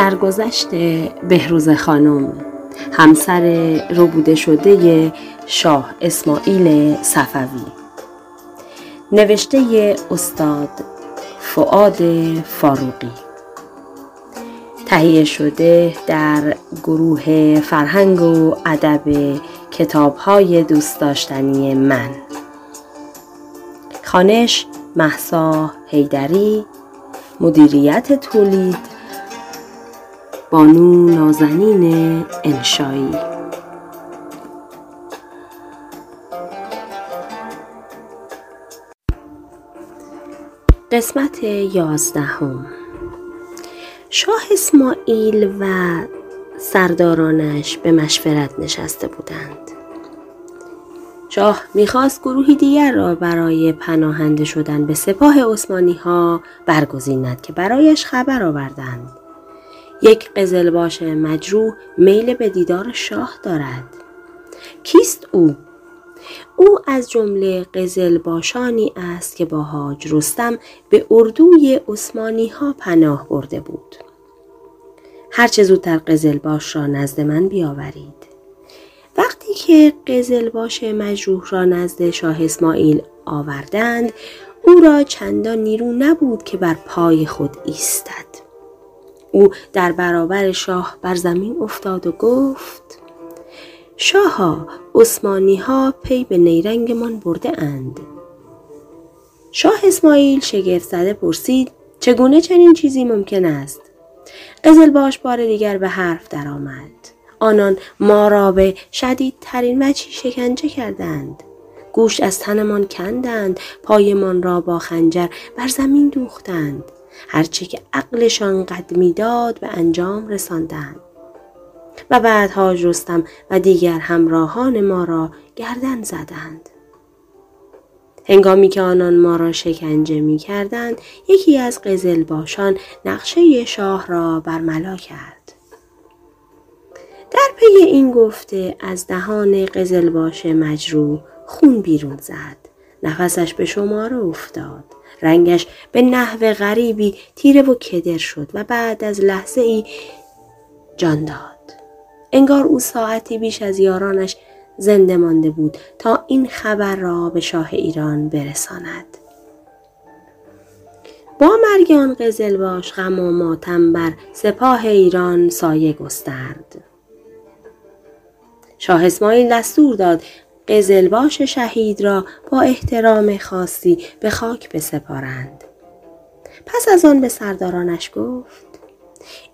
سرگذشت بهروز خانم. همسر ربوده شده شاه اسماعیل صفوی. نوشته استاد فعاد فاروقی. تهیه شده در گروه فرهنگ و ادب کتاب های دوست داشتنی من. خانش محسا هیدری مدیریت تولید بانو نازنین انشایی. قسمت یازدهم. شاه اسماعیل و سردارانش به مشورت نشسته بودند. شاه می‌خواست گروهی دیگر را برای پناهنده شدن به سپاه عثمانی ها برگزیند که برایش خبر آوردند. یک قزلباش مجروح میل به دیدار شاه دارد. کیست او؟ او از جمله قزلباشانی است که با حاج رستم به اردوی عثمانی ها پناه برده بود. هرچه زودتر قزلباش را نزد من بیاورید. وقتی که قزلباش مجروح را نزد شاه اسماعیل آوردند او را چندان نیرو نبود که بر پای خود ایستد. او در برابر شاه بر زمین افتاد و گفت شاها عثمانی ها پی به نیرنگمان برده اند. شاه اسماعیل شگفت زده پرسید چگونه چنین چیزی ممکن است؟ قزلباش بار دیگر به حرف درآمد. آنان ما را به شدیدترین وجهی شکنجه کردند. گوشت از تنمان کندند، پایمان را با خنجر بر زمین دوختند. هرچه که عقلشان قد می‌داد به انجام رساندند. و بعد حاج رستم و دیگر همراهان ما را گردن زدند. هنگامی که آنان ما را شکنجه می کردند یکی از قزل باشان نقشه شاه را برملا کرد. در پی این گفته از دهان قزل باش مجروح خون بیرون زد. نفسش به شماره افتاد. رنگش به نحو غریبی تیره و کدر شد و بعد از لحظه ای جان داد. انگار او ساعتی بیش از یارانش زنده مانده بود تا این خبر را به شاه ایران برساند. با مرگ آن باش غم و ماتم بر سپاه ایران سایه گسترد. شاه اسماعیل دستور داد قزلباش شهید را با احترام خاصی به خاک بسپارند. پس از آن به سردارانش گفت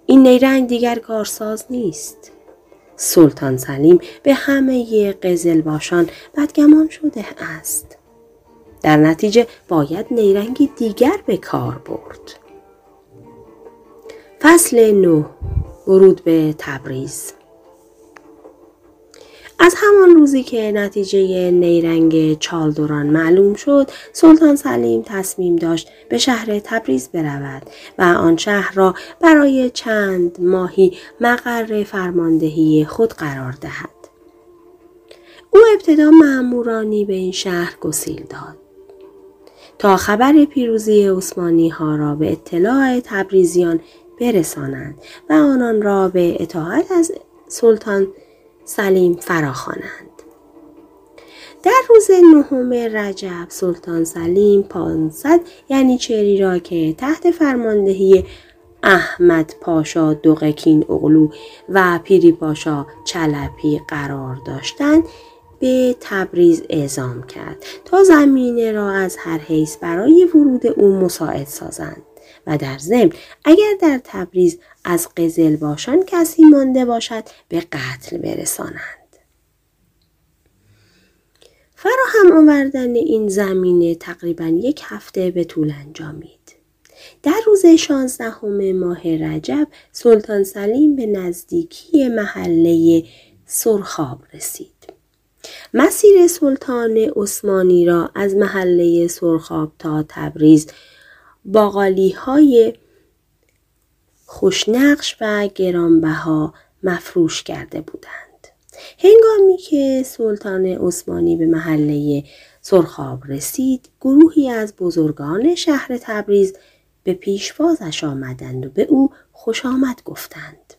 این نیرنگ دیگر کارساز نیست. سلطان سلیم به همه قزلباشان بدگمان شده است. در نتیجه باید نیرنگی دیگر به کار برد. فصل نو ورود به تبریز از همان روزی که نتیجه نیرنگ چالدوران معلوم شد سلطان سلیم تصمیم داشت به شهر تبریز برود و آن شهر را برای چند ماهی مقر فرماندهی خود قرار دهد. او ابتدا معمورانی به این شهر گسیل داد. تا خبر پیروزی عثمانی ها را به اطلاع تبریزیان برسانند و آنان را به اطاعت از سلطان سلیم فراخوانند. در روز نهم رجب سلطان سلیم 500 یعنی چری را که تحت فرماندهی احمد پاشا دوغکین اغلو و پیری پاشا چلپی قرار داشتند به تبریز اعزام کرد تا زمینه را از هر حیث برای ورود او مساعد سازند. و در ضمن اگر در تبریز از قزل باشان کسی مانده باشد به قتل برسانند. فراهم آوردن این زمینه تقریبا یک هفته به طول انجامید. در روز شانزدهم ماه رجب سلطان سلیم به نزدیکی محله سرخاب رسید. مسیر سلطان عثمانی را از محله سرخاب تا تبریز باقالی های خوشنقش و گرانبها مفروش کرده بودند. هنگامی که سلطان عثمانی به محله سرخاب رسید گروهی از بزرگان شهر تبریز به پیشوازش آمدند و به او خوش آمد گفتند.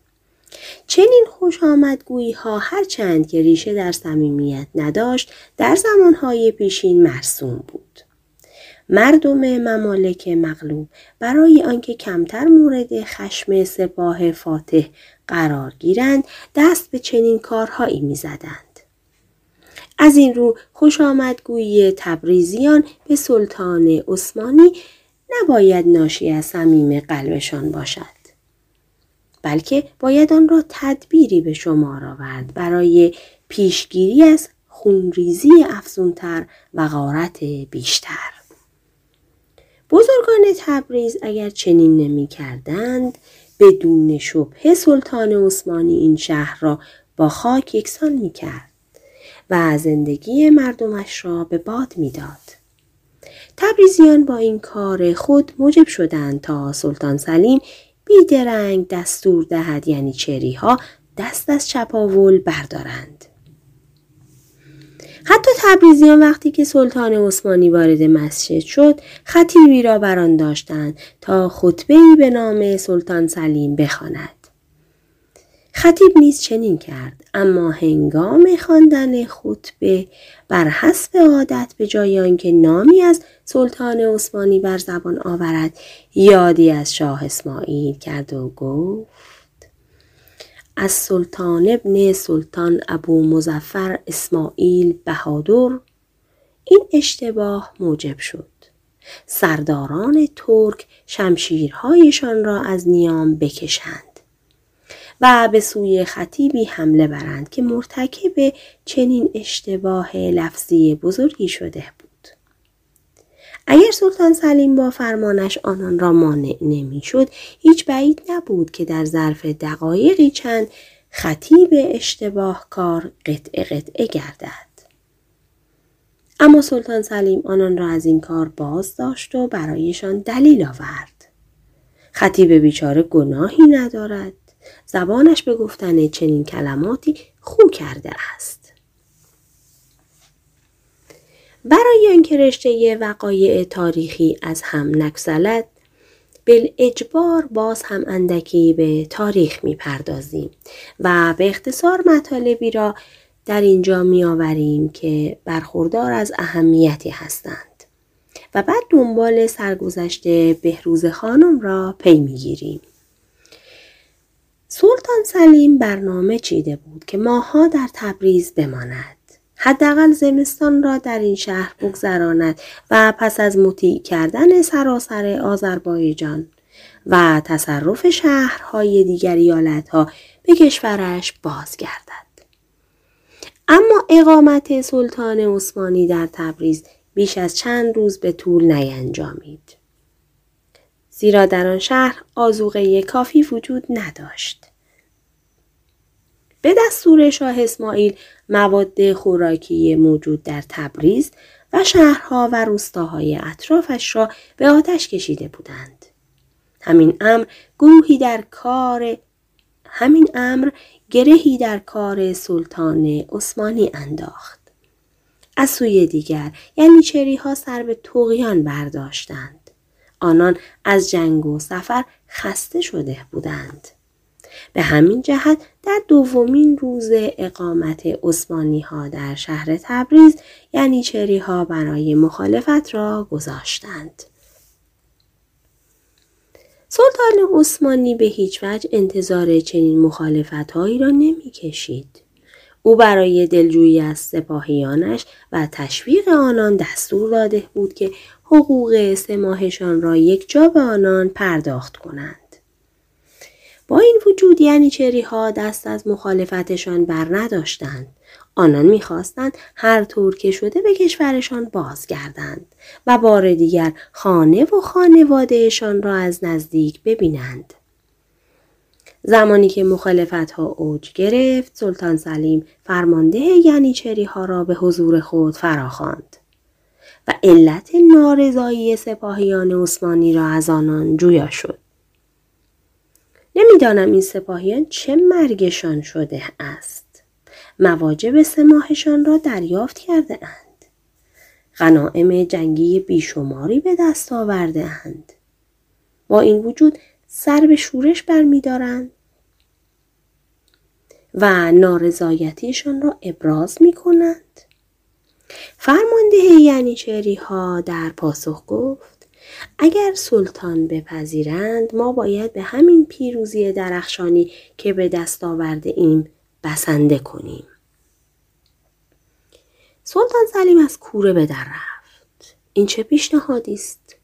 چنین خوش آمدگویی ها هرچند که ریشه در صمیمیت نداشت در زمانهای پیشین مرسوم بود. مردم ممالک مغلوب برای آنکه کمتر مورد خشم سپاه فاتح قرار گیرند دست به چنین کارهایی می‌زدند. از این رو خوش آمدگویی تبریزیان به سلطان عثمانی نباید ناشی از صمیم قلبشان باشد بلکه باید آن را تدبیری به شمار آورد برای پیشگیری از خونریزی افزونتر و غارت بیشتر. بزرگان تبریز اگر چنین نمی کردند بدون شبه سلطان عثمانی این شهر را با خاک یکسان می کرد و زندگی مردمش را به باد می‌داد. تبریزیان با این کار خود موجب شدند تا سلطان سلیم بیدرنگ دستور دهد یعنی چری ها دست از چپاول بردارند. حتی تبریزیان وقتی که سلطان عثمانی وارد مسجد شد خطیبی را بران داشتند تا خطبه به نام سلطان سلیم بخواند. خطیب نیز چنین کرد اما هنگام خواندن خطبه بر حسب عادت به جای آنکه نامی از سلطان عثمانی بر زبان آورد یادی از شاه اسماعیل کرد و گفت از سلطان ابن سلطان ابو مزفر اسماعیل بهادر این اشتباه موجب شد سرداران ترک شمشیرهایشان را از نیام بکشند و به سوی خطیبی حمله برند که مرتکب چنین اشتباه لفظی بزرگی شده. اگر سلطان سلیم با فرمانش آنان را مانع نمی‌شد هیچ بعید نبود که در ظرف دقایقی چند خطیب اشتباه کار قطعه قطعه گردد. اما سلطان سلیم آنان را از این کار باز داشت و برایشان دلیل آورد. خطیب بیچاره گناهی ندارد. زبانش به گفتن چنین کلماتی خو کرده است. برای اینکه رشته وقایع تاریخی از هم نگسلد بل اجبار باز هم اندکی به تاریخ می پردازیم و به اختصار مطالبی را در اینجا می آوریم که برخوردار از اهمیتی هستند و بعد دنبال سرگذشت بهروز خانم را پی می گیریم. سلطان سلیم برنامه چیده بود که ماها در تبریز بماند. حداقل زمستان را در این شهر بگذراند و پس از مطیع کردن سراسر آذربایجان و تصرف شهرهای دیگر ایالتها به کشورش بازگردد. اما اقامت سلطان عثمانی در تبریز بیش از چند روز به طول نینجامید. زیرا در آن شهر آزوغه کافی وجود نداشت. به دستور شاه اسماعیل مواد خوراکی موجود در تبریز و شهرها و روستاهای اطرافش را به آتش کشیده بودند. همین امر گروهی در کار همین امر گرهی در کار سلطان عثمانی انداخت. از سوی دیگر یعنی چری ها سر به توقیان برداشتند. آنان از جنگ و سفر خسته شده بودند. به همین جهت در دومین روز اقامت عثمانی ها در شهر تبریز یعنی چری ها برای مخالفت را گذاشتند. سلطان عثمانی به هیچ وجه انتظار چنین مخالفت هایی را نمی کشید. او برای دلجویی از سپاهیانش و تشویق آنان دستور داده بود که حقوق سه ماهشان را یک جا به آنان پرداخت کنند. با این وجود یعنی ها دست از مخالفتشان بر نداشتند. آنان می‌خواستند هر طور که شده به کشورشان بازگردند و بار دیگر خانه و خانوادهشان را از نزدیک ببینند. زمانی که مخالفت ها اوج گرفت سلطان سلیم فرمانده یعنی ها را به حضور خود فراخواند. و علت نارضایی سپاهیان عثمانی را از آنان جویا شد. نمی‌دانم این سپاهیان چه مرگشان شده است. مواجب سماهشان را دریافت کرده اند. غنائم جنگی بیشماری به دست آورده اند. با این وجود سر به شورش برمیدارند و نارضایتیشان را ابراز می کنند. فرمانده یعنی ها در پاسخ گفت اگر سلطان بپذیرند ما باید به همین پیروزی درخشانی که به دست آورده ایم بسنده کنیم. سلطان سلیم از کوره به در رفت. این چه پیشنهادی است؟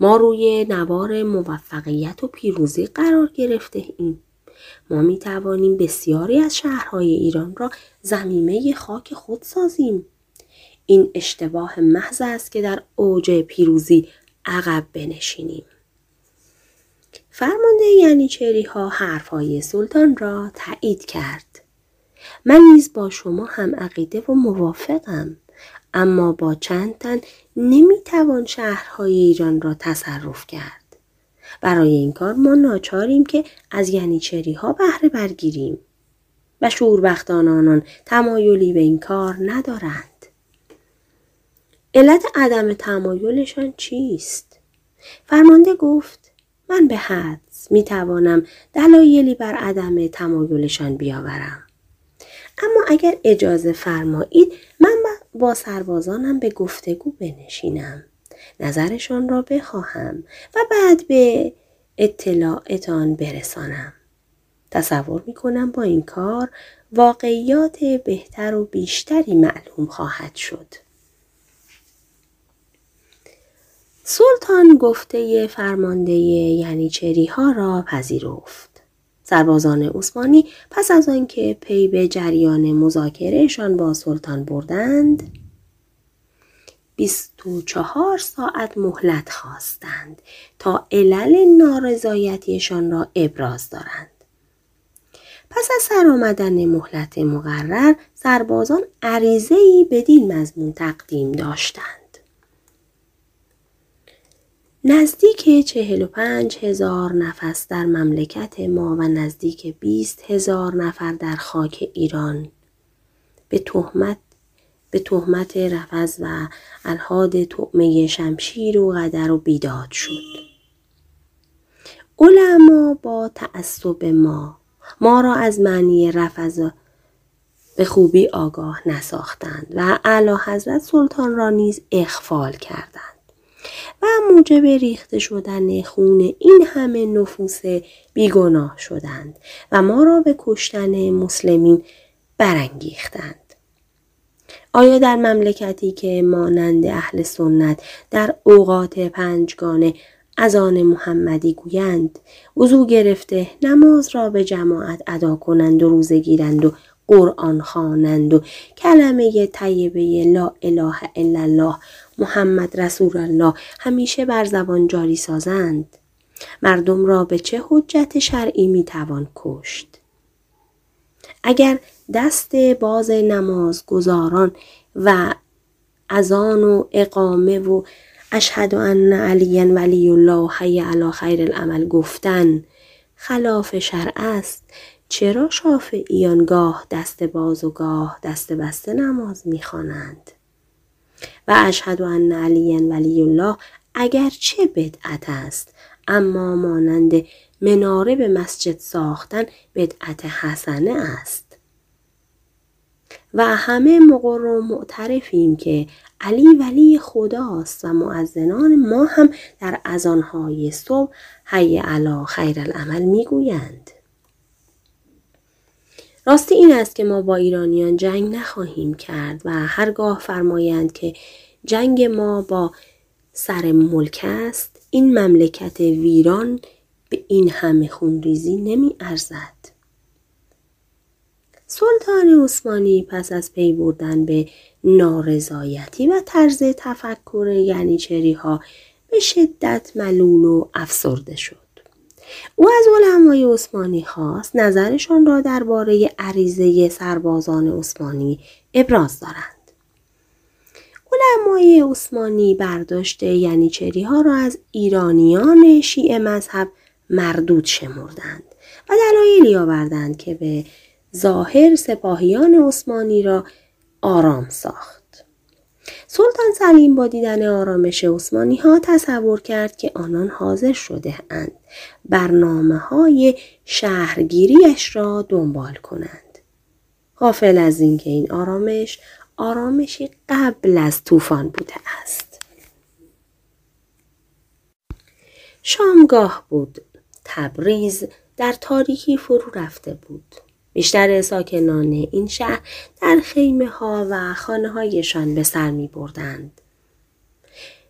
ما روی نوار موفقیت و پیروزی قرار گرفته ایم. ما می توانیم بسیاری از شهرهای ایران را زمینه خاک خود سازیم. این اشتباه محض است که در اوج پیروزی عقب بنشینیم. فرمانده یعنی ها حرفهای سلطان را تایید کرد. من نیز با شما هم عقیده و موافقم اما با چند تن نمی‌توان شهرهای ایران را تصرف کرد. برای این کار ما ناچاریم که از ینیچری ها بهره برگیریم و شوربختان آنان تمایلی به این کار ندارند. علت عدم تمایلشان چیست؟ فرمانده گفت من به حدس می توانم دلایلی بر عدم تمایلشان بیاورم. اما اگر اجازه فرمایید من با سربازانم به گفتگو بنشینم. نظرشان را بخواهم و بعد به اطلاعتان برسانم. تصور می کنم با این کار واقعیات بهتر و بیشتری معلوم خواهد شد. سلطان گفته فرمانده یعنی چری ها را پذیرفت. سربازان عثمانی پس از آنکه پی به جریان مذاکرهشان با سلطان بردند 24 ساعت مهلت خواستند تا علل نارضایتیشان را ابراز دارند. پس از سر آمدن مهلت مقرر سربازان عریضه‌ای بدین مضمون تقدیم داشتند. نزدیک چهل و پنج هزار نفس در مملکت ما و نزدیک بیست هزار نفر در خاک ایران به تهمت به تهمت رفض و الهاد تعمه شمشیر و قدر و بیداد شد. علما با تعصب ما ما را از معنی رفض به خوبی آگاه نساختند و اعلی حضرت سلطان را نیز اخفال کردند. و موجب ریخته شدن خون این همه نفوس بیگناه شدند و ما را به کشتن مسلمین برانگیختند. آیا در مملکتی که مانند اهل سنت در اوقات پنجگانه از آن محمدی گویند وضو گرفته نماز را به جماعت ادا کنند و روزه گیرند و قرآن خوانند و کلمه طیبه لا اله الا الله محمد رسول الله همیشه بر زبان جاری سازند. مردم را به چه حجت شرعی می توان کشت؟ اگر دست باز نماز گذاران و اذان و اقامه و اشهد ان علی ولی الله حی علی خیر العمل گفتن خلاف شرع است چرا شافعیان گاه دست باز و گاه دست بسته نماز می‌خوانند؟ و اشهد ان علی ولی الله اگر چه بدعت است. اما مانند مناره به مسجد ساختن بدعت حسنه است. و همه مقر و معترفیم که علی ولی خداست و معزنان ما هم در ازانهای صبح حی علا خیر العمل می‌گویند. راستی این است که ما با ایرانیان جنگ نخواهیم کرد و هرگاه فرمایند که جنگ ما با سر ملک است این مملکت ویران به این همه خونریزی نمی ارزد. سلطان عثمانی پس از پی بردن به نارضایتی و طرز تفکر یعنی چری ها به شدت ملول و افسرده شد. او از علمای عثمانی خواست نظرشان را درباره عریضه سربازان عثمانی ابراز دارند. علمای عثمانی برداشته یعنی چری ها را از ایرانیان شیعه مذهب مردود شمردند و دلایلی آوردند که به ظاهر سپاهیان عثمانی را آرام ساخت. سلطان سلیم با دیدن آرامش عثمانی ها تصور کرد که آنان حاضر شده اند برنامه های شهرگیریش را دنبال کنند. غافل از اینکه این آرامش آرامشی قبل از طوفان بوده است. شامگاه بود. تبریز در تاریکی فرو رفته بود. بیشتر ساکنان این شهر در خیمه ها و خانه هایشان به سر می بردند.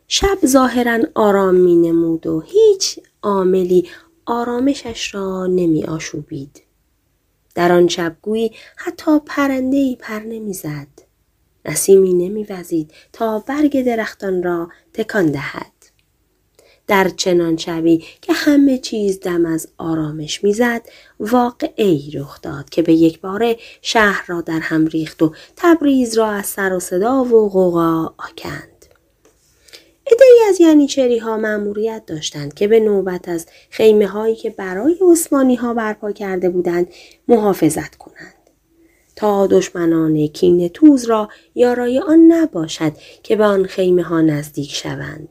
شب ظاهرا آرام می نمود و هیچ عاملی آرامشش را نمی آشوبید. در آن شب گویی حتی پرنده ای پر نمی زد. نسیمی نمی وزید تا برگ درختان را تکان دهد. در چنان شبی که همه چیز دم از آرامش می‌زد واقعی رخ داد که به یک باره شهر را در هم ریخت و تبریز را از سر و صدا و غوغا آکند. ادهی از ینیچری ها مأموریت داشتند که به نوبت از خیمه هایی که برای عثمانی ها برپا کرده بودند محافظت کنند. تا دشمنان کین توز را یارای آن نباشد که به آن خیمه ها نزدیک شوند.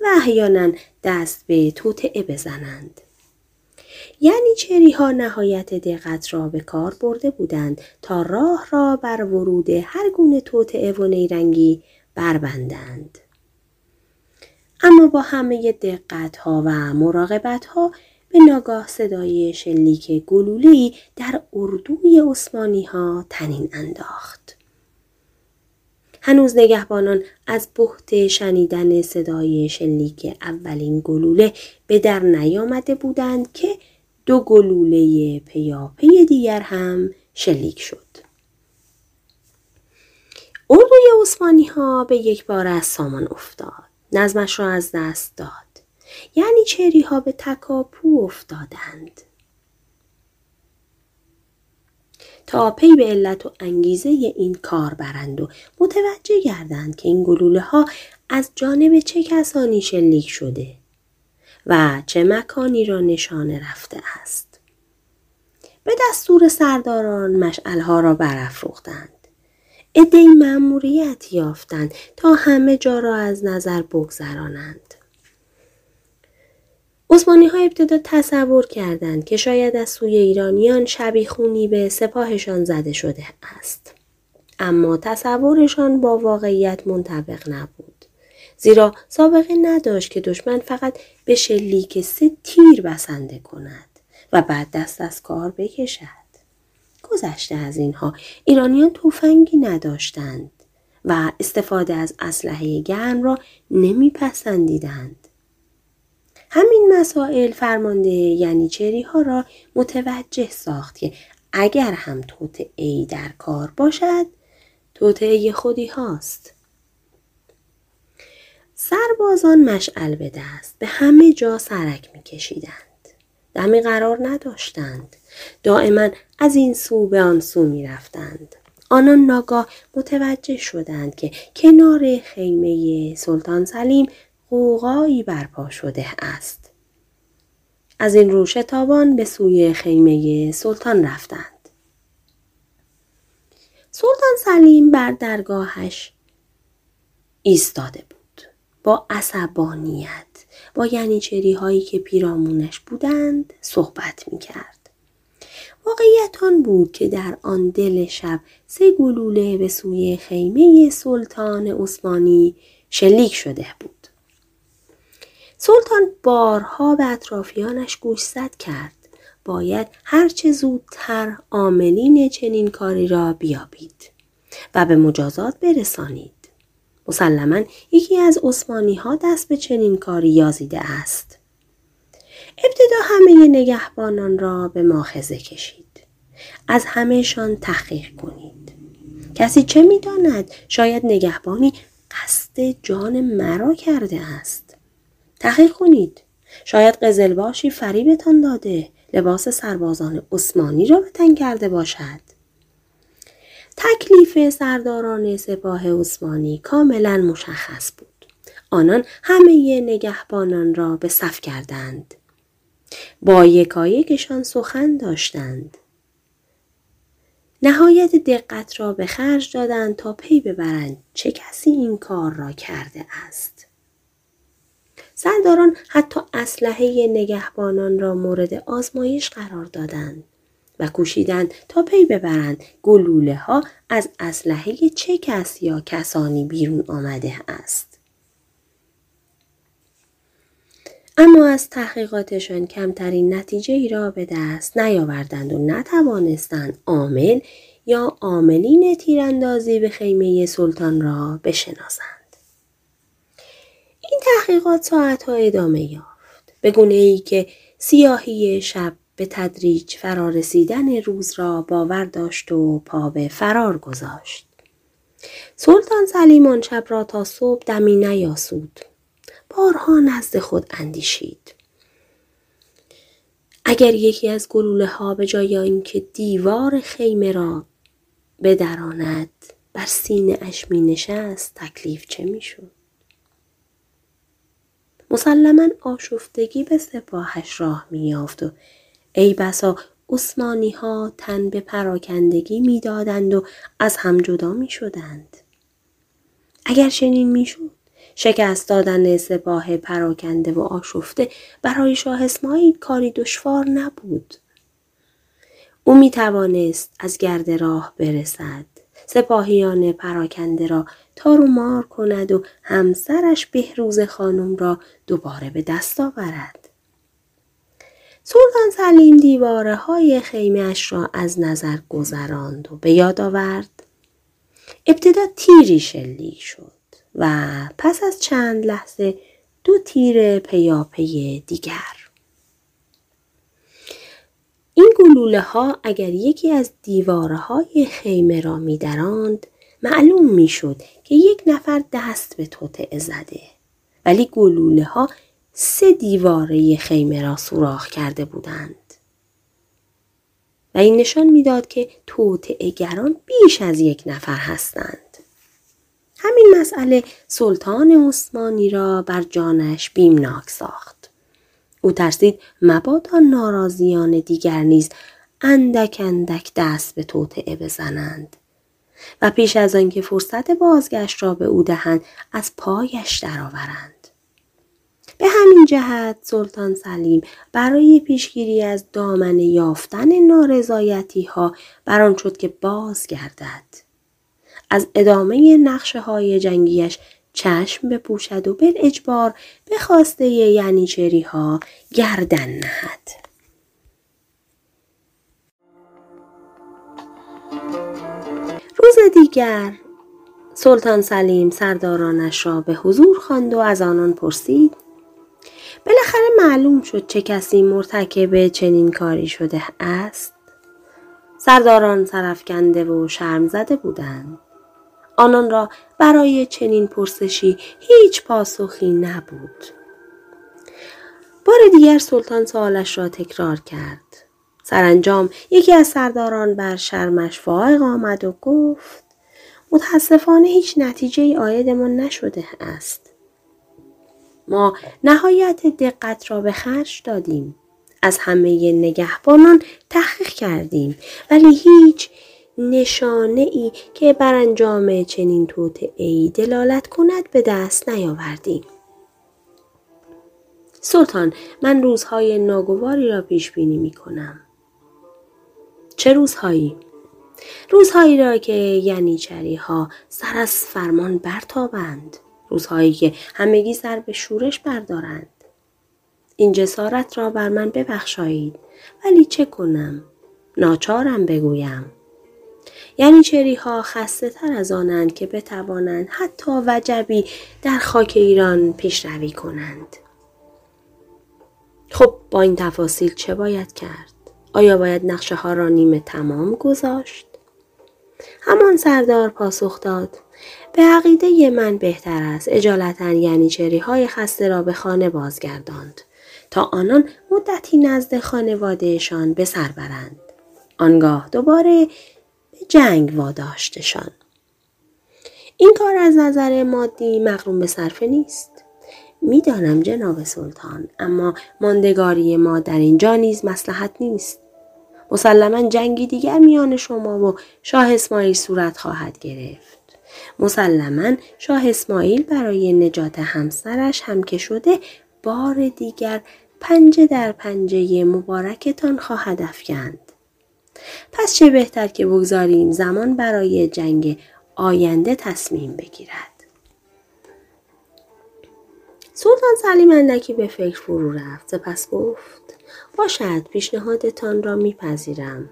و احیانا دست به توطعه بزنند. یعنی چری ها نهایت دقت را به کار برده بودند تا راه را بر ورود هر گونه توطعه و نیرنگی بربندند. اما با همه دقت ها و مراقبت ها به ناگاه صدای شلیک گلولی در اردوی عثمانی ها تنین انداخت. هنوز نگهبانان از بحت شنیدن صدای شلیک اولین گلوله به در نیامده بودند که دو گلوله پیاپی دیگر هم شلیک شد. اردوی عثمانی ها به یک بار از سامان افتاد. نظمش را از دست داد. یعنی چری ها به تکاپو افتادند. تا پی به علت و انگیزه این کار برند و متوجه گردند که این گلوله ها از جانب چه کسانی شلیک شده و چه مکانی را نشانه رفته است. به دستور سرداران مشعلها را برافروختند. ادهی مأموریت یافتند تا همه جا را از نظر بگذرانند. عثمانی ها ابتدا تصور کردند که شاید از سوی ایرانیان شبیخونی به سپاهشان زده شده است. اما تصورشان با واقعیت منطبق نبود. زیرا سابقه نداشت که دشمن فقط به شلیک سه تیر بسنده کند و بعد دست از کار بکشد. گذشته از اینها ایرانیان توفنگی نداشتند و استفاده از اسلحه گرم را نمیپسندیدند. همین مسائل فرمانده یعنی ها را متوجه ساخت که اگر هم توت ای در کار باشد ای خودی هاست. سربازان مشعل به دست به همه جا سرک می کشیدند. دمی قرار نداشتند. دائما از این سو به آن سو می رفتند. آنان ناگاه متوجه شدند که کنار خیمه سلطان سلیم قوقایی برپا شده است. از این رو شتابان به سوی خیمه سلطان رفتند. سلطان سلیم بر درگاهش ایستاده بود. با عصبانیت با ینیچری هایی که پیرامونش بودند صحبت می کرد. واقعیت آن بود که در آن دل شب سه گلوله به سوی خیمه سلطان عثمانی شلیک شده بود. سلطان بارها به اطرافیانش گوشزد کرد. باید هرچه زودتر عاملین چنین کاری را بیابید و به مجازات برسانید. مسلما یکی از عثمانی ها دست به چنین کاری یازیده است. ابتدا همه نگهبانان را به ماخذه کشید. از همهشان تحقیق کنید. کسی چه می‌داند شاید نگهبانی قصد جان مرا کرده است. تحقیق کنید. شاید قزلباشی فریبتان داده لباس سربازان عثمانی را به تن کرده باشد. تکلیف سرداران سپاه عثمانی کاملا مشخص بود. آنان همه نگهبانان را به صف کردند. با یکایکشان سخن داشتند. نهایت دقت را به خرج دادند تا پی ببرند چه کسی این کار را کرده است. سرداران حتی اسلحه نگهبانان را مورد آزمایش قرار دادند و کوشیدند تا پی ببرند گلوله ها از اسلحه چه کس یا کسانی بیرون آمده است. اما از تحقیقاتشان کمترین نتیجه ای را به دست نیاوردند و نتوانستند عامل یا عاملین تیراندازی به خیمه سلطان را بشناسند. این تحقیقات ساعتها ادامه یافت به گونه ای که سیاهی شب به تدریج فرارسیدن روز را باور داشت و پا به فرار گذاشت. سلطان سلیمان شب را تا صبح دمی نیاسود. بارها نزد خود اندیشید. اگر یکی از گلوله ها به جای اینکه دیوار خیمه را بدراند بر سینه اش می نشست تکلیف چه می شود؟ مسلما آشفتگی به سپاهش راه مییافت و ای بسا عثمانی ها تن به پراکندگی می‌دادند و از هم جدا می شدند. اگر چنین می‌شد شکست دادن سپاه پراکنده و آشفته برای شاه اسماعیل کاری دشوار نبود. او می توانست از گرد راه برسد سپاهیان پراکنده را تار و مار کند و همسرش بهروز خانم را دوباره به دست آورد. سلطان سلیم دیواره های خیمهش را از نظر گذراند و به یاد آورد. ابتدا تیری شلیک شد و پس از چند لحظه دو تیر پیاپی دیگر. این گلوله ها اگر یکی از دیواره های خیمه را میدراند معلوم می‌شد که یک نفر دست به توطعه زده. ولی گلوله ها سه دیواره خیمه را سوراخ کرده بودند. و این نشان می‌داد که توطعه گران بیش از یک نفر هستند. همین مسئله سلطان عثمانی را بر جانش بیمناک ساخت. او ترسید مبادا ناراضیان دیگر نیز اندک اندک دست به توطعه بزنند و پیش از آنکه فرصت بازگشت را به او دهند از پایش درآورند. به همین جهت سلطان سلیم برای پیشگیری از دامن یافتن نارضایتی ها بران شد که بازگردد. از ادامه نقشه های جنگیش چشم بپوشد و بل اجبار به خواسته ینیچری ها گردن نهد. روز دیگر سلطان سلیم سردارانش را به حضور خواند و از آنان پرسید بالاخره معلوم شد چه کسی مرتکب چنین کاری شده است سرداران سرفکنده و شرم زده بودند آنان را برای چنین پرسشی هیچ پاسخی نبود. بار دیگر سلطان سوالش را تکرار کرد. سرانجام یکی از سرداران بر شرمش فائق آمد و گفت متاسفانه هیچ نتیجه ای آیدمان نشده است. ما نهایت دقت را به خرج دادیم. از همه نگهبانان تحقیق کردیم ولی هیچ نشانه ای که بر انجام چنین ای دلالت کند به دست نیاوردیم. سلطان من روزهای ناگواری را پیش بینی می کنم. چه روزهایی؟ روزهایی را که ینیچری ها سر از فرمان برتابند. روزهایی که همگی سر به شورش بردارند. این جسارت را بر من ببخشایید ولی چه کنم؟ ناچارم بگویم. یعنی ها خسته تر از آنند که بتوانند حتی وجبی در خاک ایران پیشروی کنند. خب با این تفاصیل چه باید کرد؟ آیا باید نقشه ها را نیمه تمام گذاشت؟ همان سردار پاسخ داد به عقیده من بهتر است اجالتا یعنی های خسته را به خانه بازگرداند تا آنان مدتی نزد خانوادهشان به سر برند. آنگاه دوباره جنگ واداشتشان. این کار از نظر مادی مقروم به صرفه نیست. می‌دانم جناب سلطان اما ماندگاری ما در اینجا نیز مسلحت نیست. مسلما جنگی دیگر میان شما و شاه اسماعیل صورت خواهد گرفت. مسلما شاه اسماعیل برای نجات همسرش هم که شده بار دیگر پنجه در پنجه مبارکتان خواهد افکند. پس چه بهتر که بگذاریم زمان برای جنگ آینده تصمیم بگیرد. سلطان سلیم اندکی به فکر فرو رفت سپس گفت باشد پیشنهادتان را میپذیرم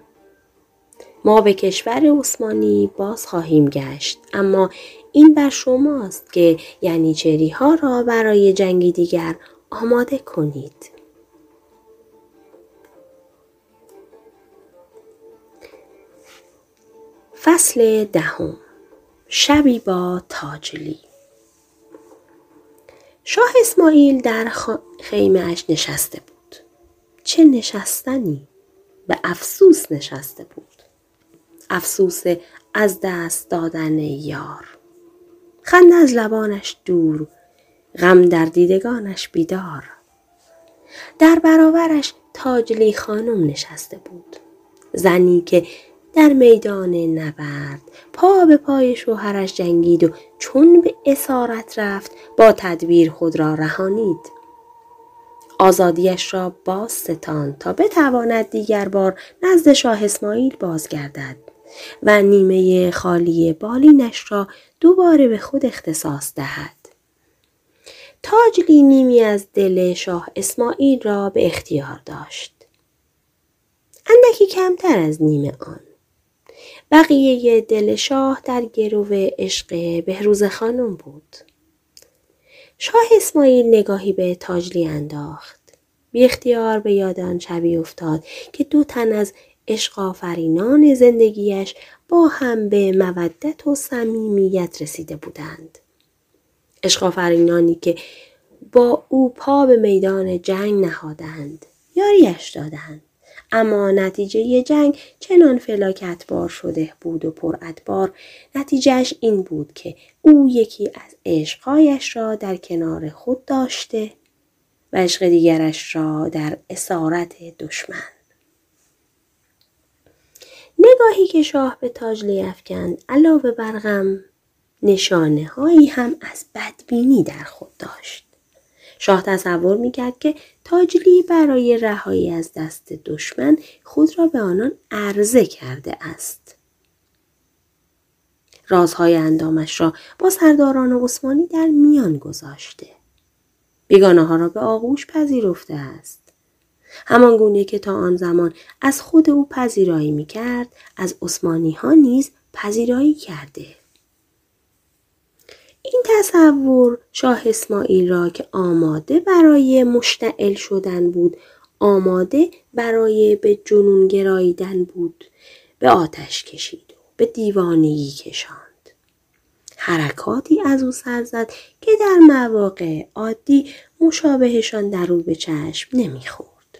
ما به کشور عثمانی باز خواهیم گشت اما این بر شماست که یعنی چری ها را برای جنگی دیگر آماده کنید فصل دهم شبی با تاجلی شاه اسماعیل در خیمه اش نشسته بود. چه نشستنی؟ به افسوس نشسته بود. افسوس از دست دادن یار. خنده از لبانش دور. غم در دیدگانش بیدار. در برابرش تاجلی خانم نشسته بود. زنی که در میدان نبرد پا به پای شوهرش جنگید و چون به اسارت رفت با تدبیر خود را رهانید آزادیش را باز ستان تا بتواند دیگر بار نزد شاه اسماعیل بازگردد و نیمه خالی بالینش را دوباره به خود اختصاص دهد. تاجلی نیمی از دل شاه اسماعیل را به اختیار داشت. اندکی کمتر از نیمه آن. بقیه دل شاه در گرو عشق بهروز خانم بود. شاه اسماعیل نگاهی به تاجلی انداخت. بی اختیار به یاد آن شبی افتاد که دو تن از عشق آفرینان زندگیش با هم به مودت و صمیمیت رسیده بودند. عشق آفرینانی که با او پا به میدان جنگ نهادند. یاریش دادند. اما نتیجه جنگ چنان فلاکت بار شده بود و پر ادبار نتیجهش این بود که او یکی از عشقایش را در کنار خود داشته و عشق دیگرش را در اسارت دشمن. نگاهی که شاه به تاجلی افکند علاوه بر غم نشانه هایی هم از بدبینی در خود داشت. شاه تصور می‌کرد که تاجلی برای رهایی از دست دشمن خود را به آنان عرضه کرده است. رازهای اندامش را با سرداران عثمانی در میان گذاشته. بیگانه ها را به آغوش پذیرفته است. همان گونه که تا آن زمان از خود او پذیرایی می کرد از عثمانی ها نیز پذیرایی کرده. این تصور شاه اسماعیل را که آماده برای مشتعل شدن بود آماده برای به جنون گراییدن بود به آتش کشید و به دیوانگی کشاند. حرکاتی از او سر زد که در مواقع عادی مشابهشان در او به چشم نمی‌خورد.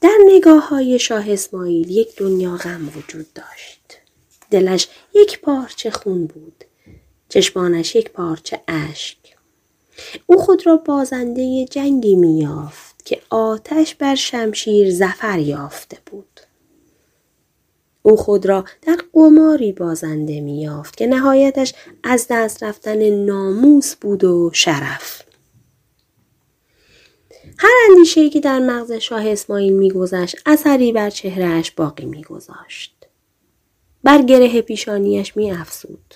در نگاه های شاه اسماعیل یک دنیا غم وجود داشت. دلش یک پارچه خون بود. چشمانش یک پارچه اشک. او خود را بازنده جنگی میافت که آتش بر شمشیر زفر یافته بود. او خود را در قماری بازنده میافت که نهایتش از دست رفتن ناموس بود و شرف. هر اندیشه که در مغز شاه اسماعیل میگذشت اثری بر چهرهش باقی میگذاشت. بر گره پیشانیش میافزود.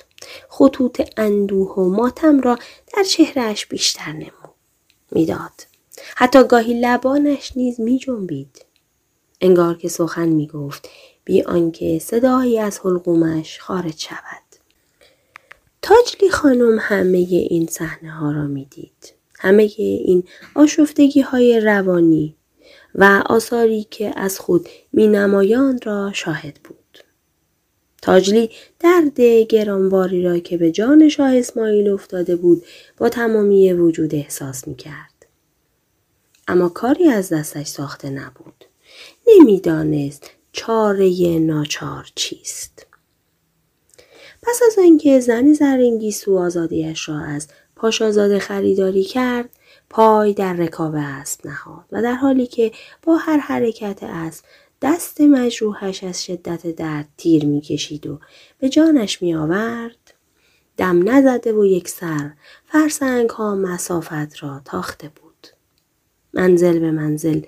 خطوط اندوه و ماتم را در چهرهش بیشتر نمود می‌داد حتی گاهی لبانش نیز می جنبید. انگار که سخن می گفت بی آنکه صدایی از حلقومش خارج شود. تاجلی خانم همه این صحنه ها را می دید. همه این آشفتگی های روانی و آثاری که از خود می نمایان را شاهد بود. تاجلی درد گرانباری را که به جان شاه اسماعیل افتاده بود با تمامی وجود احساس می کرد. اما کاری از دستش ساخته نبود. نمی‌دانست چاره ناچار چیست. پس از آنکه زن زرنگیسو آزادیش را از پاشازاده خریداری کرد پای در رکاب اسب نهاد و در حالی که با هر حرکت اسب دست مجروحش از شدت درد تیر می‌کشید و به جانش می آورد دم نزده و یک سر فرسنگ ها مسافت را تاخته بود. منزل به منزل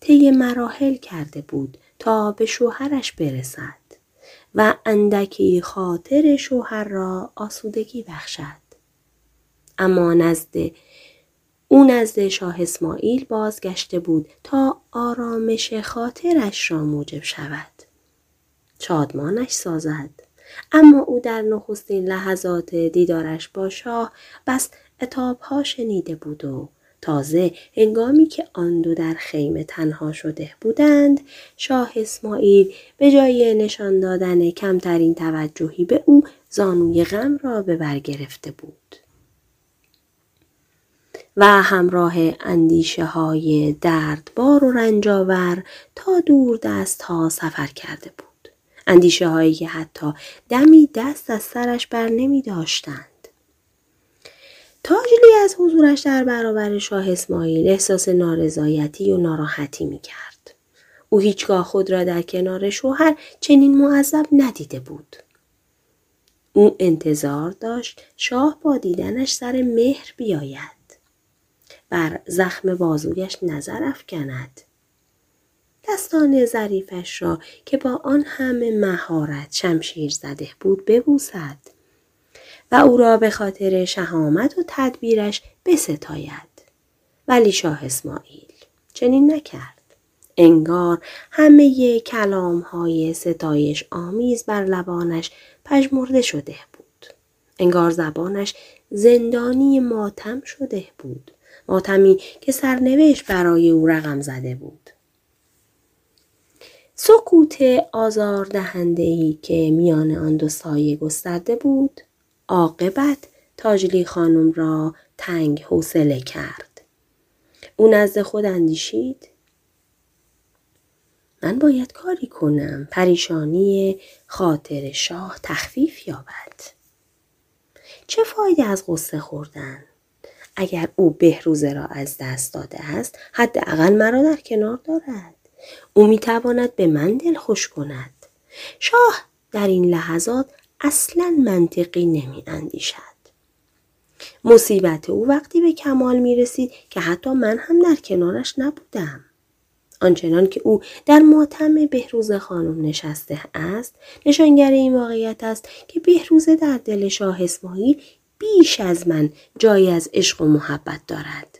طی مراحل کرده بود تا به شوهرش برسد و اندکی خاطر شوهر را آسودگی بخشد. اما نزد او نزد شاه اسماعیل بازگشته بود تا آرامش خاطرش را موجب شود. شادمانش سازد. اما او در نخستین لحظات دیدارش با شاه بس اتابها شنیده بود و تازه هنگامی که آن دو در خیمه تنها شده بودند شاه اسماعیل به جای نشان دادن کمترین توجهی به او زانوی غم را به بر گرفته بود و همراه اندیشه های دردبار و رنجاور تا دور دست ها سفر کرده بود. اندیشه هایی که حتی دمی دست از سرش بر نمی داشتند. تاجلی از حضورش در برابر شاه اسماعیل احساس نارضایتی و ناراحتی می کرد. او هیچگاه خود را در کنار شوهر چنین معذب ندیده بود. او انتظار داشت شاه با دیدنش سر مهر بیاید. بر زخم بازویش نظر افکند. دستان ظریفش را که با آن همه مهارت شمشیر زده بود ببوسد و او را به خاطر شهامت و تدبیرش بستاید. ولی شاه اسماعیل چنین نکرد. انگار همه کلام های ستایش آمیز بر لبانش پژمرده شده بود. انگار زبانش زندانی ماتم شده بود. ماتمی که سرنوشت برای او رقم زده بود. سکوت آزار دهنده که میان آن دو سایه گسترده بود عاقبت تاجلی خانم را تنگ حوصله کرد. او نزد خود اندیشید من باید کاری کنم پریشانی خاطر شاه تخفیف یابد. چه فایده از غصه خوردن؟ اگر او بهروزه را از دست داده است حداقل مرا در کنار دارد او می‌تواند به من دل خوش کند شاه در این لحظات اصلا منطقی نمی اندیشد. مصیبت او وقتی به کمال می رسید که حتی من هم در کنارش نبودم. آنچنان که او در ماتم بهروز خانم نشسته است نشانگر این واقعیت است که بهروزه در دل شاه اسماعیل بیش از من جایی از عشق و محبت دارد.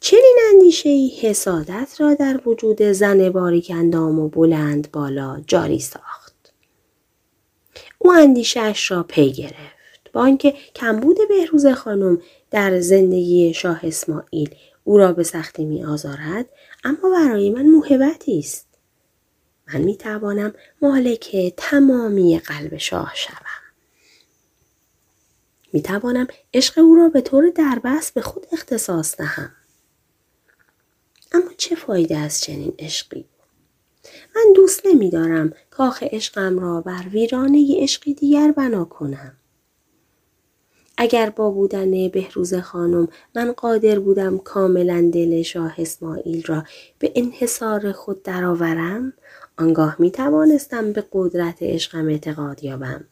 چنین اندیشه ای حسادت را در وجود زن باریک اندام و بلند بالا جاری ساخت. او اندیشهاش را پی گرفت. با آنکه کمبود بهروز خانم در زندگی شاه اسماعیل او را به سختی می آزارد اما برای من موهبتی است. من می توانم مالک تمامی قلب شاه شوم. می توانم عشق او را به طور دربست به خود اختصاص دهم. اما چه فایده از چنین عشقی؟ من دوست نمی دارم کاخ عشقم را بر ویرانه عشقی دیگر بنا کنم. اگر با بودن بهروز خانم من قادر بودم کاملا دل شاه اسماعیل را به انحصار خود درآورم آنگاه می توانستم به قدرت عشقم اعتقاد یابم.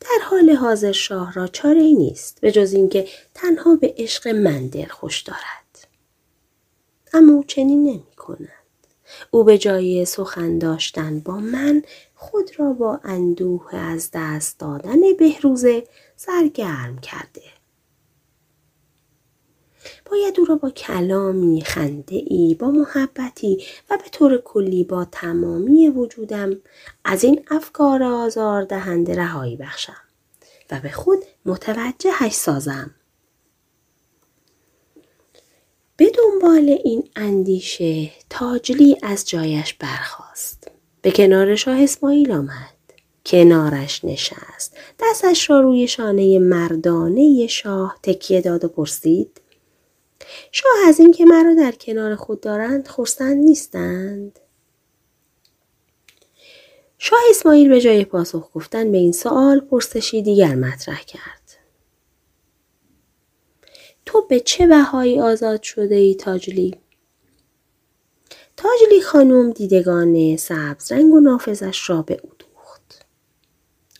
در حال حاضر شاه را چاره ای نیست به جز اینکه تنها به عشق من دل خوش دارد. اما او چنین نمی کند. او به جای سخن داشتن با من خود را با اندوه از دست دادن بهروزه سرگرم کرده. باید او را با کلامی خنده ای با محبتی و به طور کلی با تمامی وجودم از این افکار آزار دهنده رهایی بخشم و به خود متوجهش سازم. به دنبال این اندیشه تاجلی از جایش برخاست. به کنار شاه اسماعیل آمد. کنارش نشست. دستش را روی شانه مردانه شاه تکیه داد و پرسید شاه از اینکه مرا در کنار خود دارند خرسند نیستند شاه اسماعیل به جای پاسخ گفتن به این سوال پرسشی دیگر مطرح کرد. تو به چه بهایی آزاد شده ای تاجلی؟ تاجلی خانم دیدگان سبز رنگ و نافذش را به او دوخت.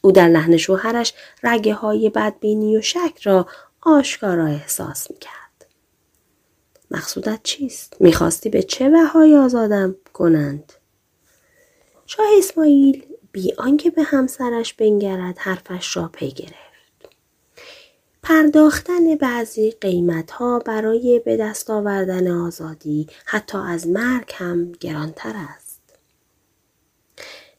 او در لحن شوهرش رگه های بدبینی و شک را آشکارا احساس می کرد. مقصودت چیست؟ می‌خواستی به چه بهایی آزادم کنند؟ شاه اسماعیل بی آنکه به همسرش بنگرد حرفش را پی گرفت. پرداختن بعضی قیمت ها برای به دست آوردن آزادی حتی از مرگ هم گرانتر است.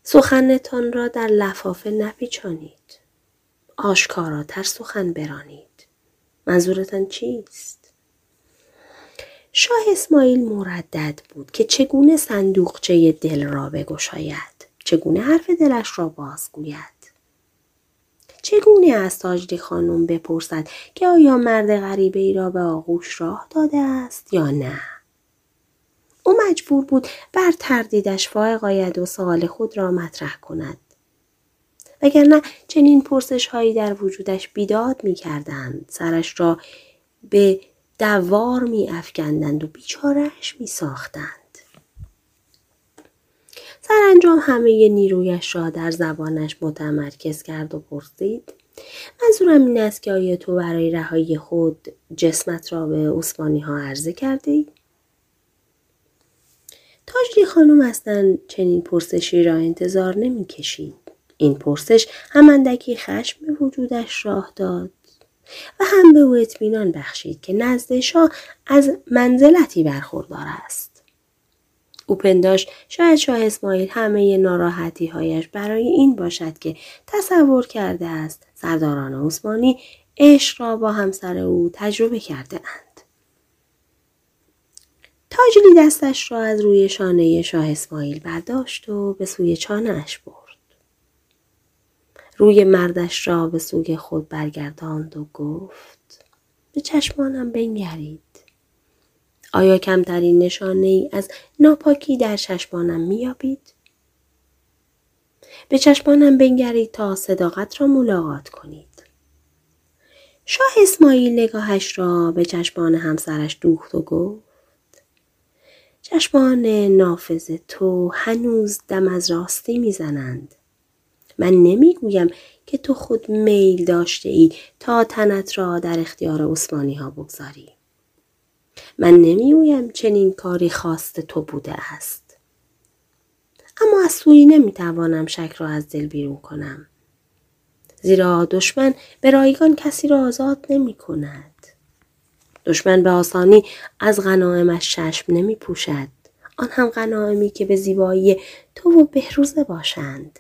سخنتان را در لفافه نپیچانید. آشکاراتر سخن برانید. منظورتان چیست؟ شاه اسماعیل مردد بود که چگونه صندوقچه دل را بگشاید. چگونه حرف دلش را بازگوید. چگونه از تاجری خانم بپرسد که آیا مرد غریبه ای را به آغوش راه داده است یا نه؟ او مجبور بود بر تردیدش فائق آید و سوال خود را مطرح کند. وگرنه چنین پرسش هایی در وجودش بیداد می کردند. سرش را به دوار می افکندند و بیچارهش می ساختند. سرانجام همه نیرویش را در زبانش متمرکز کرد و پرسید منظورم این است که آیا تو برای رهایی خود جسمت را به عثمانی ها عرضه کرده ای؟ تاجری خانم اصلا چنین پرسشی را انتظار نمی کشید. این پرسش هم اندکی خشم به وجودش راه داد و هم به او اطمینان بخشید که نزد شاه از منزلتی برخوردار است. او پنداش شاید شاه اسماعیل همه ناراحتی هایش برای این باشد که تصور کرده است سرداران عثمانی عشق را با همسر او تجربه کرده اند. تاجلی دستش را از روی شانه شاه اسماعیل برداشت و به سوی چانهش برد. روی مردش را به سوی خود برگرداند و گفت به چشمانم بنگرید. آیا کمترین نشانه ای از ناپاکی در چشمانم میابید؟ به چشمانم بنگرید تا صداقت را ملاقات کنید. شاه اسماعیل نگاهش را به چشمان همسرش دوخت و گفت چشمان نافذ تو هنوز دم از راستی می‌زنند. من نمی‌گویم که تو خود میل داشته ای تا تنت را در اختیار عثمانی ها بگذاری. من نمی‌گویم چنین کاری خواست تو بوده است. اما از سوی نمی‌توانم شک را از دل بیرون کنم. زیرا دشمن به رایگان کسی را آزاد نمی کند. دشمن به آسانی از غنائمش چشم نمی پوشد. آن هم غنائمی که به زیبایی تو و بهروزه باشند.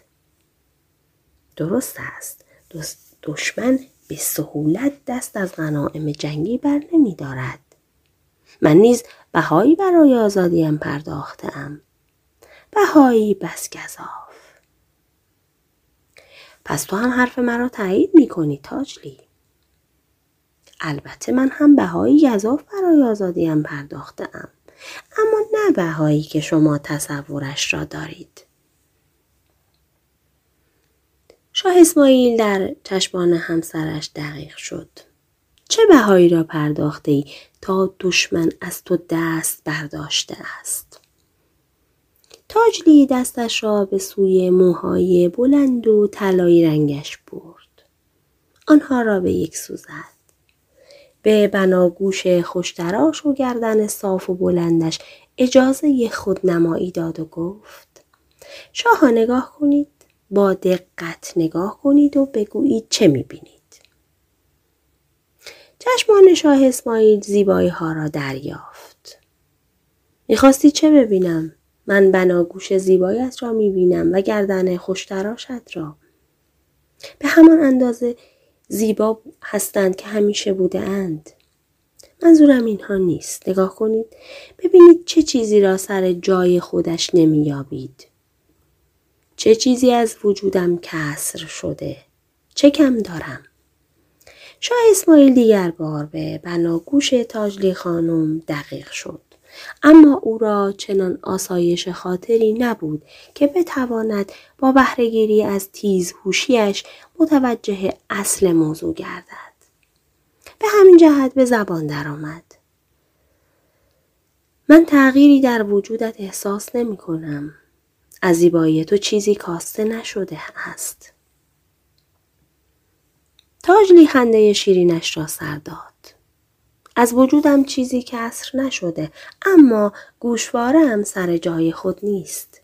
درست است. دشمن به سهولت دست از غنائم جنگی بر نمی دارد. من نیز بهایی برای آزادیم پرداختم. بهایی بس گذاف. پس تو هم حرف مرا تایید می کنی تاجلی. البته من هم بهایی گذاف برای آزادیم پرداختم. اما نه بهایی که شما تصورش را دارید. شاه اسماعیل در چشمان همسرش دقیق شد. چه بهایی را پرداخته ای تا دشمن از تو دست برداشته است؟ تاجلی دستش را به سوی موهای بلند و طلایی رنگش برد. آنها را به یک سو زد. به بناگوش خوشتراش و گردن صاف و بلندش اجازه خودنمایی داد و گفت شاه نگاه کنید با دقت نگاه کنید و بگویید چه می‌بینید چشمان شاه اسماعیل زیبایی ها را دریافت. می‌خواستی چه ببینم؟ من بناگوش زیبایت را می‌بینم و گردن خوشتراشت را. به همان اندازه زیبا هستند که همیشه بوده اند. منظورم اینها نیست. نگاه کنید. ببینید چه چیزی را سر جای خودش نمییابید. چه چیزی از وجودم کسر شده. چه کم دارم. شاه اسماعیل دیگر بار به بناگوش تاجلی خانم دقیق شد اما او را چنان آسایش خاطری نبود که بتواند با بهرهگیری از تیز هوشیش متوجه اصل موضوع گردد به همین جهت به زبان درآمد من تغییری در وجودت احساس نمی کنم. از زیبایی تو چیزی کاسته نشده است. تاجلی خنده شیرینش را سر داد. از وجودم چیزی کسر نشده اما گوشوارم سر جای خود نیست.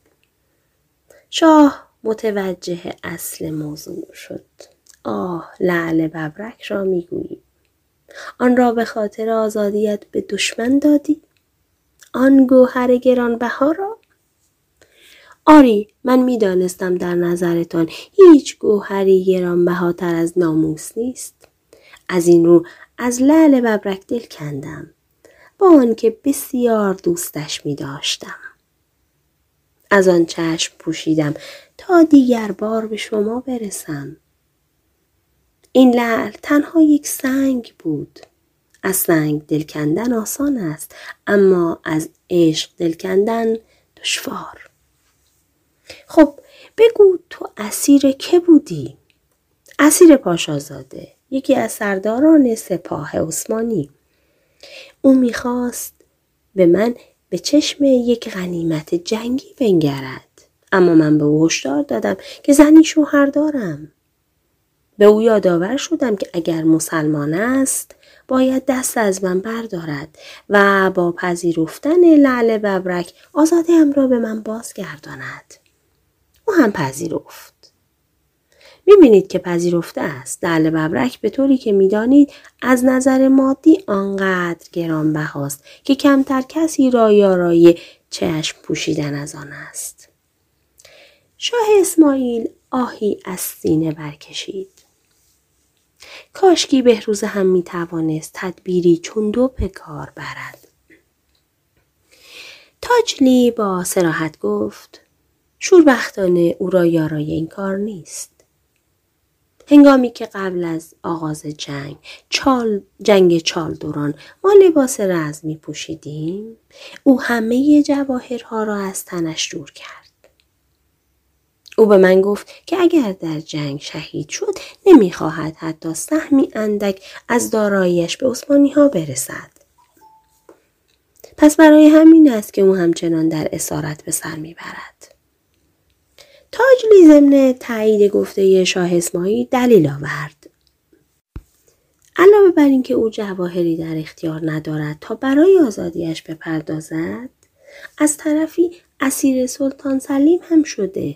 شاه متوجه اصل موضوع شد. آه لعل ببرک را می‌گویی. آن را به خاطر آزادیت به دشمن دادی؟ آن گوهر گرانبها را؟ آری من می‌دانستم در نظرتان هیچ گوهری گرانبهاتر از ناموس نیست از این رو از لعل ببرک دل کندم با آنکه بسیار دوستش می داشتم. از آن چشم پوشیدم تا دیگر بار به شما برسم. این لعل تنها یک سنگ بود. از سنگ دل کندن آسان است اما از عشق دل کندن دشوار. خب بگو تو اسیر که بودی؟ اسیر پاشازاده یکی از سرداران سپاه عثمانی. او می‌خواست به من به چشم یک غنیمت جنگی بنگرد. اما من به او هشدار دادم که زنی شوهر دارم. به او یادآور شدم که اگر مسلمان است باید دست از من بردارد و با پذیرفتن لعل ببرک آزادیم را به من بازگرداند. او هم پذیرفت. می‌بینید که پذیرفته است. لعل ببرک به طوری که می‌دانید از نظر مادی آنقدر گرانبهاست که کمتر کسی را یارای چشم پوشیدن از آن است. شاه اسماعیل آهی از سینه برکشید. کاشکی بهروز هم می توانست تدبیری چون دو کار برد. تاجلی با سراحت گفت شوربختانه او را یارای این کار نیست. هنگامی که قبل از آغاز جنگ چال جنگ چال دوران ما لباس رزمی پوشیدیم او همه جواهرها را از تنش دور کرد او به من گفت که اگر در جنگ شهید شد نمی‌خواهد حتی سهمی اندک از داراییش به عثمانی ها برسد. پس برای همین است که او همچنان در اسارت به سر می‌برد. تاجلی ضمن تایید گفته شاه اسماعیل دلیل آورد. علاوه بر اینکه او جواهری در اختیار ندارد تا برای آزادیش بپردازد از طرفی اسیر سلطان سلیم هم شده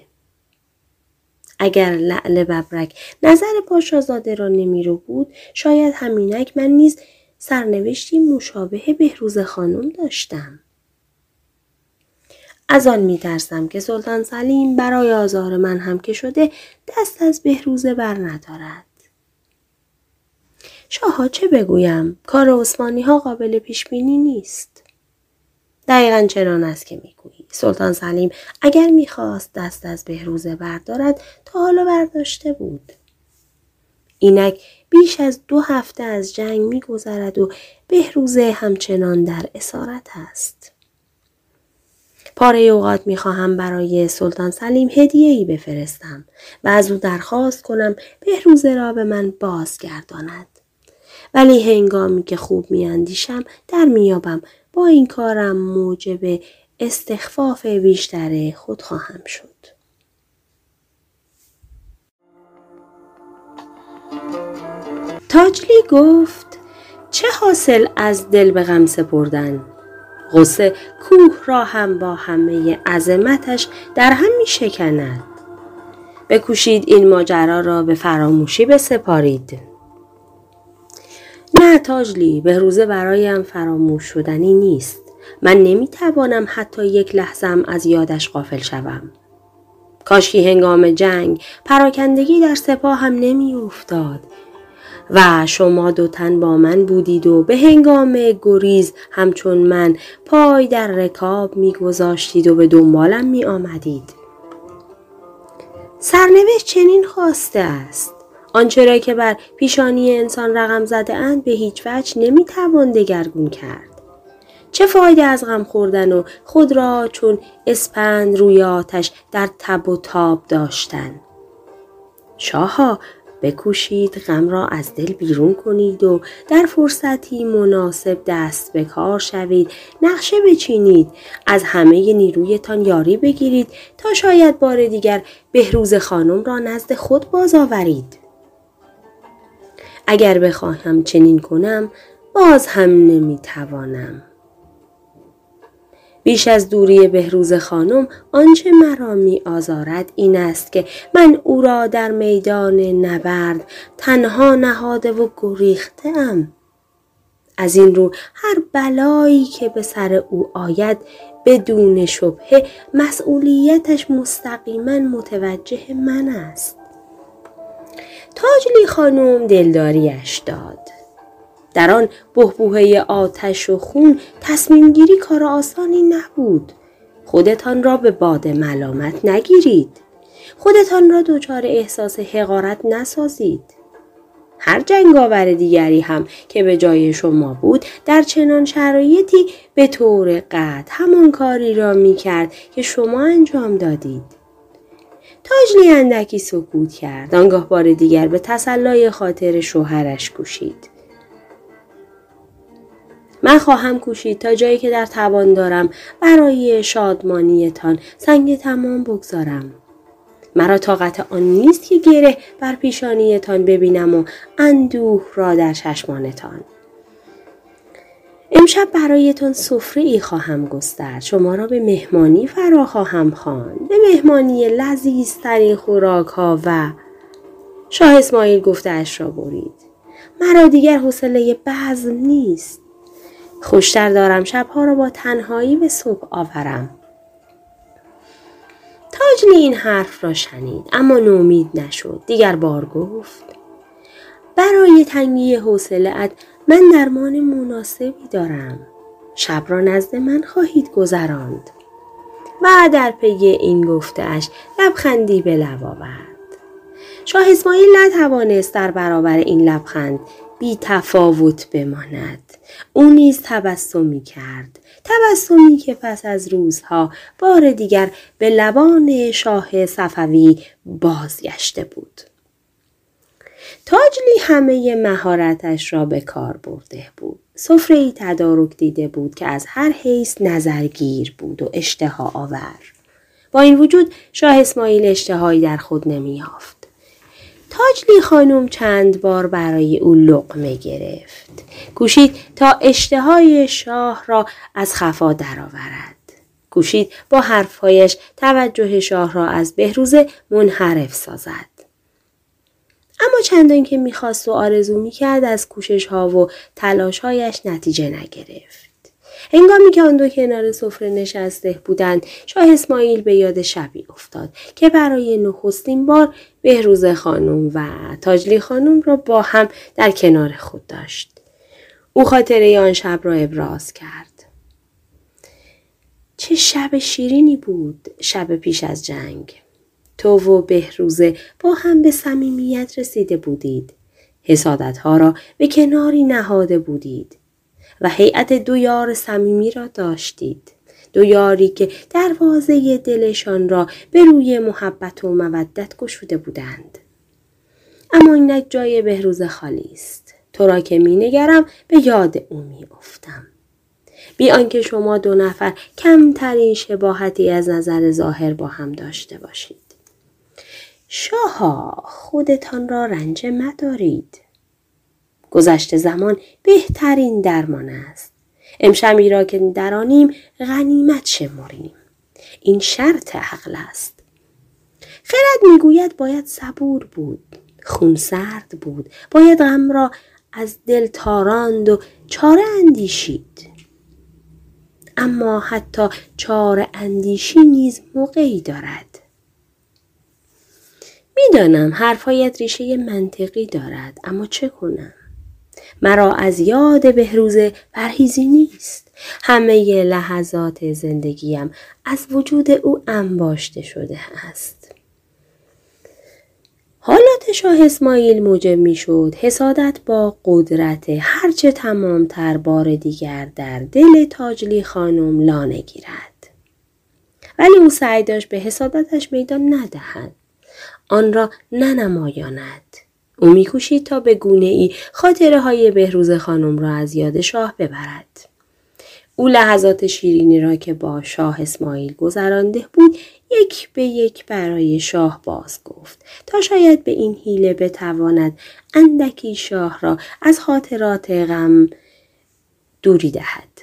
اگر لعل ببرک نظر پاشازاده را نمیرو بود شاید همینک من نیز سرنوشتی مشابه بهروز خانم داشتم از آن میترسم که سلطان سلیم برای آزار من هم که شده دست از بهروزه بر ندارد. شاها چه بگویم؟ کار عثمانی ها قابل پیش بینی نیست. دقیقا چنان است که می‌گویی. سلطان سلیم اگر می‌خواست دست از بهروزه بردارد تا حالا برداشته بود. اینک بیش از دو هفته از جنگ میگذرد و بهروزه همچنان در اسارت است. پاره اوقات می‌خواهم برای سلطان سلیم هدیه ای بفرستم و از او درخواست کنم بهروزه را به من بازگرداند ولی هنگامی که خوب میاندیشم در میابم با این کارم موجب استخفاف بیشتر خود خواهم شد. تاجلی گفت چه حاصل از دل به غم سپردن؟ غصه کوه را هم با همه عظمتش در هم می شکند. بکوشید این ماجرا را به فراموشی بسپارید. نه تاجلی به روزه برایم فراموش شدنی نیست. من نمی‌توانم حتی یک لحظم از یادش قافل شوم. کاشکی هنگام جنگ پراکندگی در سپاه هم نمی افتاد و شما دو تن با من بودید و به هنگام گریز همچون من پای در رکاب می گذاشتید و به دنبالم می آمدید. سرنوشت چنین خواسته است. آنچه را که بر پیشانی انسان رقم زده اند به هیچ وجه نمی توان دگرگون کرد. چه فایده از غم خوردن و خود را چون اسپند روی آتش در تب و تاب داشتن شاها بکوشید غم را از دل بیرون کنید و در فرصتی مناسب دست به کار شوید. نقشه بچینید. از همه نیرویتان یاری بگیرید تا شاید بار دیگر بهروز خانم را نزد خود باز آورید اگر بخواهم چنین کنم باز هم نمی‌توانم. بیش از دوری بهروز خانم آنچه مرا می آزارد این است که من او را در میدان نبرد تنها نهاده و گریخته ام. از این رو هر بلایی که به سر او آید بدون شبهه مسئولیتش مستقیما متوجه من است. تاجلی خانم دلداریش داد. در آن بهبوهه آتش و خون تصمیم گیری کار آسانی نبود. خودتان را به باد ملامت نگیرید. خودتان را دچار احساس حقارت نسازید. هر جنگاور دیگری هم که به جای شما بود در چنان شرایطی به طور قطع همان کاری را می کرد که شما انجام دادید. تاجلی اندکی سکوت کرد آنگاه بار دیگر به تسلای خاطر شوهرش کوشید. من خواهم کوشید تا جایی که در توان دارم. برای شادمانیتان سنگ تمام بگذارم. مرا طاقت آن نیست که گره بر پیشانیتان ببینم و اندوه را در چشمانتان. امشب برایتان سفره ای خواهم گسترد. شما را به مهمانی فرا خواهم خواند. به مهمانی لذیذترین خوراک ها و شاه اسماعیل گفته اش را برید. مرا دیگر حوصله بعض نیست. خوشتر دارم شبها را با تنهایی به صبح آورم. تاجلی این حرف را شنید اما نومید نشد. دیگر بار گفت برای تنگی حوصله من درمان مناسبی دارم. شب را نزد من خواهید گذراند. و در پی این گفتهاش لبخندی به لب آورد. شاه اسماعیل نتوانست در برابر این لبخند بی تفاوت بماند. او نیز تبسمی کرد. تبسمی که پس از روزها بار دیگر به لبان شاه صفوی بازگشته بود. تاجلی همه مهارتش را به کار برده بود. سفره ای تدارک دیده بود که از هر حیث نظرگیر بود و اشتها آور. با این وجود شاه اسماعیل اشتهایی در خود نمیافت. تاجلی خانم چند بار برای او لقمه گرفت. کوشید تا اشتهای شاه را از خفا درآورد. کوشید با حرفهایش توجه شاه را از بهروز منحرف سازد. اما چندان که می‌خواست و آرزو می‌کرد از کوشش ها و تلاش هایش نتیجه نگرفت. هنگامی که آن دو کنار سفره نشسته بودند شاه اسماعیل به یاد شبی افتاد که برای نخستین بار بهروز خانم و تاجلی خانم را با هم در کنار خود داشت. او خاطره آن شب را ابراز کرد. چه شب شیرینی بود شب پیش از جنگ. تو و بهروزه با هم به صمیمیت رسیده بودید. حسادت ها را به کناری نهاده بودید و هیئت دو یار صمیمی را داشتید. دو یاری که دروازه دلشان را به روی محبت و مودت گشوده بودند. اما اینک جای بهروز خالی است. تو را که می نگرم به یاد او می افتم. بی آنکه شما دو نفر کمترین شباهتی از نظر ظاهر با هم داشته باشید. شاها خودتان را رنج مدارید. گذشت زمان بهترین درمان است. امشبی را که درانیم غنیمت شمریم. این شرط عقل است. خرد می‌گوید باید صبور بود. خون سرد بود. باید غم را از دل تاراند و چاره اندیشید. اما حتی چاره اندیشی نیز موقعی دارد. می‌دانم حرفهایت ریشه منطقی دارد اما چه کنم؟ مرا از یاد بهروزه پرهیزی نیست. همه لحظات زندگیم از وجود او انباشته شده است. حالات شاه اسماعیل موجب می شد حسادت با قدرت هرچه تمامتر بار دیگر در دل تاجلی خانم لانه گیرد. ولی او سعی داشت به حسادتش میدان ندهد. آن را ننمایاند. او میکوشید تا به گونه ای خاطره های بهروز خانم را از یاد شاه ببرد. او لحظات شیرینی را که با شاه اسماعیل گذرانده بود یک به یک برای شاه باز گفت تا شاید به این حیله بتواند اندکی شاه را از خاطرات غم دوری دهد.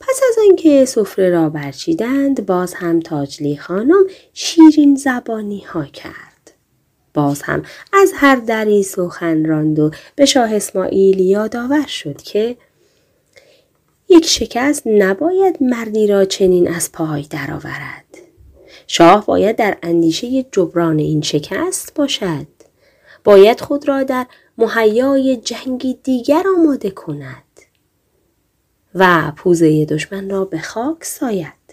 پس از آنکه سفره را برچیدند باز هم تاجلی خانم شیرین زبانی ها کرد. باز هم از هر دری سخن راند و به شاه اسماعیل یادآور شد که یک شکست نباید مردی را چنین از پای درآورد. شاه باید در اندیشه جبران این شکست باشد. باید خود را در مهیای جنگی دیگر آماده کند و پوزه دشمن را به خاک ساید.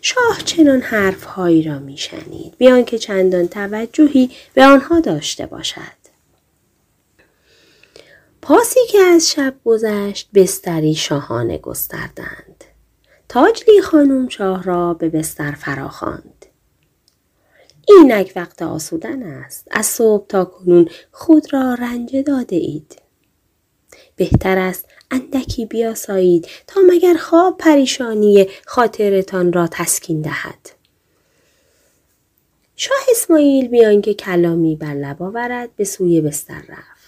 شاه چنان حرفهایی را میشنید بیان که چندان توجهی به آنها داشته باشد. پاسی که از شب گذشت بستری شاهانه گستردند. تاجلی خانم شاه را به بستر فراخواند. اینک وقت آسودن است. از صبح تا کنون خود را رنج داده اید. بهتر است اندکی بیاسایید تا مگر خواب پریشانی خاطرتان را تسکین دهد. شاه اسماعیل بیان که کلامی بر لب آورد به سوی بستر رفت.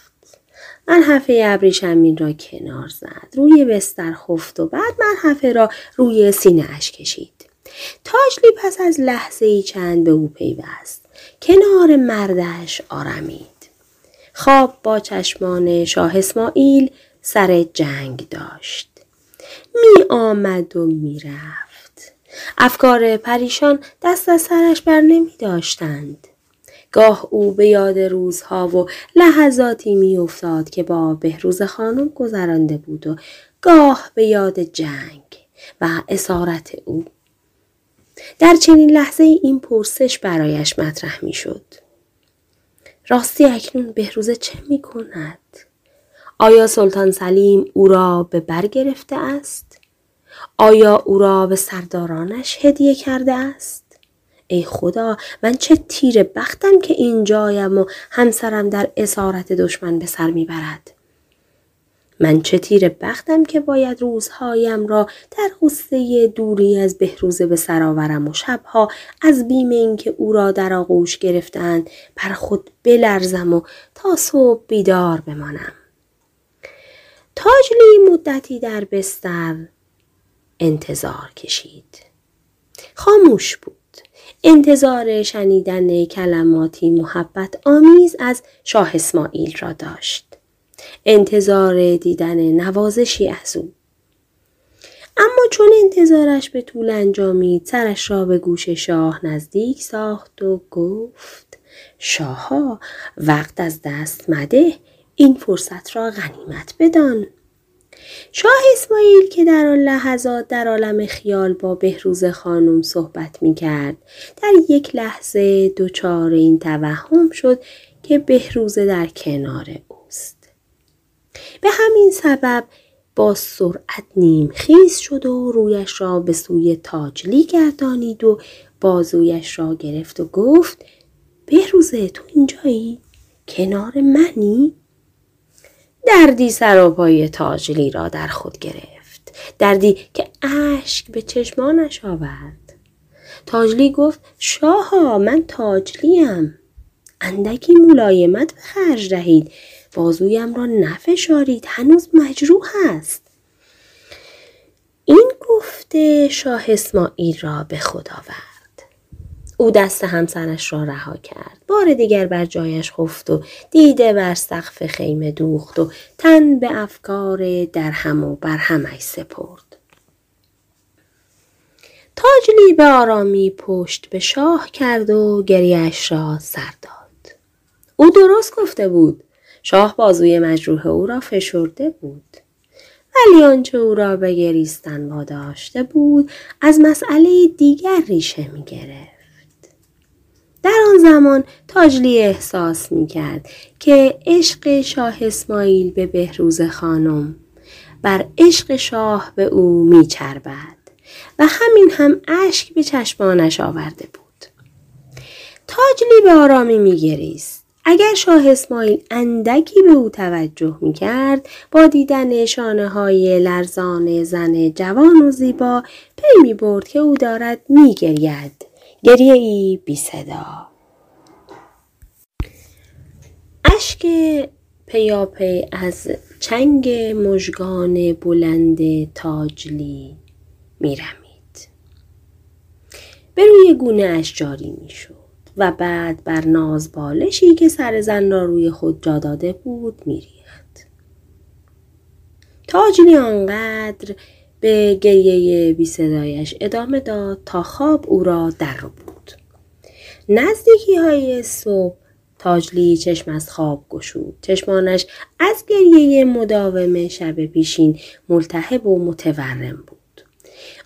ملحفه ابریشمین را کنار زد روی بستر خفت و بعد ملحفه را روی سینه اش کشید تاجلی پس از لحظه ای چند به او پیوست کنار مردش آرمید خواب با چشمان شاه اسماعیل سر جنگ داشت می آمد و می رفت. افکار پریشان دست از سرش بر نمی داشتند. گاه او به یاد روزها و لحظاتی میافتاد که با بهروز خانم گذرانده بود و گاه به یاد جنگ و اسارت او. در چنین لحظه این پرسش برایش مطرح می شد. راستی اکنون بهروزه چه می کند؟ آیا سلطان سلیم او را به بر گرفته است؟ آیا او را به سردارانش هدیه کرده است؟ ای خدا من چه تیر بختم که اینجایم و همسرم در اسارت دشمن به سر می‌برد. من چه تیر بختم که باید روزهایم را در غصه دوری از بهروزه به سر آورم و شبها از بیم اینکه او را در آغوش گرفتند بر خود بلرزم و تا صبح بیدار بمانم. تاجلی مدتی در بستر انتظار کشید. خاموش بود. انتظار شنیدن کلماتی محبت آمیز از شاه اسماعیل را داشت. انتظار دیدن نوازشی از او. اما چون انتظارش به طول انجامید سرش را به گوش شاه نزدیک ساخت و گفت شاها وقت از دست مده این فرصت را غنیمت بدان. شاه اسماعیل که در آن لحظات در عالم خیال با بهروز خانم صحبت می کرد در یک لحظه دچار این توهم شد که بهروزه در کنار اوست. به همین سبب با سرعت نیم خیز شد و رویش را به سوی تاجلی گردانید و بازویش را گرفت و گفت بهروزه تو اینجایی؟ کنار منی؟ دردی سراپای تاجلی را در خود گرفت. دردی که اشک به چشمانش آورد. تاجلی گفت شاها من تاجلیم. اندکی ملایمت به خرج دهید. بازویم را نفشارید. هنوز مجروح است. این گفته شاه اسماعیل را به خود آورد. او دست همسرش را رها کرد. بار دیگر بر جایش خفت و دیده بر سقف خیمه دوخت و تن به افکار درهم و برهمش سپرد. تاجلی به آرامی پشت به شاه کرد و گریش را سر داد. او درست گفته بود. شاه بازوی مجروح او را فشرده بود. ولی آنچه او را به گریستن واداشته بود از مسئله دیگر ریشه می. در آن زمان تاجلی احساس می کرد که عشق شاه اسماعیل به بهروز خانم بر عشق شاه به او می چربد و همین هم اشک به چشمانش آورده بود. تاجلی به آرامی می گریست. اگر شاه اسماعیل اندکی به او توجه می کرد با دیدن شانه های لرزان زن جوان و زیبا پی می برد که او دارد می گرید. گریه ای بی صدا. اشک پیاپی از چنگ مژگان بلند تاجلی میرمید به روی گونه اش جاری می‌شد و بعد بر ناز بالشی که سر زن را روی خود جا داده بود میریخت تاجلی آنقدر به گریه بی صدایش ادامه داد تا خواب او را در بود. نزدیکی های صبح تاجلی چشم از خواب گشود. چشمانش از گریه مداوم شب پیشین ملتهب و متورم بود.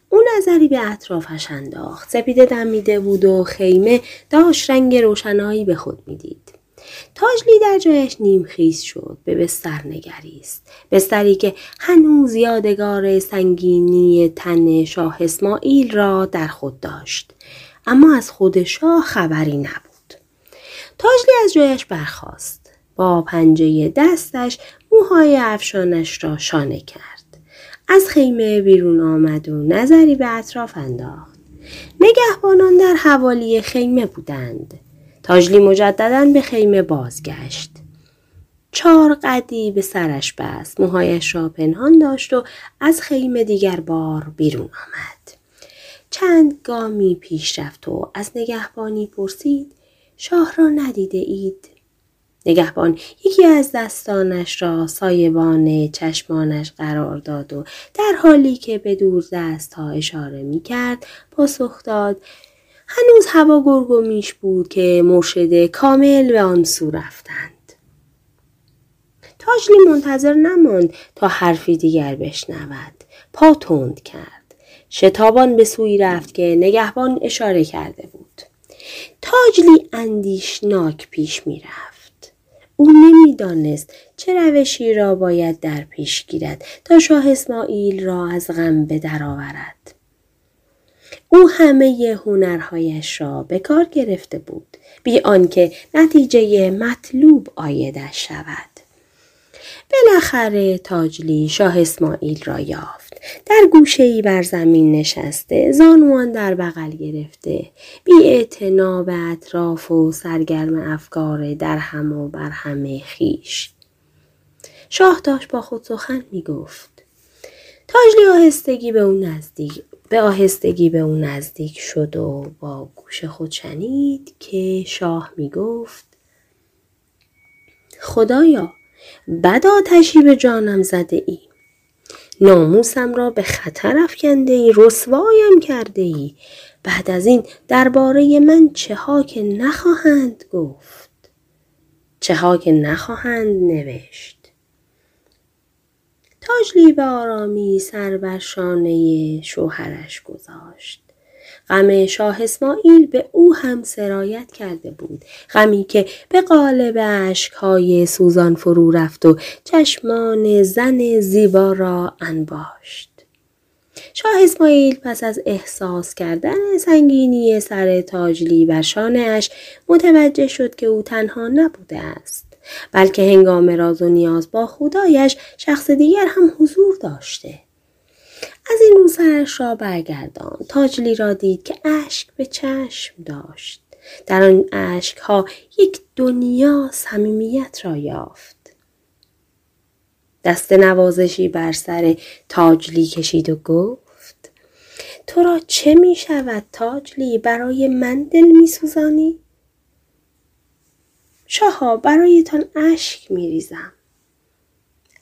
او نظری به اطرافش انداخت. سپیده دمیده بود و خیمه داشت رنگ روشنایی به خود می‌دید. تاجلی در جایش نیمخیز شد به بستر نگریست بستری که هنوز یادگار سنگینی تن شاه اسماعیل را در خود داشت اما از خود شاه خبری نبود تاجلی از جایش برخاست. با پنجه دستش موهای افشانش را شانه کرد. از خیمه بیرون آمد و نظری به اطراف انداخت. نگهبانان در حوالی خیمه بودند. تاجلی مجددا به خیمه بازگشت. چهار قدی به سرش بست. موهایش را پنهان داشت و از خیمه دیگر بار بیرون آمد. چند گامی پیش رفت و از نگهبانی پرسید شاه را ندیده اید؟ نگهبان یکی از دستانش را سایبان چشمانش قرار داد و در حالی که به دور دست ها اشاره می کرد پاسخ داد هنوز هوا گرگ و میش بود که مرشد کامل به آن سو رفتند. تاجلی منتظر نماند تا حرفی دیگر بشنود. پا تند کرد. شتابان به سوی رفت که نگهبان اشاره کرده بود. تاجلی اندیشناک پیش می رفت. او نمی‌دانست چه روشی را باید در پیش گیرد تا شاه اسماعیل را از غم به درآورد. او همه هنرهایش را به کار گرفته بود بی آنکه نتیجه مطلوب آیدش شود. بالاخره تاجلی شاه اسماعیل را یافت. در گوشه ای بر زمین نشسته زانوان در بغل گرفته بی به اطراف و سرگرم افکار در هم و بر همه خیش شاه داشت با خود سخن می گفت تاجلی آهستگی به اون نزدیک به آهستگی به اون نزدیک شد و با گوش خود شنید که شاه می گفت خدایا بد آتشی به جانم زده ای. ناموسم را به خطر افکنده ای رسوایم کرده ای. بعد از این درباره من چه ها که نخواهند گفت؟ چه ها که نخواهند نوشت. تاجلی به آرامی سر بر شانه شوهرش گذاشت. غم شاه اسماعیل به او هم سرایت کرده بود. غمی که به قالب اشکهای سوزان فرو رفت و چشمان زن زیبا را انباشت. شاه اسماعیل پس از احساس کردن سنگینی سر تاجلی بر شانهاش متوجه شد که او تنها نبوده است. بلکه هنگام راز و نیاز با خدایش شخص دیگر هم حضور داشته. از این رو سرش را برگردان. تاجلی را دید که اشک به چشم داشت. در آن اشک ها یک دنیا صمیمیت را یافت. دست نوازشی بر سر تاجلی کشید و گفت تو را چه می شود تاجلی؟ برای من دل می سوزانی؟ شاها برایتان اشک می ریزم.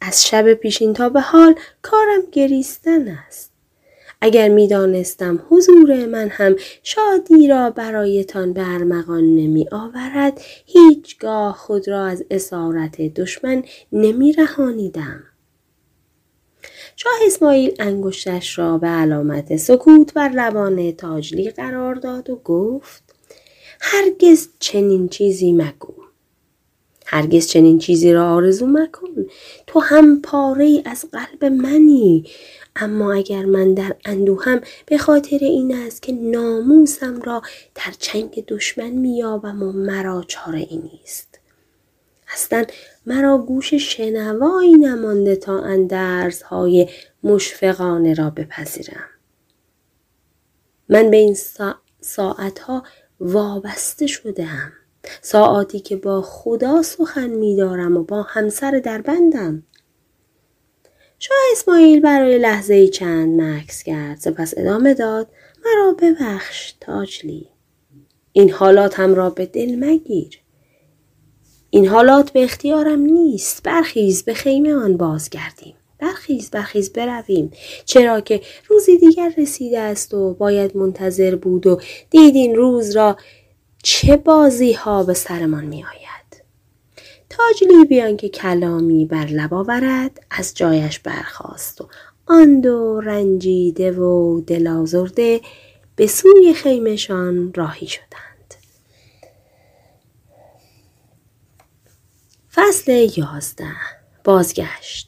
از شب پیشین تا به حال کارم گریستن است. اگر می دانستم حضور من هم شادی را برایتان به ارمغان نمی آورد هیچگاه خود را از اسارت دشمن نمی رهانیدم. شاه اسماعیل انگشتش را به علامت سکوت بر لبان تاجلی قرار داد و گفت هرگز چنین چیزی مگو هرگز چنین چیزی را آرزو مکن. تو هم پاره از قلب منی. اما اگر من در اندوهم به خاطر این است که ناموسم را در چنگ دشمن میابم و مرا چاره ای نیست. اصلا مرا گوش شنوایی نمانده تا اندرز های مشفقانه را بپذیرم. من به این سا... ساعتها وابسته شدم ساعتی که با خدا سخن میدارم و با همسر در بندم شاه اسماعیل برای لحظه چند مکس کرد سپس ادامه داد مرا ببخش تاجلی. این حالات هم را به دل مگیر. این حالات به اختیارم نیست. برخیز به خیمه آن بازگردیم. برخیز برخیز برویم. چرا که روزی دیگر رسیده است و باید منتظر بود و دید این روز را چه بازی ها به سرمان می آید. تاج لیبیان که کلامی بر لب آورد از جایش برخاست و آن دو رنجیده و دلازرده به سوی خیمشان راهی شدند. فصل یازده بازگشت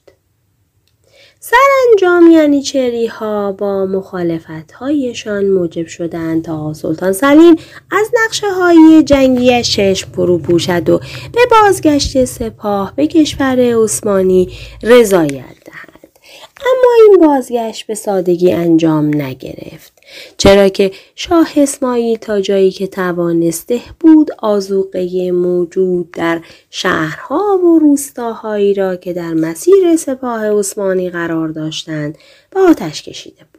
سرانجام یعنی ها با مخالفت هایشان موجب شدند تا سلطان سلیم از نقشه های جنگی چشم فرو پوشد و به بازگشت سپاه به کشور عثمانی رضایت دهد. اما این بازگشت به سادگی انجام نگرفت. چرا که شاه اسماعیل تا جایی که توانسته بود آزوقه موجود در شهرها و روستاهایی را که در مسیر سپاه عثمانی قرار داشتند به آتش کشیده بود.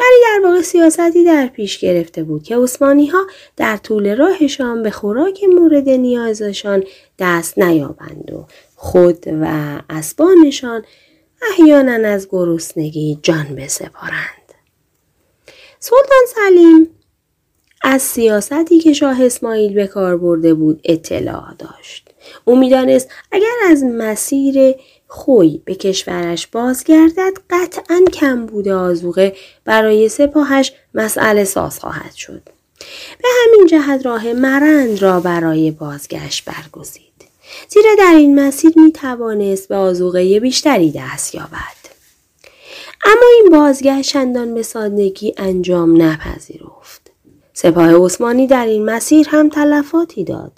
یعنی در واقع سیاستی در پیش گرفته بود که عثمانی ها در طول راهشان به خوراک مورد نیازشان دست نیابند و خود و اسبانشان احیانا از گرسنگی جان بسپارند. سلطان سلیم از سیاستی که شاه اسماعیل به کار برده بود اطلاع داشت. او می‌دانست اگر از مسیر خوی به کشورش بازگردد قطعا کم بوده آزوغه برای سپاهش مسئله ساز خواهد شد. به همین جهت راه مرند را برای بازگشت برگزید. زیرا در این مسیر می توانست به آزوغه بیشتری دست یابد. اما این بازگشت چندان به سادگی انجام نپذیرفت. سپاه عثمانی در این مسیر هم تلفاتی داد.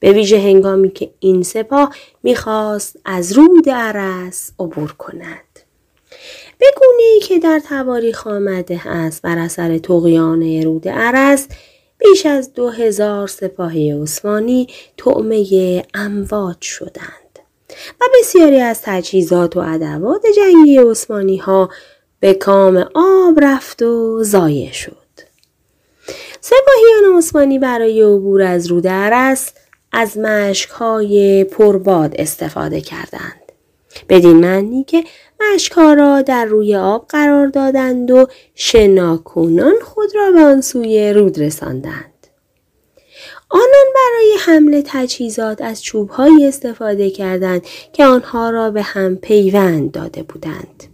به ویژه هنگامی که این سپاه می‌خواست از رود عرس عبور کند. به گونه ای که در تواریخ آمده است بر اثر تقیان رود عرس بیش از دو هزار سپاهی عثمانی تعمه اموات شدند. و بسیاری از تجهیزات و ادوات جنگی عثمانی ها به کام آب رفت و ضایع شد. سپاهیان عثمانی برای عبور از رود عرس از مشک های پرباد استفاده کردند. بدین معنی که مشک را در روی آب قرار دادند و شناکونان خود را به آن سوی رود رساندند. آنان برای حمل تجهیزات از چوبهایی استفاده کردند که آنها را به هم پیوند داده بودند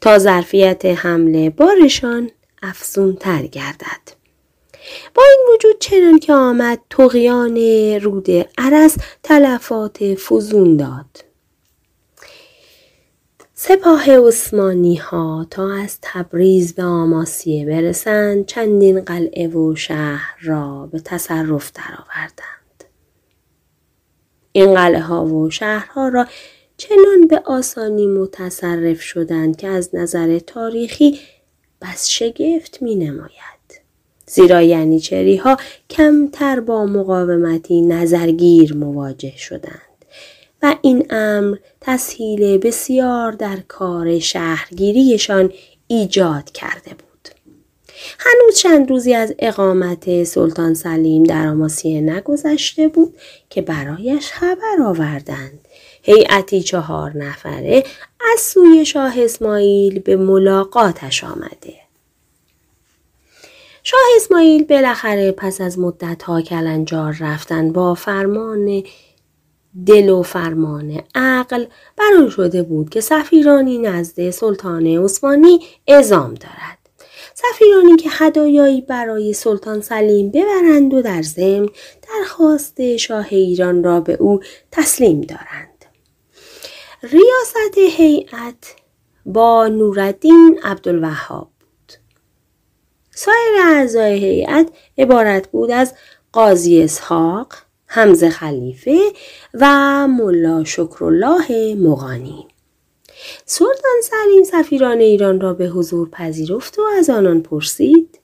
تا ظرفیت حمله بارشان افزون تر گردد. با این وجود چنان که آمد تقیان رود عرس تلفات فزون داد. سپاه عثمانی ها تا از تبریز به آماسیه برسند چندین قلعه و شهر را به تصرف درآوردند. این قلعه ها و شهرها را چنان به آسانی متصرف شدند که از نظر تاریخی بس شگفت می نماید. زیرا یعنی ها کمتر با مقاومتی نظرگیر مواجه شدند. و این امر تسهیل بسیار در کار شهرگیریشان ایجاد کرده بود. هنوز چند روزی از اقامت سلطان سلیم در آماسیه نگذشته بود که برایش خبر آوردند. هیئتی چهار نفره از سوی شاه اسماعیل به ملاقاتش آمده. شاه اسماعیل بالاخره پس از مدت ها کلنجار رفتن با فرمان دل و فرمان عقل بر شده بود که سفیرانی نزد سلطان عثمانی اعزام دارد. سفیرانی که هدایایی برای سلطان سلیم ببرند و در ضمن درخواست شاه ایران را به او تسلیم دارند. ریاست هیئت با نورالدین عبدالوهاب بود. سایر اعضای هیئت عبارت بود از قاضی اسحاق حمزه خلیفه و ملا شکرالله مغانی. سلطان سلیم سفیران ایران را به حضور پذیرفت و از آنان پرسید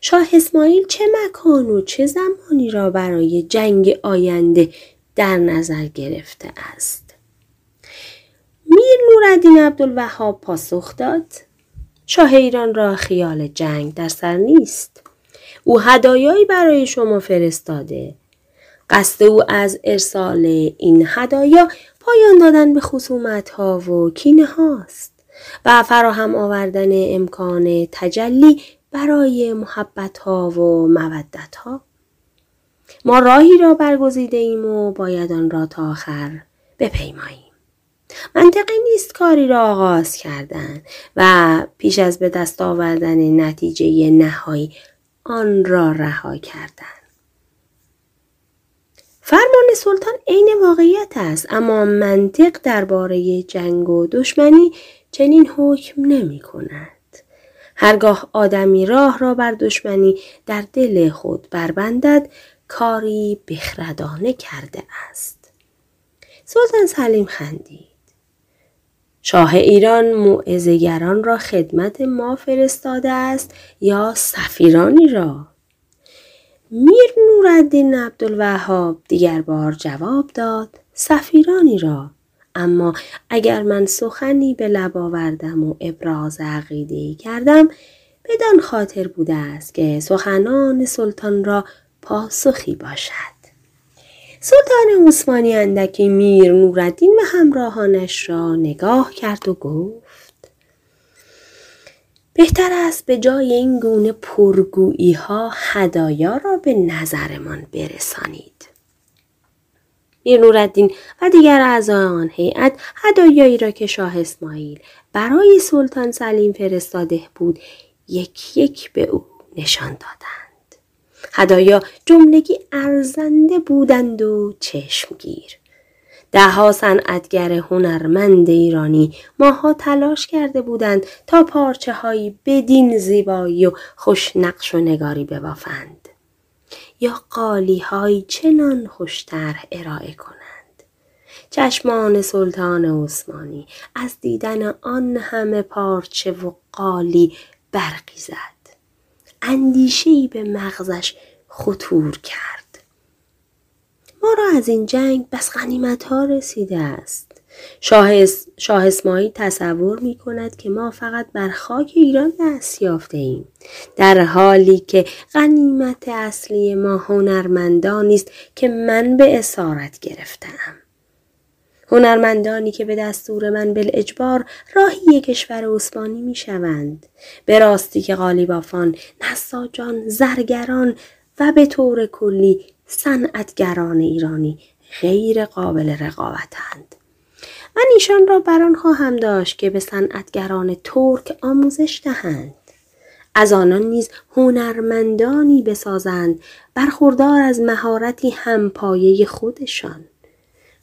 شاه اسماعیل چه مکان و چه زمانی را برای جنگ آینده در نظر گرفته است؟ میر نورالدین عبدالوهاب پاسخ داد شاه ایران را خیال جنگ در سر نیست. او هدایایی برای شما فرستاده قصد او از ارسال این هدایا پایان دادن به خصومت ها و کینه هاست و فراهم آوردن امکان تجلی برای محبت ها و مودت ها. ما راهی را برگزیده ایم و باید آن را تا آخر بپیماییم. منطقی نیست کاری را آغاز کردن و پیش از به دست آوردن نتیجه نهایی آن را رها کردن. فرمان سلطان عین واقعیت است اما منطق درباره جنگ و دشمنی چنین حکم نمی کند. هرگاه آدمی راه را بر دشمنی در دل خود بربندد کاری بخردانه کرده است. سلطان سلیم خندید. شاه ایران معزگران را خدمت ما فرستاده است یا سفیرانی را؟ میر نورالدین عبدالوهاب دیگر بار جواب داد سفیرانی را اما اگر من سخنی به لب آوردم و ابراز عقیده کردم بدان خاطر بوده است که سخنان سلطان را پاسخی باشد سلطان عثمانی اندکی میر نورالدین و همراهانش را نگاه کرد و گفت بهتر است به جای این گونه پرگویی ها هدایا را به نظرمان برسانید. میر نورالدین و دیگر اعضای آن هیئت هدایایی را که شاه اسماعیل برای سلطان سلیم فرستاده بود یک یک به او نشان دادند. هدایا جملگی ارزنده بودند و چشمگیر. دهها صنعتگر هنرمند ایرانی ماها تلاش کرده بودند تا پارچه هایی بدین زیبایی و خوش نقش و نگاری ببافند. یا قالی های چنان خوشتر ارائه کنند. چشمان سلطان عثمانی از دیدن آن همه پارچه و قالی برقی زد. اندیشهای به مغزش خطور کرد ما را از این جنگ بس غنیمت ها رسیده است. شاه, شاه اسماعیل تصور می کند که ما فقط بر خاک ایران دست یافته ایم. در حالی که غنیمت اصلی ما هنرمندانی است که من به اسارت گرفتم. هنرمندانی که به دستور من بل اجبار راهی کشور عثمانی می شوند. به راستی که غالیبافان، نساجان، زرگران و به طور کلی صنعتگران ایرانی غیر قابل رقابتند. من ایشان را بران خواهم داشت که به صنعتگران ترک آموزش دهند. از آنان نیز هنرمندانی بسازند برخوردار از مهارتی همپایه خودشان.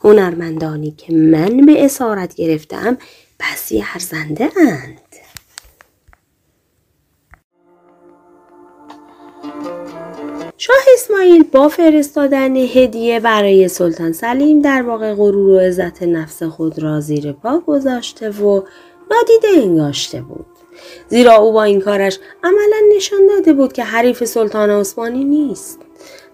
هنرمندانی که من به اسارت گرفتم بسی ارزنده اند. شاه اسماعیل با فرستادن هدیه برای سلطان سلیم در واقع غرور و عزت نفس خود را زیر پا گذاشته و نادیده انگاشته بود. زیرا او با این کارش عملا نشان داده بود که حریف سلطان عثمانی نیست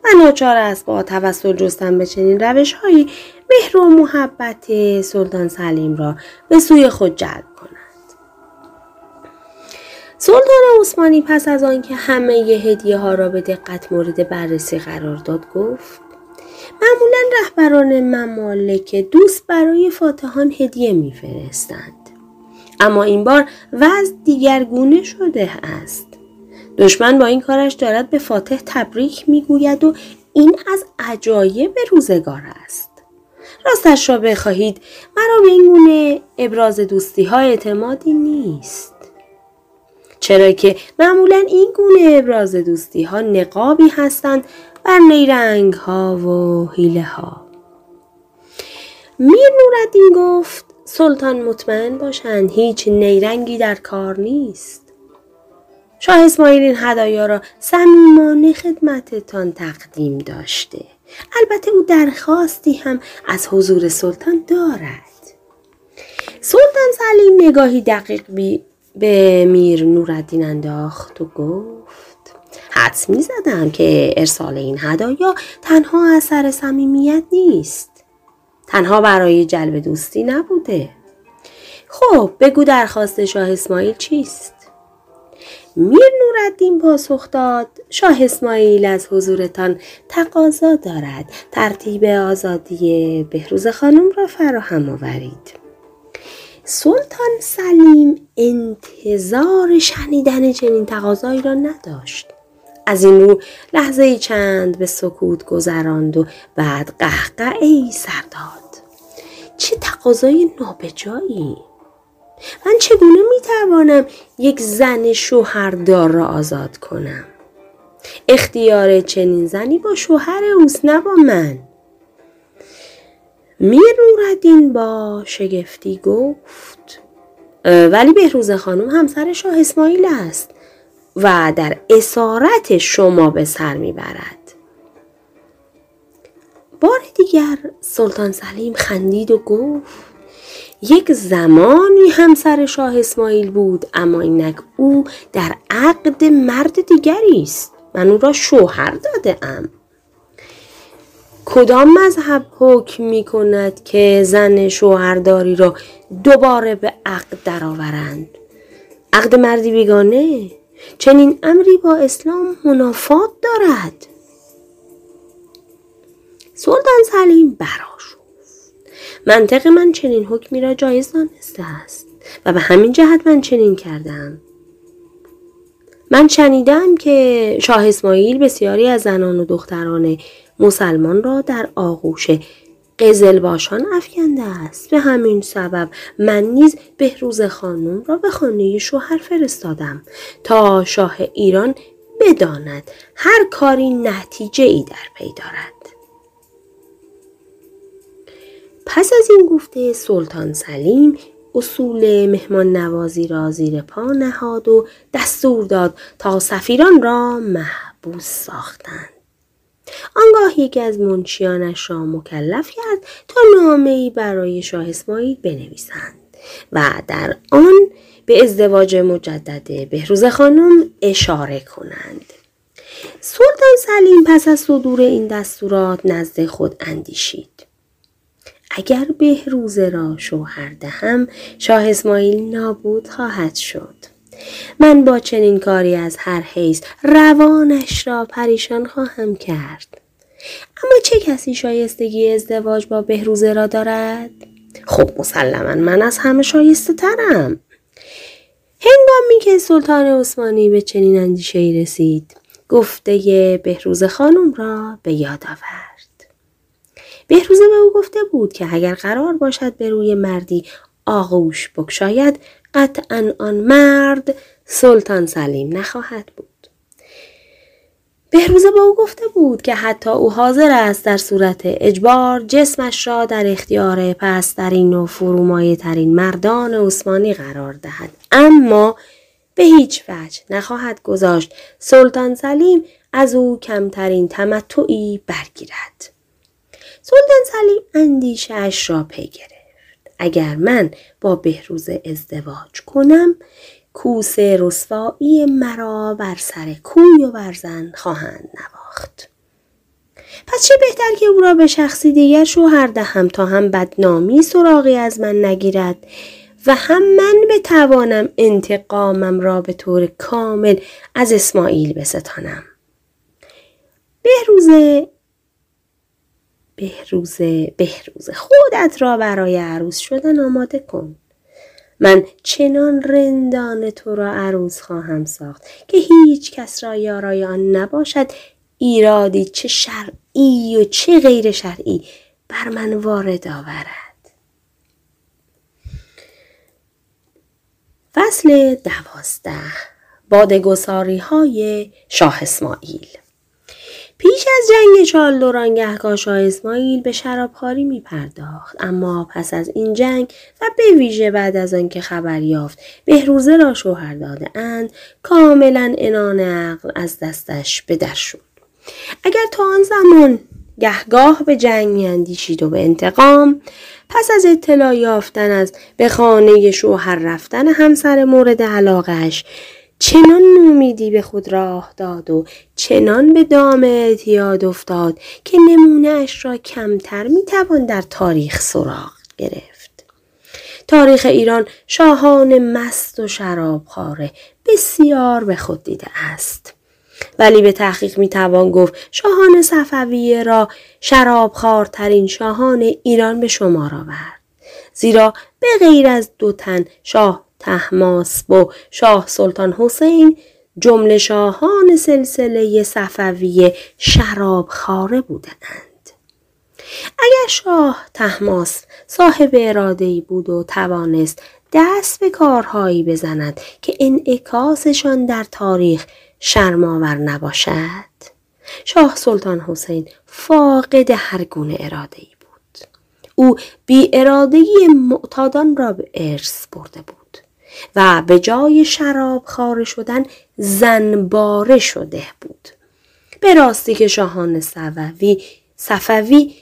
و ناچار است با توسل جستن به چنین روش هایی مهر و محبت سلطان سلیم را به سوی خود جلب کند. سلطان عثمانی پس از آنکه همه هدیه ها را به دقت مورد بررسی قرار داد گفت معمولا رهبران ممالک دوست برای فاتحان هدیه میفرستند. اما این بار وضع دیگرگونه شده است. دشمن با این کارش دارد به فاتح تبریک می‌گوید و این از عجایب روزگار است. راستش را بخواهید. مرا به این گونه ابراز دوستی ها اعتمادی نیست. چرا که معمولا این گونه ابراز دوستی ها نقابی هستند بر نیرنگ ها و حیله ها میر نوردین گفت سلطان مطمئن باشند هیچ نیرنگی در کار نیست. شاه اسماعیل این هدایا را صمیمانه خدمتتان تقدیم داشته. البته او درخواستی هم از حضور سلطان دارد. سلطان سلیم نگاهی دقیق بی به میر نوردین انداخت و گفت حدس می زدم که ارسال این هدایا تنها اثر صمیمیت نیست. تنها برای جلب دوستی نبوده. خب بگو درخواست شاه اسماعیل چیست؟ میر نوردین پاسخ داد شاه اسماعیل از حضورتان تقاضا دارد ترتیب آزادی بهروز خانم را فراهم آورید. سلطان سلیم انتظار شنیدن چنین تقاضایی را نداشت. از این رو لحظه چند به سکوت گذراند و بعد قهقه ای سر داد. چه تقاضای نابجایی! من چگونه می‌توانم یک زن شوهردار را آزاد کنم؟ اختیار چنین زنی با شوهر اوست نه با من. میر نوردین با شگفتی گفت ولی بهروز خانم همسر شاه اسماعیل است و در اسارت شما به سر می‌برد. بار دیگر سلطان سلیم خندید و گفت یک زمانی همسر شاه اسماعیل بود اما اینک او در عقد مرد دیگری است. من او را شوهر داده ام کدام مذهب حکم می کند که زن شوهرداری را دوباره به عقد درآورند؟ عقد مردی بیگانه؟ چنین امری با اسلام منافات دارد. سلطان سلیم براشفت منطق من چنین حکمی را جایز دانسته است و به همین جهت من چنین کردم. من شنیدم که شاه اسماعیل بسیاری از زنان و دختران مسلمان را در آغوش قزلباشان افکنده است. به همین سبب من نیز بهروز خانم را به خانه شوهر فرستادم تا شاه ایران بداند هر کاری نتیجه ای در پی دارد. پس از این گفته سلطان سلیم اصول مهمان نوازی را زیر پا نهاد و دستور داد تا سفیران را محبوس ساختند. آنگاه یکی از منشیانش را مکلف کرد تا نامه برای شاه اسماعیل بنویسند و در آن به ازدواج مجدد بهروز خانم اشاره کنند. سلطان سلیم پس از صدور این دستورات نزد خود اندیشید. اگر بهروزه را شوهر دهم شاه اسماعیل نابود خواهد شد. من با چنین کاری از هر حیث روانش را پریشان خواهم کرد. اما چه کسی شایستگی ازدواج با بهروزه را دارد؟ خب مسلما من از همه شایسته ترم. هنگامی که سلطان عثمانی به چنین اندیشه رسید گفته بهروز خانم را به یاد آورد. بهروزه به او گفته بود که اگر قرار باشد به روی مردی آغوش بکشاید قطعا آن مرد سلطان سلیم نخواهد بود. بهروزه به او گفته بود که حتی او حاضر است در صورت اجبار جسمش را در اختیار پسترین و فرومایه ترین مردان عثمانی قرار دهد اما به هیچ وجه نخواهد گذاشت سلطان سلیم از او کمترین تمتعی برگیرد سلطان سلیم اندیشهاش را پی گرفت. اگر من با بهروز ازدواج کنم کوس رسوایی مرا بر سر کوی و برزن خواهند نواخت. پس چه بهتر که او را به شخصی دیگر شوهر دهم تا هم بدنامی سراغی از من نگیرد و هم من بتوانم انتقامم را به طور کامل از اسماعیل بستانم. بهروز بهروزه بهروزه خودت را برای عروس شدن آماده کن. من چنان رندان تو را عروس خواهم ساخت که هیچ کس را یارای آن نباشد. ایرادی چه شرعی و چه غیر شرعی بر من وارد آورد. فصل دوازده. بادگساری های شاه اسماعیل. پیش از جنگ چالدوران گهگاه شاه اسماعیل به شرابخواری می پرداخت اما پس از این جنگ و به ویژه بعد از آنکه خبر یافت بهروزه را شوهر داده اند کاملا انان عقل از دستش به در شد. اگر تا آن زمان گهگاه به جنگ میاندیشید و به انتقام پس از اطلاع یافتن از به خانه شوهر رفتن همسر مورد علاقش چنان نومیدی به خود راه داد و چنان به دام اعتیاد افتاد که نمونه اش را کمتر می‌توان در تاریخ سراغ گرفت. تاریخ ایران شاهان مست و شرابخواره بسیار به خود دیده است. ولی به تحقیق می‌توان گفت شاهان صفویه را شرابخوارترین شاهان ایران به شمار آورد. زیرا به غیر از دو تن شاه تحماسب و شاه سلطان حسین جمله شاهان سلسله صفویه شراب خاره بودند. اگر شاه تحماس صاحب اراده بود و توانست دست به کارهایی بزند که انعکاسشان در تاریخ شرماور نباشد شاه سلطان حسین فاقد هر گونه اراده بود او بی اراده معتادان را به ارث برده بود و به جای شراب خاره شدن زنباره شده بود. به راستی که شاهان صفوی صفوی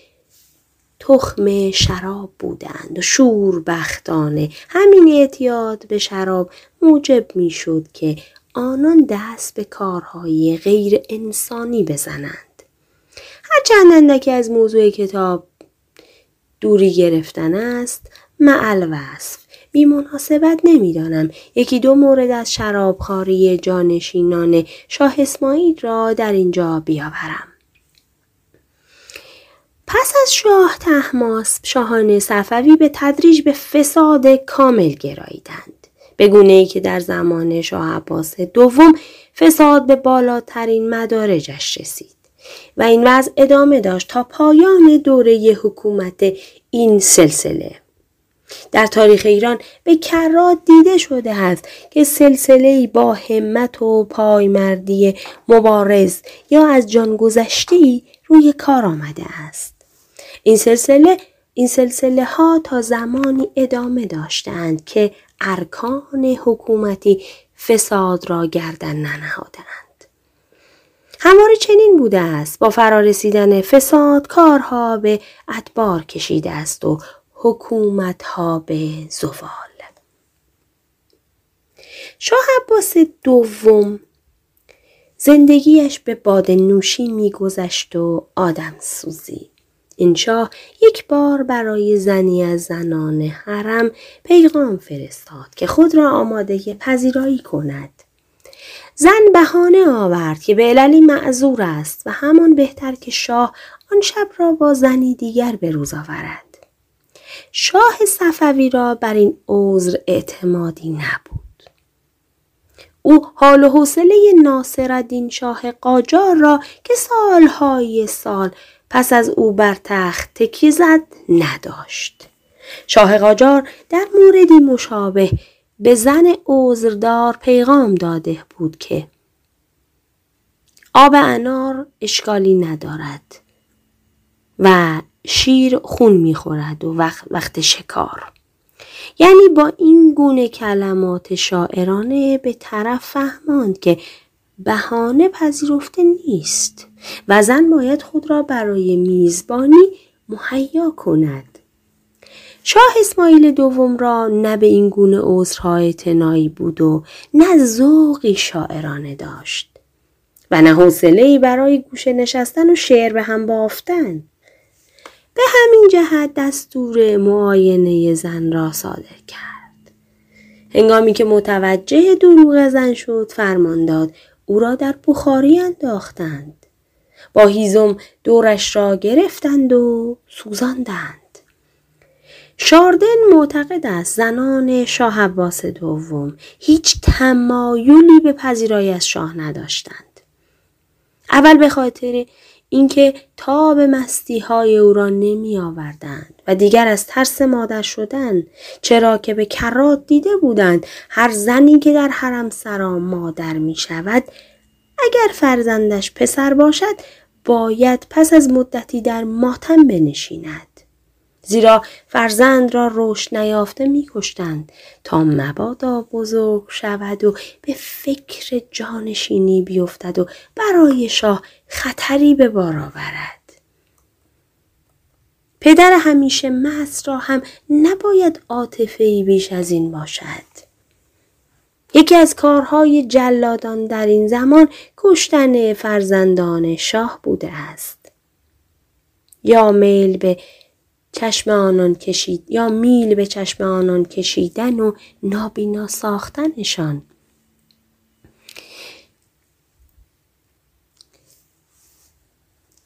تخم شراب بودند و شوربختانه همین اعتیاد به شراب موجب می شد که آنان دست به کارهای غیر انسانی بزنند. هرچند اندکی از موضوع کتاب دوری گرفتن است معل وصف بی مناسبت نمی‌دانم یکی دو مورد از شرابخاری جانشینان شاه اسماعیل را در اینجا بیاورم. پس از شاه تحماس شاهان صفوی به تدریج به فساد کامل گراییدند. به گونه ای که در زمان شاه عباس دوم فساد به بالاترین مدارجش رسید و این وضع ادامه داشت تا پایان دوره حکومت این سلسله. در تاریخ ایران به کرات دیده شده است که سلسله با همت و پایمردی مبارز یا از جان گذشته روی کار آمده است. این سلسله این سلسله ها تا زمانی ادامه داشتند که ارکان حکومتی فساد را گردن ننهادند. همواره چنین بوده است با فرارسیدن فساد کارها به ادبار کشیده است و حکومت ها به زوال شاه عباس دوم زندگیش به باد نوشی میگذشت و آدم سوزی. این شاه یک بار برای زنی از زنان حرم پیغام فرستاد که خود را آماده پذیرایی کند. زن بهانه آورد که به عللی معذور است و همان بهتر که شاه آن شب را با زنی دیگر به روز آورد. شاه صفوی را بر این عذر اعتمادی نبود. او حال و حوصله ناصرالدین شاه قاجار را که سالهای سال پس از او بر تخت تکی زد نداشت. شاه قاجار در موردی مشابه به زن عذردار پیغام داده بود که آب انار اشکالی ندارد و شیر خون می‌خورد و وقت, وقت شکار. یعنی با این گونه کلمات شاعرانه به طرف فهماند که بهانه پذیرفته نیست و زن باید خود را برای میزبانی مهیا کند. شاه اسماعیل دوم را نه به این گونه عذرها اعتنایی بود و نه ذوقی شاعرانه داشت و نه حوصلهای برای گوشه نشستن و شعر به هم بافتن. به همین جهت دستور معاینه زن را صادر کرد. هنگامی که متوجه دروغ زن شد فرمان داد او را در بخاری انداختند. با هیزم دورش را گرفتند و سوزاندند. شاردن معتقد است زنان شاه عباس دوم هیچ تمایلی به پذیرایی از شاه نداشتند. اول به خاطر اینکه تاب مستی های او را نمی آوردند و دیگر از ترس مادر شدن چرا که به کرات دیده بودند هر زنی که در حرم سرا مادر می شود اگر فرزندش پسر باشد باید پس از مدتی در ماتم بنشیند. زیرا فرزند را رشد نیافته میکشتند تا مبادا بزرگ شود و به فکر جانشینی بیفتد و برای شاه خطری به بار آورد. پدر همیشه مست را هم نباید عاطفه بیش از این باشد. یکی از کارهای جلادان در این زمان کشتن فرزندان شاه بوده است. یا میل به چشم آنان کشید یا میل به چشم آنان کشیدن و نابینا ساختنشان.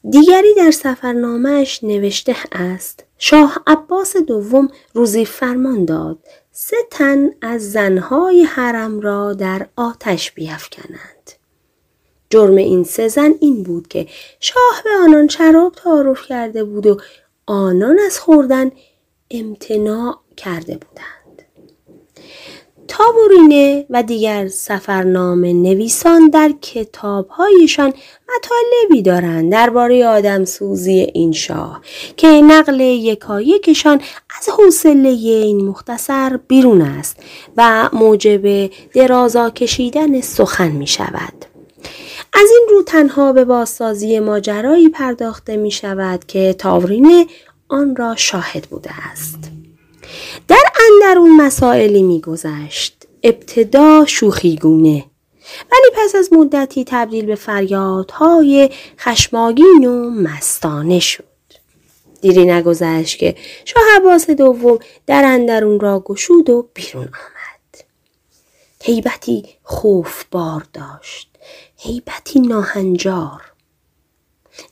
دیگری در سفرنامهش نوشته است شاه عباس دوم روزی فرمان داد سه تن از زنهای حرم را در آتش بیافکنند جرم این سه زن این بود که شاه به آنان شراب تعارف کرده بود و آنان از خوردن امتناع کرده بودند. تابورینه و دیگر سفرنامه نویسان در کتابهایشان مطالبی دارند درباره آدم سوزی این شاه که نقل یکایکشان از حوصله این مختصر بیرون است و موجب درازا کشیدن سخن می شود. از این رو تنها به بازسازی ماجرایی پرداخته می شود که تاورینه آن را شاهد بوده است. در اندرون مسائلی میگذشت ابتدا شوخیگونه ولی پس از مدتی تبدیل به فریادهای خشماگین و مستانه شد. دیری نگذشت که شاه عباس دوم در اندرون را گشود و بیرون آمد. هیبتی خوف بار داشت. هیبتی ناهنجار.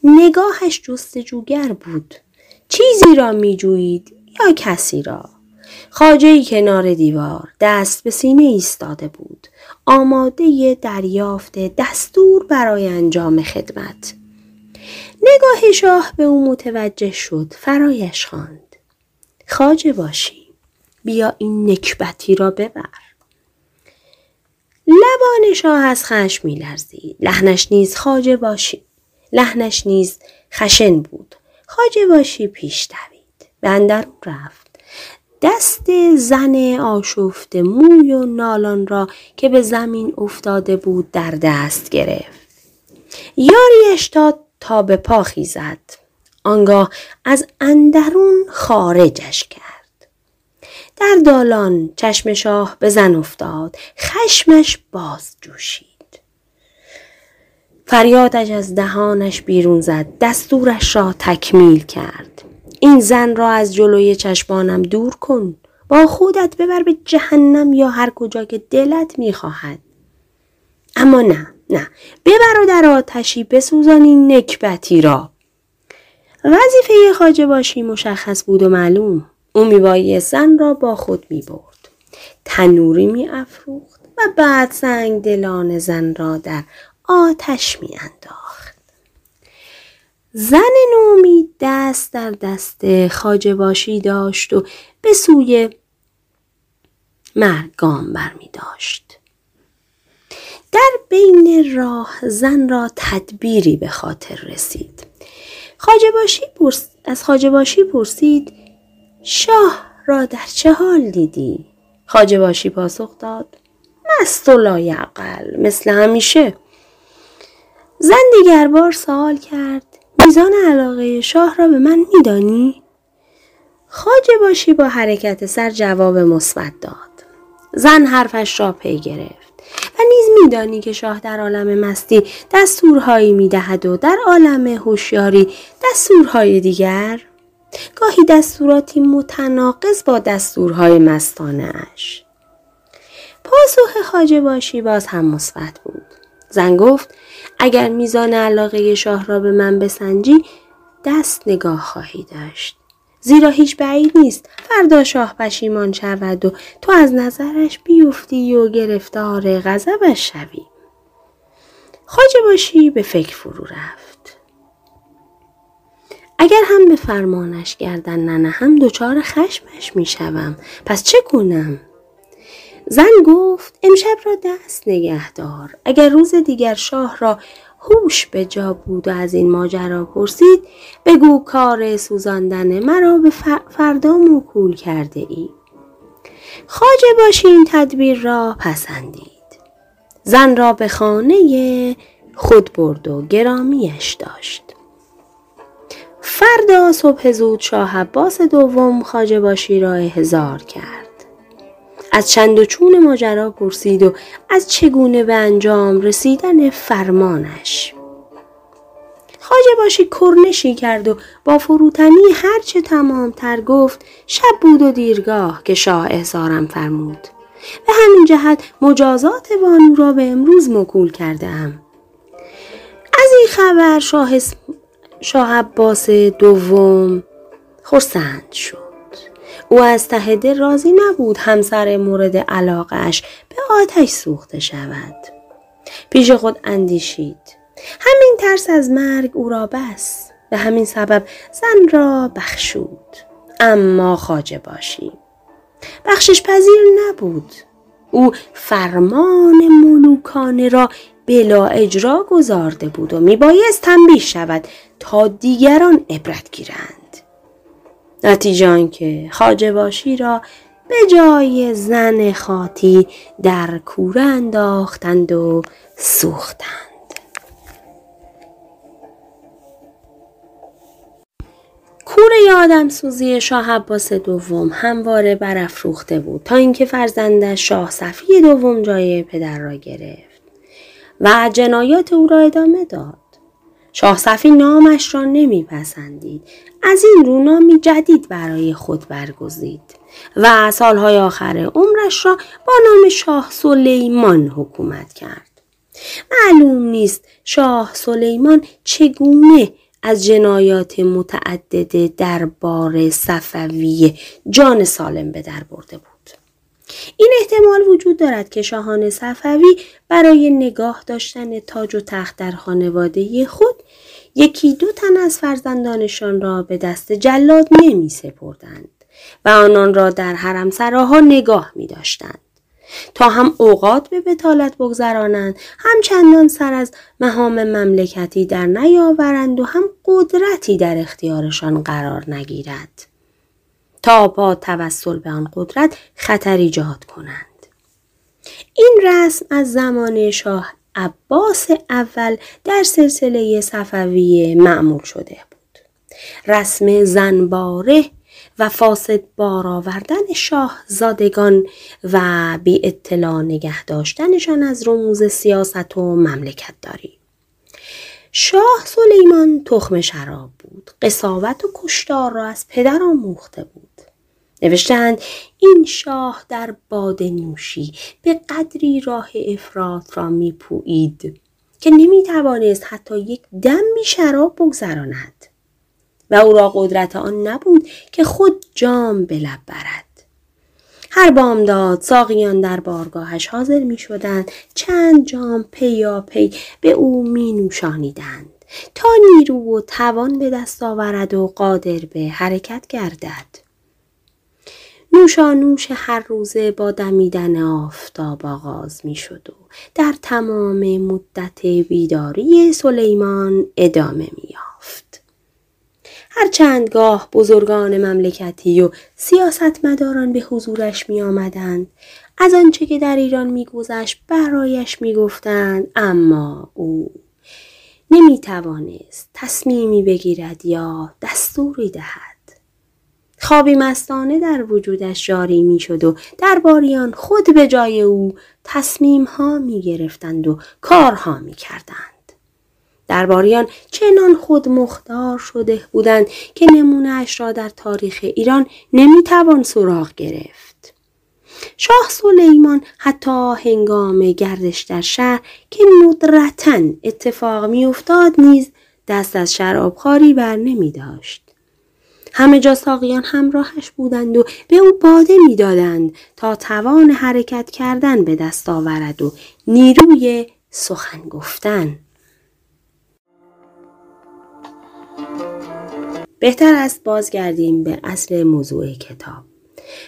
نگاهش جستجوگر بود. چیزی را می جوید یا کسی را. خاجه کنار دیوار دست به سینه ایستاده بود. آماده دریافت دستور برای انجام خدمت. نگاه شاه به او متوجه شد فرایش خواند. خاجه باشی بیا این نکبتی را ببر. لبان شاه از خشم می لرزید. لحنش نیز خاجه باشی. لحنش نیز خشن بود. خاجه باشی پیش دوید. به اندرون رفت. دست زن آشفت موی و نالان را که به زمین افتاده بود در دست گرفت. یاریش داد تا به پا خیزد. آنگاه از اندرون خارجش کرد. در دالان چشم شاه به زن افتاد. خشمش باز جوشید. فریادش از دهانش بیرون زد دستورش را تکمیل کرد این زن را از جلوی چشمانم دور کن با خودت ببر به جهنم یا هر کجا که دلت می‌خواهد اما نه نه ببر و در آتشی بسوزان این نکبتی را وظیفه خاجه باشی مشخص بود و معلوم او میوایی زن را با خود می‌برد تنوری میافروخت و بعد سنگ دلان زن را در آتش می انداخت. زن نومی دست در دست خاجه باشی داشت و به سوی مرگ گام برمی داشت. در بین راه زن را تدبیری به خاطر رسید. خاجه باشی پرس... از خاجه باشی پرسید شاه را در چه حال دیدی؟ خاجه باشی پاسخ داد مست و لایقل مثل همیشه زن دیگر بار سوال کرد میزان علاقه شاه را به من میدانی؟ خاجه باشی با حرکت سر جواب مثبت داد. زن حرفش را پی گرفت و نیز میدانی که شاه در عالم مستی دستورهایی می‌دهد و در عالم هوشیاری دستورهای دیگر گاهی دستوراتی متناقض با دستورهای مستانه اش. پاسخ خاجه باشی باز هم مثبت بود. زن گفت اگر میزان علاقه شاه را به من بسنجی دست نگاه خواهی داشت. زیرا هیچ بعید نیست فردا شاه پشیمان شود و تو از نظرش بیفتی و گرفتار غضبش شوی. خاجه باشی به فکر فرو رفت. اگر هم به فرمانش گردن هم دچار خشمش می‌شوم. پس چه کنم؟ زن گفت امشب را دست نگهدار اگر روز دیگر شاه را هوش به جا بود و از این ماجرا پرسید بگو کار سوزاندن مرا به فردا موکول کرده ای. خاجه باشی این تدبیر را پسندید. زن را به خانه خود برد و گرامیش داشت. فردا صبح زود شاه عباس دوم خاجه باشی را هزار کرد. از چند و چون ماجرا پرسید و از چگونه به انجام رسیدن فرمانش. خاجه باشی کرنشی کرد و با فروتنی هرچه تمام تر گفت شب بود و دیرگاه که شاه احضارم فرمود. به همین جهت مجازات بانو را به امروز مکول کرده ام. از این خبر شاه, شاه عباس دوم خرسند شد. او از ته دل راضی نبود همسر مورد علاقش به آتش سوخته شود. پیش خود اندیشید. همین ترس از مرگ او را بس. به همین سبب زن را بخشود. اما خاجه باشی. بخشش پذیر نبود. او فرمان ملوکانه را بلا اجرا گذارده بود و میبایست تنبیه شود دیگران عبرت گیرند. نتیجه که خاجه باشی را به جای زن خاطی در کوره انداختند و سوختند. کوره آدم سوزی شاه عباس دوم همواره برافروخته بود تا اینکه فرزندش شاه صفی دوم جای پدر را گرفت و جنایات او را ادامه داد. شاه صفی نامش را نمیپسندید از این رو نامی جدید برای خود برگزید و سالهای آخر عمرش را با نام شاه سلیمان حکومت کرد. معلوم نیست شاه سلیمان چگونه از جنایات متعدد دربار صفوی جان سالم به در برده بود. این احتمال وجود دارد که شاهان صفوی برای نگاه داشتن تاج و تخت در خانواده خود یکی دو تن از فرزندانشان را به دست جلاد نمی سپردند و آنان را در حرم سراها نگاه می داشتند. تا هم اوقات به بتالت بگذرانند هم چندان سر از مهام مملکتی در نیاورند و هم قدرتی در اختیارشان قرار نگیرد تا با توسل به آن قدرت خطر ایجاد کنند این رسم از زمان شاه عباس اول در سلسله صفویه معمول شده بود. رسم زنباره و فاسد بار آوردن شاه زادگان و بی اطلاع نگه داشتنشان از رموز سیاست و مملکت داری. شاه سلیمان تخم شراب بود. قصاوت و کشتار را از پدر آموخته بود. نوشتند این شاه در باد نوشی به قدری راه افراد را میپویید که نمی‌توانست حتی یک دمی شراب بگذراند. و او را قدرت آن نبود که خود جام به لب برد. هر بامداد ساقیان در بارگاهش حاضر می شدند چند جام پی پی به او می نوشانیدند تا نیرو و توان به دست آورد و قادر به حرکت گردد. نوشانوش هر روزه با دمیدن آفتاب آغاز می شد و در تمام مدت بیداری سلیمان ادامه می. هر چندگاه بزرگان مملکتی و سیاستمداران به حضورش می آمدند. از آنچه که در ایران میگذشت برایش می‌گفتند اما او نمی توانست تصمیمی بگیرد یا دستوری دهد خوابی مستانه در وجودش جاری می شد و درباریان خود به جای او تصمیم ها می گرفتند و کارها می کردند. درباریان چنان خود مختار شده بودند که نمونه اش را در تاریخ ایران نمی توان سراغ گرفت. شاه سلیمان حتی هنگام گردش در شهر که ندرتا اتفاق می افتاد نیز دست از شرابخواری بر نمی داشت. همه جا ساقیان همراهش بودند و به او باده می‌دادند تا توان حرکت کردن به دست آورد و نیروی سخن گفتن. بهتر است بازگردیم به اصل موضوع کتاب.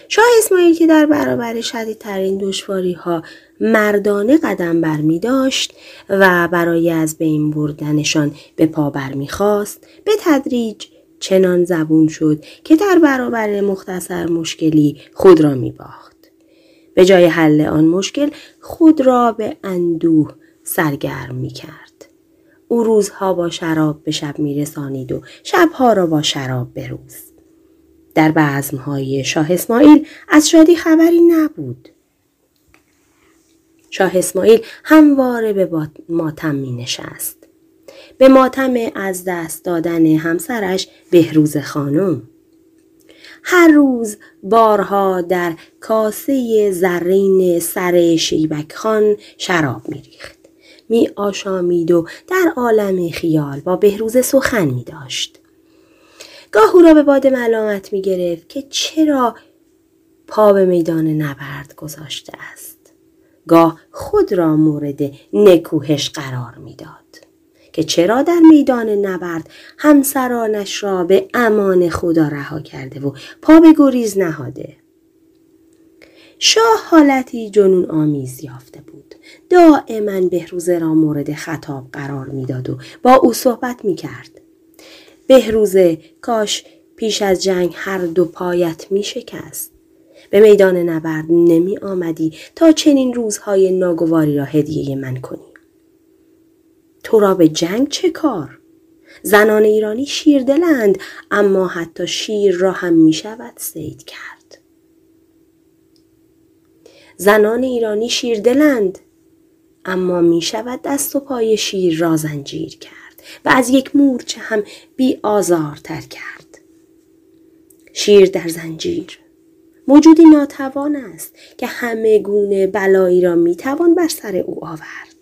شاه اسماعیل که در برابر شدیدترین دشواری ها مردانه قدم بر می داشت و برای از بین بردنشان به پا بر می خواست به تدریج چنان زبون شد که در برابر مختصر مشکلی خود را می باخت. به جای حل آن مشکل خود را به اندوه سرگرم می کرد. او روزها با شراب به شب می رسانید و شبها را با شراب به روز. در بزمهای شاه اسماعیل از شادی خبری نبود. شاه اسماعیل همواره به ماتم می نشست. به ماتم از دست دادن همسرش بهروز خانم. هر روز بارها در کاسه زرین سر شیبک خان شراب می ریخت. می آشامید و در عالم خیال با بهروز سخن می داشت. گاه او را به باد ملامت می گرفت که چرا پا به میدان نبرد گذاشته است. گاه خود را مورد نکوهش قرار می‌داد. که چرا در میدان نبرد همسرانش را به امان خدا رها کرده و پا به گریز نهاده شاه حالتی جنون آمیز یافته بود دائما بهروزه را مورد خطاب قرار می‌داد و با او صحبت می کرد. بهروزه کاش پیش از جنگ هر دو پایت می شکست. به میدان نبرد نمی آمدی تا چنین روزهای ناگواری را هدیه من کنی. تو را به جنگ چه کار؟ زنان ایرانی شیردلند اما حتی شیر را هم می شود سید کرد. زنان ایرانی شیردلند اما می شود دست و پای شیر را زنجیر کرد و از یک مورچه هم بی آزارتر کرد. شیر در زنجیر موجودی ناتوان است که همه گونه بلایی را می توان بر سر او آورد.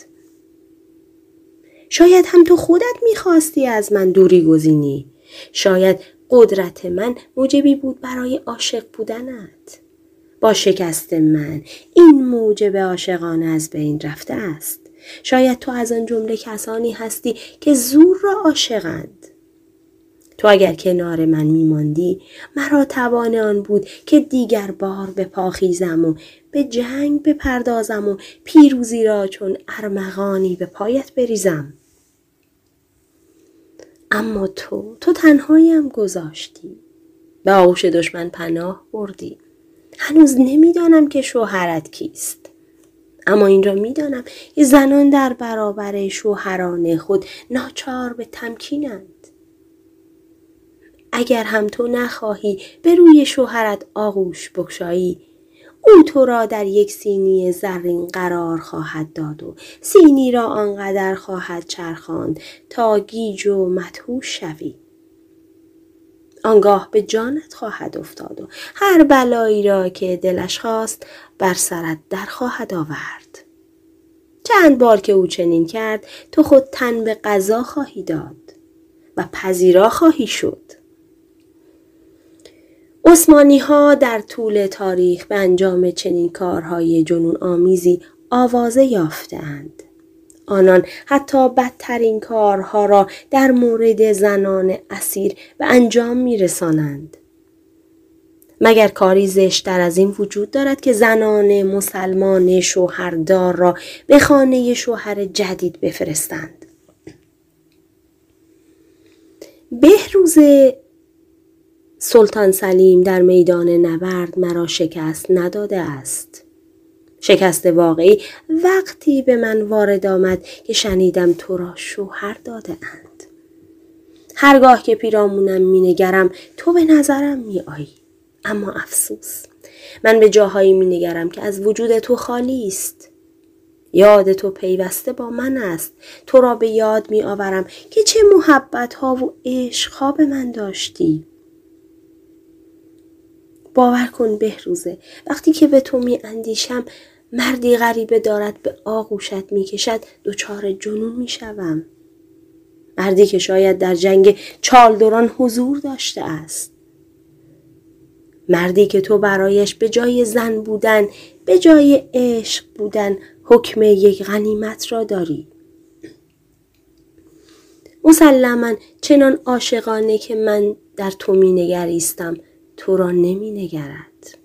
شاید هم تو خودت می‌خواستی از من دوری گزینی. شاید قدرت من موجبی بود برای عاشق بودنت. با شکست من این موجب عاشقانه از بین رفته است. شاید تو از آن جمله کسانی هستی که زور را عاشقند. تو اگر کنار من میماندی مرا توان آن بود که دیگر بار به پاخیزم و به جنگ بپردازم و پیروزی را چون ارمغانی به پایت بریزم. اما تو تو تنهایم گذاشتی. به آغوش دشمن پناه بردی. هنوز نمی‌دانم که شوهرت کیست. اما این را می‌دانم که زنان در برابر شوهران خود ناچار به تمکینند. اگر هم تو نخواهی به روی شوهرت آغوش بکشایی او تو را در یک سینی زرین قرار خواهد داد و سینی را آنقدر خواهد چرخاند تا گیج و مدهوش شوی. آنگاه به جانت خواهد افتاد و هر بلایی را که دلش خواست بر سرت در خواهد آورد. چند بار که او چنین کرد تو خود تن به قضا خواهی داد و پذیرا خواهی شد. عثمانی ها در طول تاریخ به انجام چنین کارهای جنون آمیزی آوازه یافتند. آنان حتی بدترین کارها را در مورد زنان اسیر به انجام می رسانند. مگر کاری زشتر از این وجود دارد که زنان مسلمان شوهردار را به خانه شوهر جدید بفرستند. بهروز سلطان سلیم در میدان نبرد مرا شکست نداده است. شکست واقعی وقتی به من وارد آمد که شنیدم تو را شوهر داده اند. هرگاه که پیرامونم می نگرم تو به نظرم می آیی. اما افسوس من به جاهایی می نگرم که از وجود تو خالی است. یاد تو پیوسته با من است تو را به یاد می آورم که چه محبت ها و عشق ها به من داشتی باور کن بهروزه وقتی که به تو می اندیشم مردی غریبه دارد به آغوشت می کشد دچار جنون می شوم. مردی که شاید در جنگ چالدوران حضور داشته است. مردی که تو برایش به جای زن بودن به جای عشق بودن حکم یک غنیمت را داری. مسلما چنان عاشقانه که من در تو می نگریستم تو را نمی نگرد.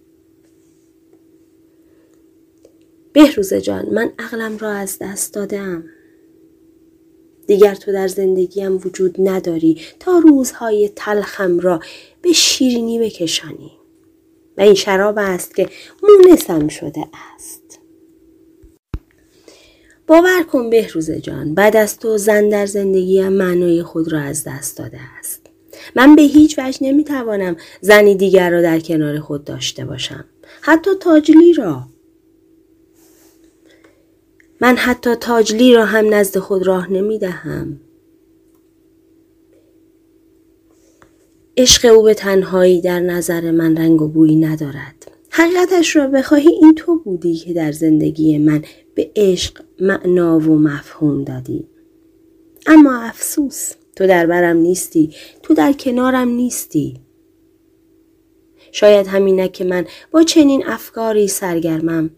بهروز جان من عقلم را از دست دادم. دیگر تو در زندگیم وجود نداری تا روزهای تلخم را به شیرینی بکشانی و این شراب است که مونسم شده است باور کن بهروز جان بعد از تو زن در زندگیم معنای خود را از دست داده است من به هیچ وجه نمی‌توانم زنی دیگر را در کنار خود داشته باشم حتی تاجلی را من حتی تاجلی را هم نزد خود راه نمی دهم. عشق او به تنهایی در نظر من رنگ و بویی ندارد. حقیقتش را بخواهی این تو بودی که در زندگی من به عشق معنا و مفهوم دادی. اما افسوس تو در برم نیستی تو در کنارم نیستی. شاید همینه که من با چنین افکاری سرگرمم.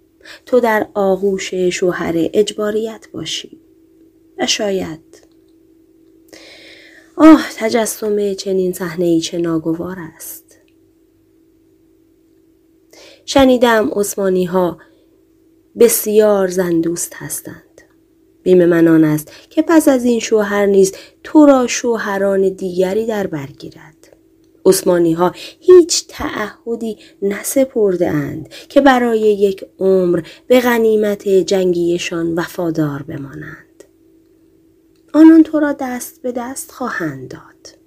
تو در آغوش شوهر اجباریت باشی. و شاید. آه تجسم چنین صحنه ای چه ناگوار است. شنیدم عثمانی ها بسیار زندوست هستند. بیم من آن است که پس از این شوهر نیز تو را شوهران دیگری در برگیرد عثمانی ها هیچ تعهدی نسپرده اند که برای یک عمر به غنیمت جنگیشان وفادار بمانند. آنان تو را دست به دست خواهند داد.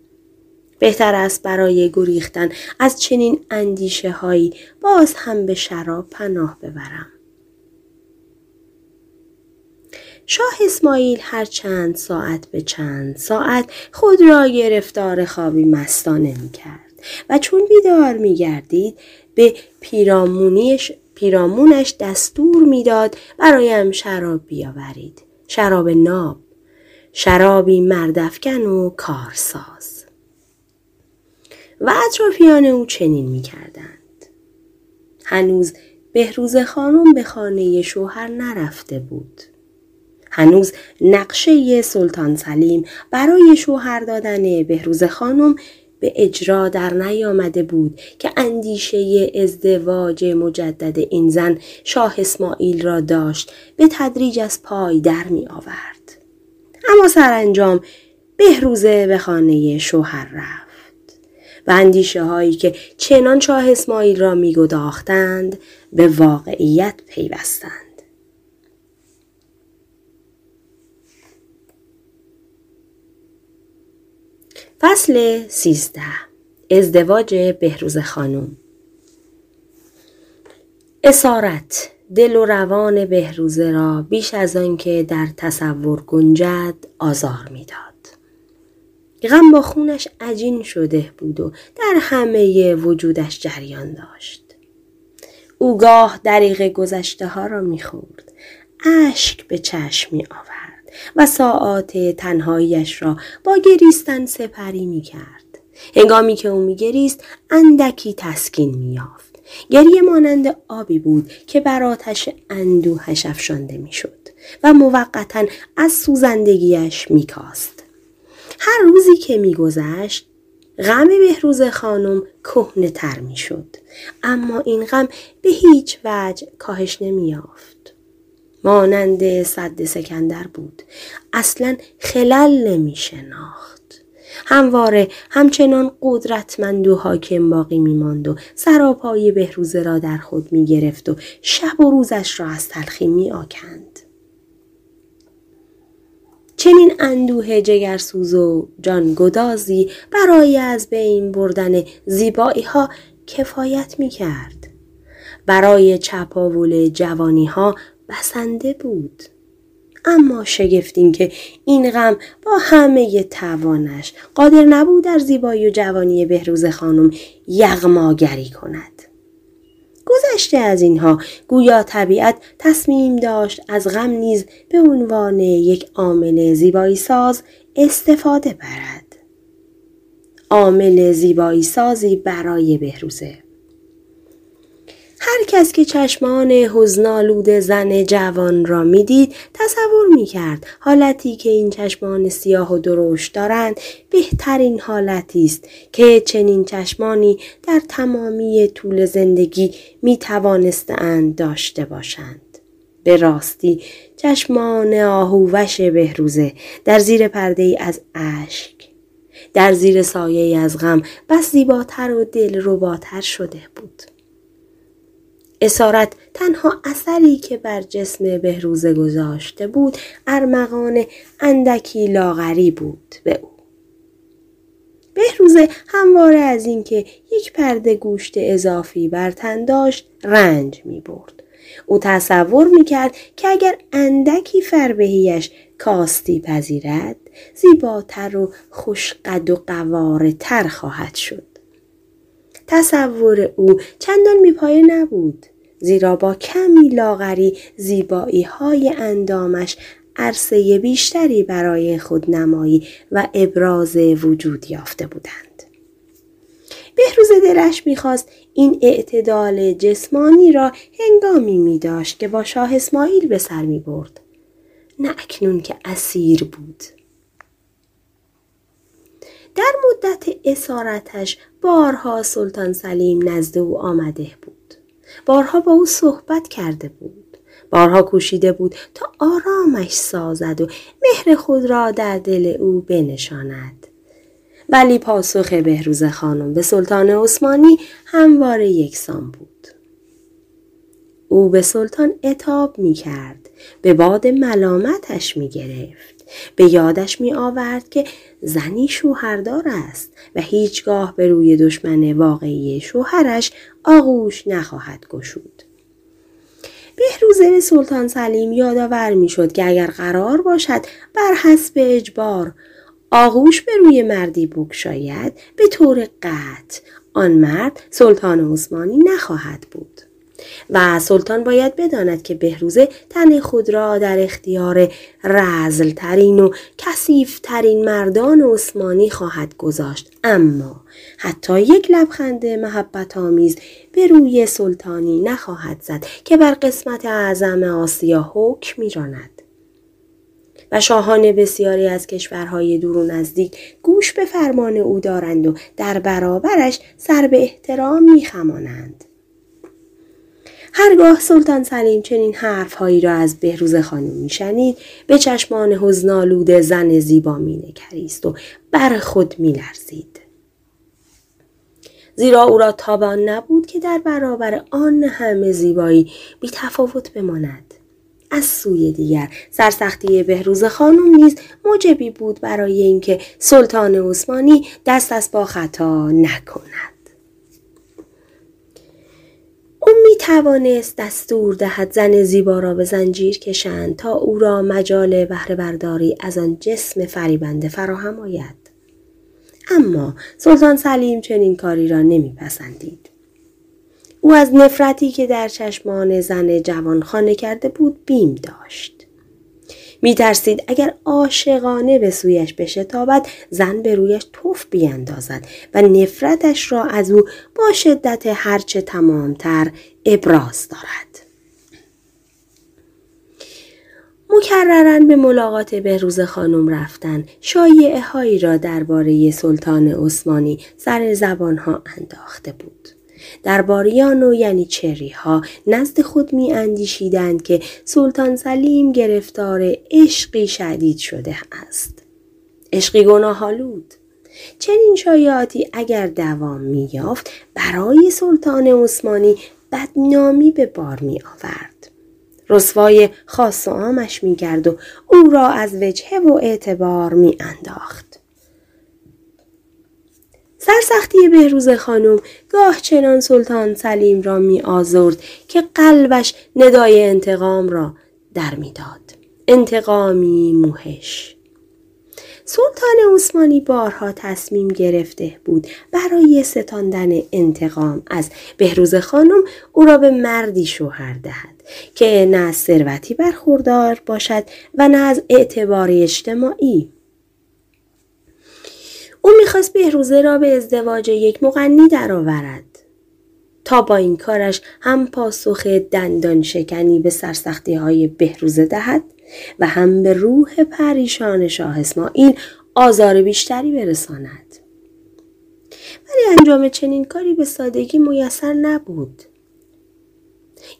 بهتر است برای گریختن از چنین اندیشه هایی باز هم به شراب پناه ببرم. شاه اسماعیل هر چند ساعت به چند ساعت خود را گرفتار خوابی مستانه می کرد و چون بیدار می گردید به پیرامونیش پیرامونش دستور می‌داد برایم شراب بیاورید شراب ناب شرابی مردفکن و کارساز و اطرافیان او چنین می کردند. هنوز بهروز خانم به خانه شوهر نرفته بود. هنوز نقشه سلطان سلیم برای شوهر دادن بهروز خانم به اجرا در نیامده بود که اندیشه ازدواج مجدد این زن شاه اسماعیل را داشت به تدریج از پای در می آورد. اما سرانجام بهروزه به خانه شوهر رفت و اندیشه هایی که چنان شاه اسماعیل را می گداختند به واقعیت پیوستند. فصل سیزده. ازدواج بهروز خانوم اسارت دل و روان بهروزه را بیش از آنکه در تصور گنجد آزار می‌داد. غم با خونش عجین شده بود و در همه وجودش جریان داشت. او گاه دریغ گذشته ها را می‌خورد. اشک به چشم می و ساعات تنهاییش را با گریستن سپری می کرد. هنگامی که او می گریست اندکی تسکین می یافت. گریه مانند آبی بود که بر آتش اندوهش افشانده می شد و موقتا از سوزندگیش می کاست. هر روزی که می گذشت غم بهروز خانم کهنه تر می شد. اما این غم به هیچ وجه کاهش نمی یافت. مانند صد سکندر بود اصلا خلل نمی شناخت همواره همچنان قدرتمند و حاکم باقی می ماند و سراپای بهروزه را در خود می گرفت و شب و روزش را از تلخی می آکند. چنین اندوه جگرسوز و جان گدازی برای از بین بردن زیبایی ها کفایت می کرد. برای چپاول جوانی ها بسنده بود. اما شگفتین که این غم با همه توانش قادر نبود در زیبایی و جوانی بهروز خانم یغماگری کند. گذشته از اینها گویا طبیعت تصمیم داشت از غم نیز به عنوان یک عامل زیبایی ساز استفاده برد. عامل زیبایی سازی برای بهروزه. هر کس که چشمان حزنالود زن جوان را می‌دید تصور می‌کرد حالتی که این چشمان سیاه و درشت دارند بهترین حالتی است که چنین چشمانی در تمامی طول زندگی می توانستند داشته باشند. به راستی چشمان آهووش بهروزه در زیر پرده ای از اشک در زیر سایه از غم بس زیباتر و دل رباتر شده بود. اسارت تنها اثری که بر جسم بهروزه گذاشته بود ارمغان اندکی لاغری بود به او. بهروزه همواره از اینکه یک پرده گوشت اضافی بر تن داشت رنج می برد. او تصور می کرد که اگر اندکی فربهیش کاستی پذیرد زیباتر و خوشقد و قواره تر خواهد شد. تصور او چندان میپایه نبود زیرا با کمی لاغری زیبایی های اندامش عرصه بیشتری برای خودنمایی و ابراز وجود یافته بودند. بهروز دلش می‌خواست این اعتدال جسمانی را هنگامی می داشت که با شاه اسماعیل به سر می برد. نه اکنون که اسیر بود. در مدت اسارتش بارها سلطان سلیم نزد او آمده بود. بارها با او صحبت کرده بود. بارها کوشیده بود تا آرامش سازد و مهر خود را در دل او بنشاند. ولی پاسخ بهروز خانم به سلطان عثمانی همواره یکسان بود. او به سلطان اتاب می کرد. به باد ملامتش می گرفت. به یادش می آورد که زنی شوهردار است و هیچگاه به روی دشمن واقعی شوهرش آغوش نخواهد گشود. بهروزه سلطان سلیم یادآور می شد که اگر قرار باشد بر حسب اجبار آغوش به روی مردی بکشاید به طور قطع آن مرد سلطان عثمانی نخواهد بود. و سلطان باید بداند که بهروزه تن خود را در اختیار رزل ترین و کسیف ترین مردان عثمانی خواهد گذاشت. اما حتی یک لبخند محبت آمیز به روی سلطانی نخواهد زد که بر قسمت اعظم آسیا حکم میراند. و شاهان بسیاری از کشورهای دور و نزدیک گوش به فرمان او دارند و در برابرش سر به احترام میخمانند. هرگاه سلطان سلیم چنین حرفهایی را از بهروز خانم میشنید به چشمان حزنالود زن زیبا مینکریست و بر خود میلرزید. زیرا او را تابان نبود که در برابر آن همه زیبایی بی تفاوت بماند. از سوی دیگر سرسختی بهروز خانم نیز موجبی بود برای اینکه سلطان عثمانی دست از با خطا نکند. او می توانست دستور دهد زن زیبا را به زنجیر کشند تا او را مجال بهره برداری از آن جسم فریبنده فراهم آید. اما سلطان سلیم چنین کاری را نمیپسندید. او از نفرتی که در چشمان زن جوان خانه کرده بود بیم داشت. می ترسید اگر عاشقانه به سویش بشتابد زن به رویش توف بیاندازد و نفرتش را از او با شدت هرچه تمامتر ابراز دارد. مکررن به ملاقات بهروز خانم رفتن شایعه هایی را درباره سلطان عثمانی سر زبانها انداخته بود. درباریان و یعنی ها نزد خود می اندیشیدند که سلطان سلیم گرفتار عشقی شدید شده است. عشقی گناهالود. چنین شایعاتی اگر دوام می یافت برای سلطان عثمانی بدنامی به بار می آورد. رسوای خاص و عامش می کرد و او را از وجهه و اعتبار می انداخت. سرسختی بهروز خانم گاه چنان سلطان سلیم را می آزرد که قلبش ندای انتقام را در می‌داد. انتقامی موهش. سلطان عثمانی بارها تصمیم گرفته بود برای ستاندن انتقام از بهروز خانم او را به مردی شوهر دهد که نه ثروتی برخوردار باشد و نه از اعتبار اجتماعی او می‌خواست بهروزه را به ازدواج یک مغنی درآورد تا با این کارش هم پاسخ دندان شکنی به سرسختی های بهروزه دهد و هم به روح پریشان شاه اسماعیل آزار بیشتری برساند. ولی انجام چنین کاری به سادگی میسر نبود.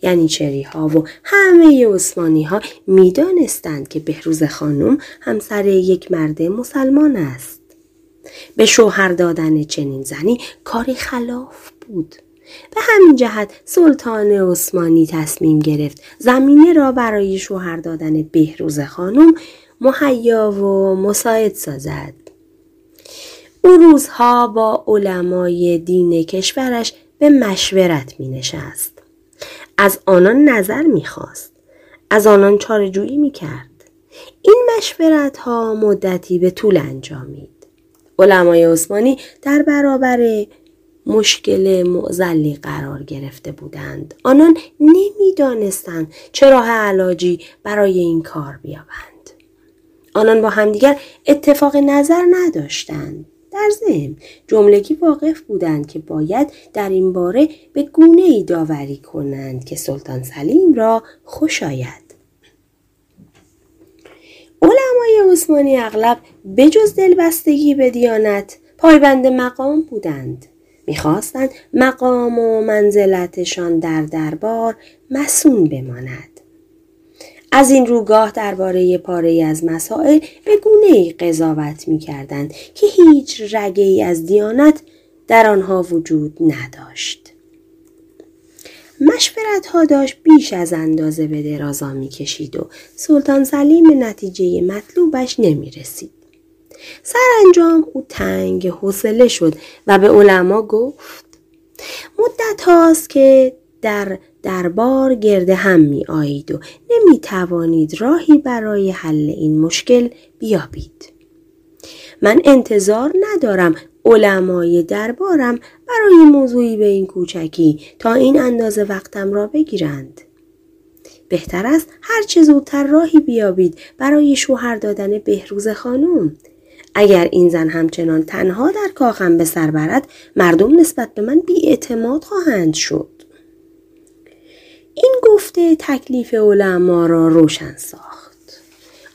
یعنی چری ها و همه عثمانی ها می دانستند که بهروز خانم همسر یک مرد مسلمان است. به شوهر دادن چنین زنی کاری خلاف بود. به همین جهت سلطان عثمانی تصمیم گرفت زمینه را برای شوهر دادن بهروز خانم مهیا و مساعد سازد. او روزها با علمای دین کشورش به مشورت می نشست. از آنان نظر می‌خواست از آنان چارجویی می‌کرد این مشورت ها مدتی به طول انجامید علمای عثمانی در برابر مشکل معزلی قرار گرفته بودند. آنان نمی‌دانستند چه راه علاجی برای این کار بیابند. آنان با همدیگر اتفاق نظر نداشتند. در ذهن جملگی واقف بودند که باید در این باره به گونه ای داوری کنند که سلطان سلیم را خوش آید. علمای عثمانی اغلب بجز دلبستگی به دیانت پایبند مقام بودند. می‌خواستند مقام و منزلتشان در دربار مسون بماند. از این روگاه درباره پاره از مسائل به گونه ای قضاوت می کردند که هیچ رگه ای از دیانت در آنها وجود نداشت. مشورت ها داشت بیش از اندازه به درازا می کشید و سلطان سلیم نتیجه مطلوبش نمی رسید. سرانجام او تنگ حوصله شد و به علما گفت مدت هاست که در دربار گرده هم می آیید و نمی توانید راهی برای حل این مشکل بیابید. من انتظار ندارم علمای دربارم برای موضوعی به این کوچکی تا این اندازه وقتم را بگیرند. بهتر است هر چه زودتر راهی بیابید برای شوهر دادن بهروز خانم. اگر این زن همچنان تنها در کاخم به سر برد مردم نسبت به من اعتماد خواهند شد. این گفته تکلیف علما را روشن ساخت.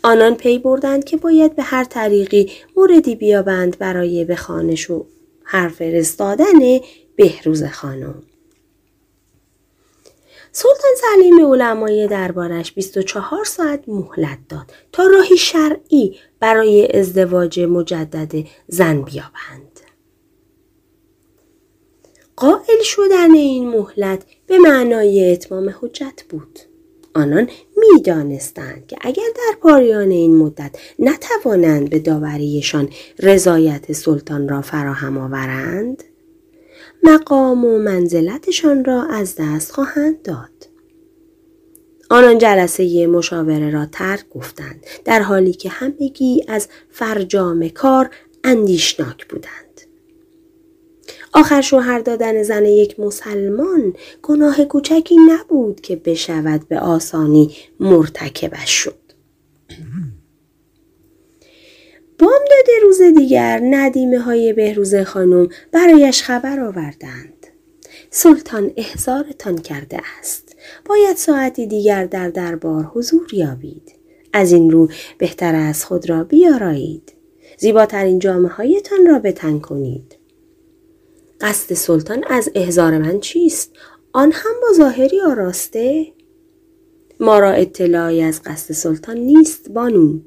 آنان پی بردند که باید به هر طریقی موردی بیابند برای به خانش و حرف فرستادن بهروز خانم. سلطان سلیم علمای دربارش 24 ساعت مهلت داد تا راهی شرعی برای ازدواج مجدد زن بیابند. قائل شدن این مهلت به معنای اتمام حجت بود. آنان می‌دانستند که اگر در پایان این مدت نتوانند به داوریشان رضایت سلطان را فراهم آورند مقام و منزلتشان را از دست خواهند داد. آنان جلسه مشاوره را ترک گفتند در حالی که همگی از فرجام کار اندیشناک بودند. آخر شوهر دادن زن یک مسلمان گناه کوچکی نبود که بشود به آسانی مرتکبش شد. بامداد روز دیگر ندیمه های بهروز خانم برایش خبر آوردند. سلطان احزارتان کرده است. باید ساعتی دیگر در دربار حضور یابید. از این رو بهتر از خود را بیارایید. زیباترین جامعه هایتان را بتن کنید. قصد سلطان از احزار من چیست؟ آن هم با ظاهری آراسته؟ ما را اطلاعی از قصد سلطان نیست بانو.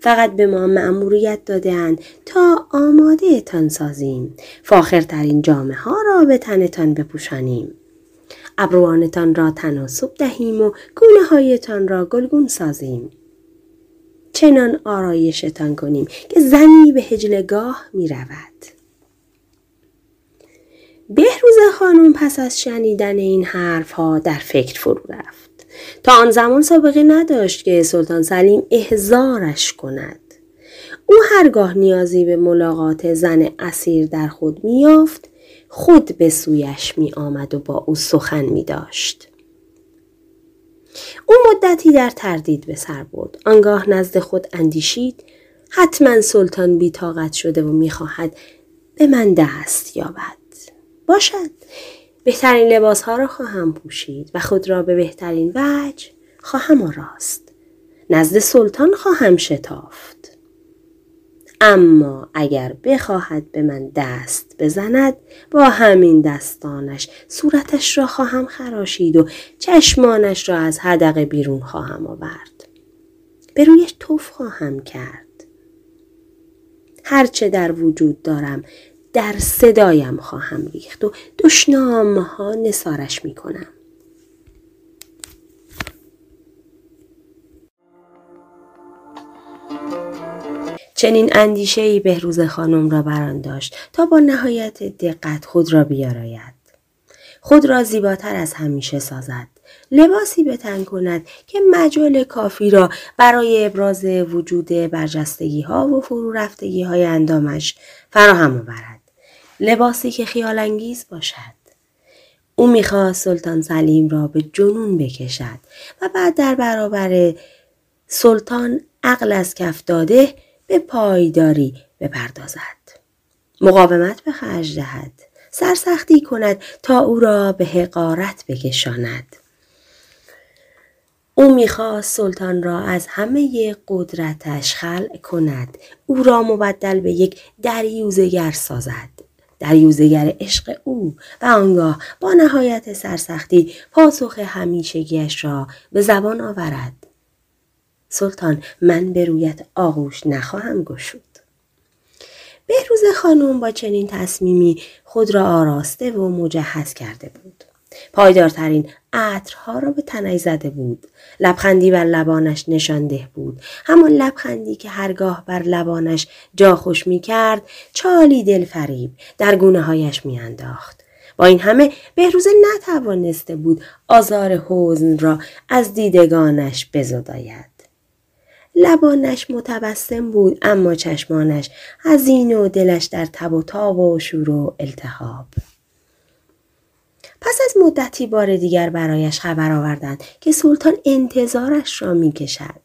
فقط به ما مأموریت دادهاند تا آماده تان سازیم. فاخرترین جامعه ها را به تنتان بپوشانیم. ابروانتان را تناسب دهیم و گونه هایتان را گلگون سازیم. چنان آرایشتان کنیم که زنی به هجلگاه می رود. بهروز خانم پس از شنیدن این حرف ها در فکر فرو رفت. تا آن زمان سابقه نداشت که سلطان سلیم احزارش کند. او هرگاه نیازی به ملاقات زن اسیر در خود میافت خود به سویش می آمد و با او سخن می داشت. او مدتی در تردید به سر برد. آنگاه نزد خود اندیشید حتما سلطان بیتاقت شده و می‌خواهد به من دست یابد. باشد بهترین لباس ها را خواهم پوشید و خود را به بهترین وجه خواهم آراست. نزد سلطان خواهم شتافت. اما اگر بخواهد به من دست بزند با همین دستانش صورتش را خواهم خراشید و چشمانش را از حدقه بیرون خواهم آورد. به رویش توف خواهم کرد. هرچه در وجود دارم در صدایم خواهم ریخت و دشنام ها نسارش می کنم. چنین اندیشه ای بهروز خانم را بران داشت تا با نهایت دقت خود را بیاراید. خود را زیباتر از همیشه سازد. لباسی بتن کند که مجال کافی را برای ابراز وجود برجستگی ها و فرو رفتگی های اندامش فراهم آورد. لباسی که خیال انگیز باشد. او می‌خواست سلطان سلیم را به جنون بکشد و بعد در برابر سلطان عقل از کف داده به پایداری بپردازد. مقاومت به خرج دهد. سرسختی کند تا او را به حقارت بکشاند. او می‌خواست سلطان را از همه قدرتش خلع کند او را مبدل به یک دریوزگر سازد دریوزگر عشق او و آنگاه با نهایت سرسختی پاسخ همیشگیش را به زبان آورد. سلطان من به رویت آغوش نخواهم گشود. بهروز خانم با چنین تصمیمی خود را آراسته و مجهز کرده بود. پایدارترین عطرها را به تنش زده بود. لبخندی بر لبانش نشانده بود همان لبخندی که هرگاه بر لبانش جا خوش می کرد چالی دل فریب در گونه هایش می انداخت. با این همه بهروزه نتوانسته بود آزار حزن را از دیدگانش بزداید. لبانش متبسم بود اما چشمانش حزین و دلش در تب و تاب و شور و التهاب. پس از مدتی بار دیگر برایش خبر آوردند که سلطان انتظارش را می کشد.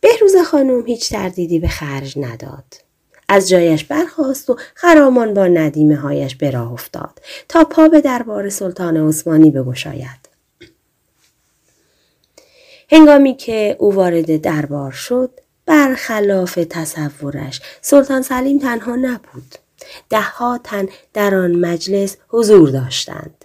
بهروز خانم هیچ تردیدی به خرج نداد. از جایش برخاست و خرامان با ندیمه هایش به راه افتاد تا پا به دربار سلطان عثمانی بگشاید. هنگامی که او وارد دربار شد برخلاف تصورش سلطان سلیم تنها نبود. دهها تن در آن مجلس حضور داشتند.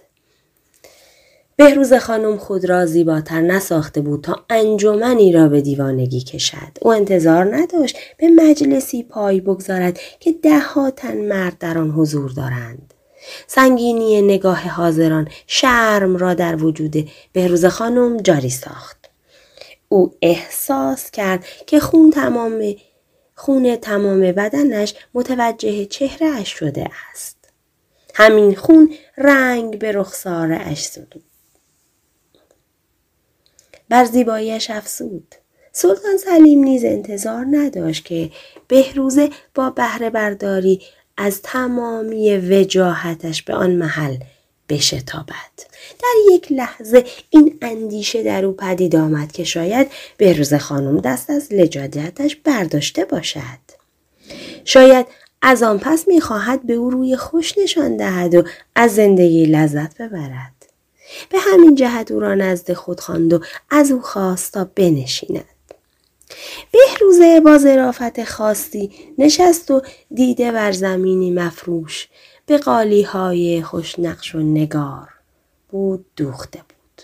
بهروز خانم خود را زیباتر نساخته بود تا انجمنی را به دیوانگی کشد. او انتظار نداشت به مجلسی پای بگذارد که دهها تن مرد در آن حضور دارند. سنگینی نگاه حاضران شرم را در وجود بهروز خانم جاری ساخت. او احساس کرد که خون تمام خون تمام بدنش متوجه چهره اش شده است. همین خون رنگ به رخسار اش زدود. بر زیباییش افسود. سلطان سلیم نیز انتظار نداشت که بهروزه با بهره برداری از تمامی وجاهتش به آن محل بشتابد. در یک لحظه این اندیشه در او پدید آمد که شاید بهروز خانم دست از لجادتش برداشته باشد. شاید از آن پس می‌خواهد به او روی خوش نشان دهد و از زندگی لذت ببرد. به همین جهت او را نزد خود خواند و از او خواست تا بنشیند. بهروزه با ظرافت خاصی نشست و دیده بر زمینی مفروش به قالی های خوشنقش و نگار بود دوخته بود.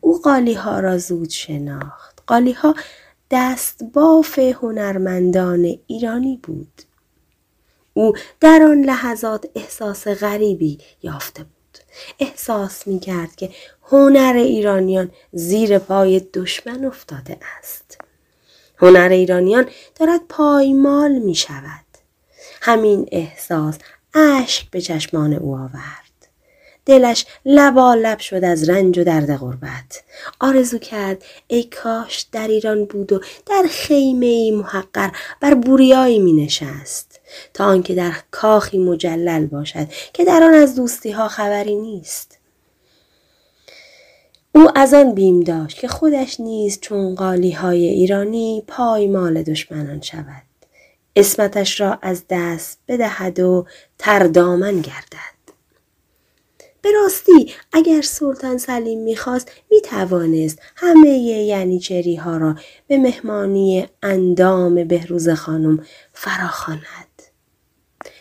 او قالی ها را زود شناخت. قالی ها دست باف هنرمندان ایرانی بود. او در آن لحظات احساس غریبی یافته بود. احساس می کرد که هنر ایرانیان زیر پای دشمن افتاده است. هنر ایرانیان دارد پایمال می شود. همین احساس اشک به چشمان او آورد. دلش لب شد از رنج و درد غربت. آرزو کرد ای کاش در ایران بود و در خیمه ای محقر بر بوریایی می نشست. تا آنکه در کاخی مجلل باشد که در آن از دوستی ها خبری نیست. او از آن بیم داشت که خودش نیز چون قالی های ایرانی پایمال دشمنان شود. اسمتش را از دست بدهد و تردامن گردد. به راستی اگر سلطان سلیم می‌خواست می‌توانست همه ینیچری ها را به مهمانی اندام بهروز خانم فراخواند.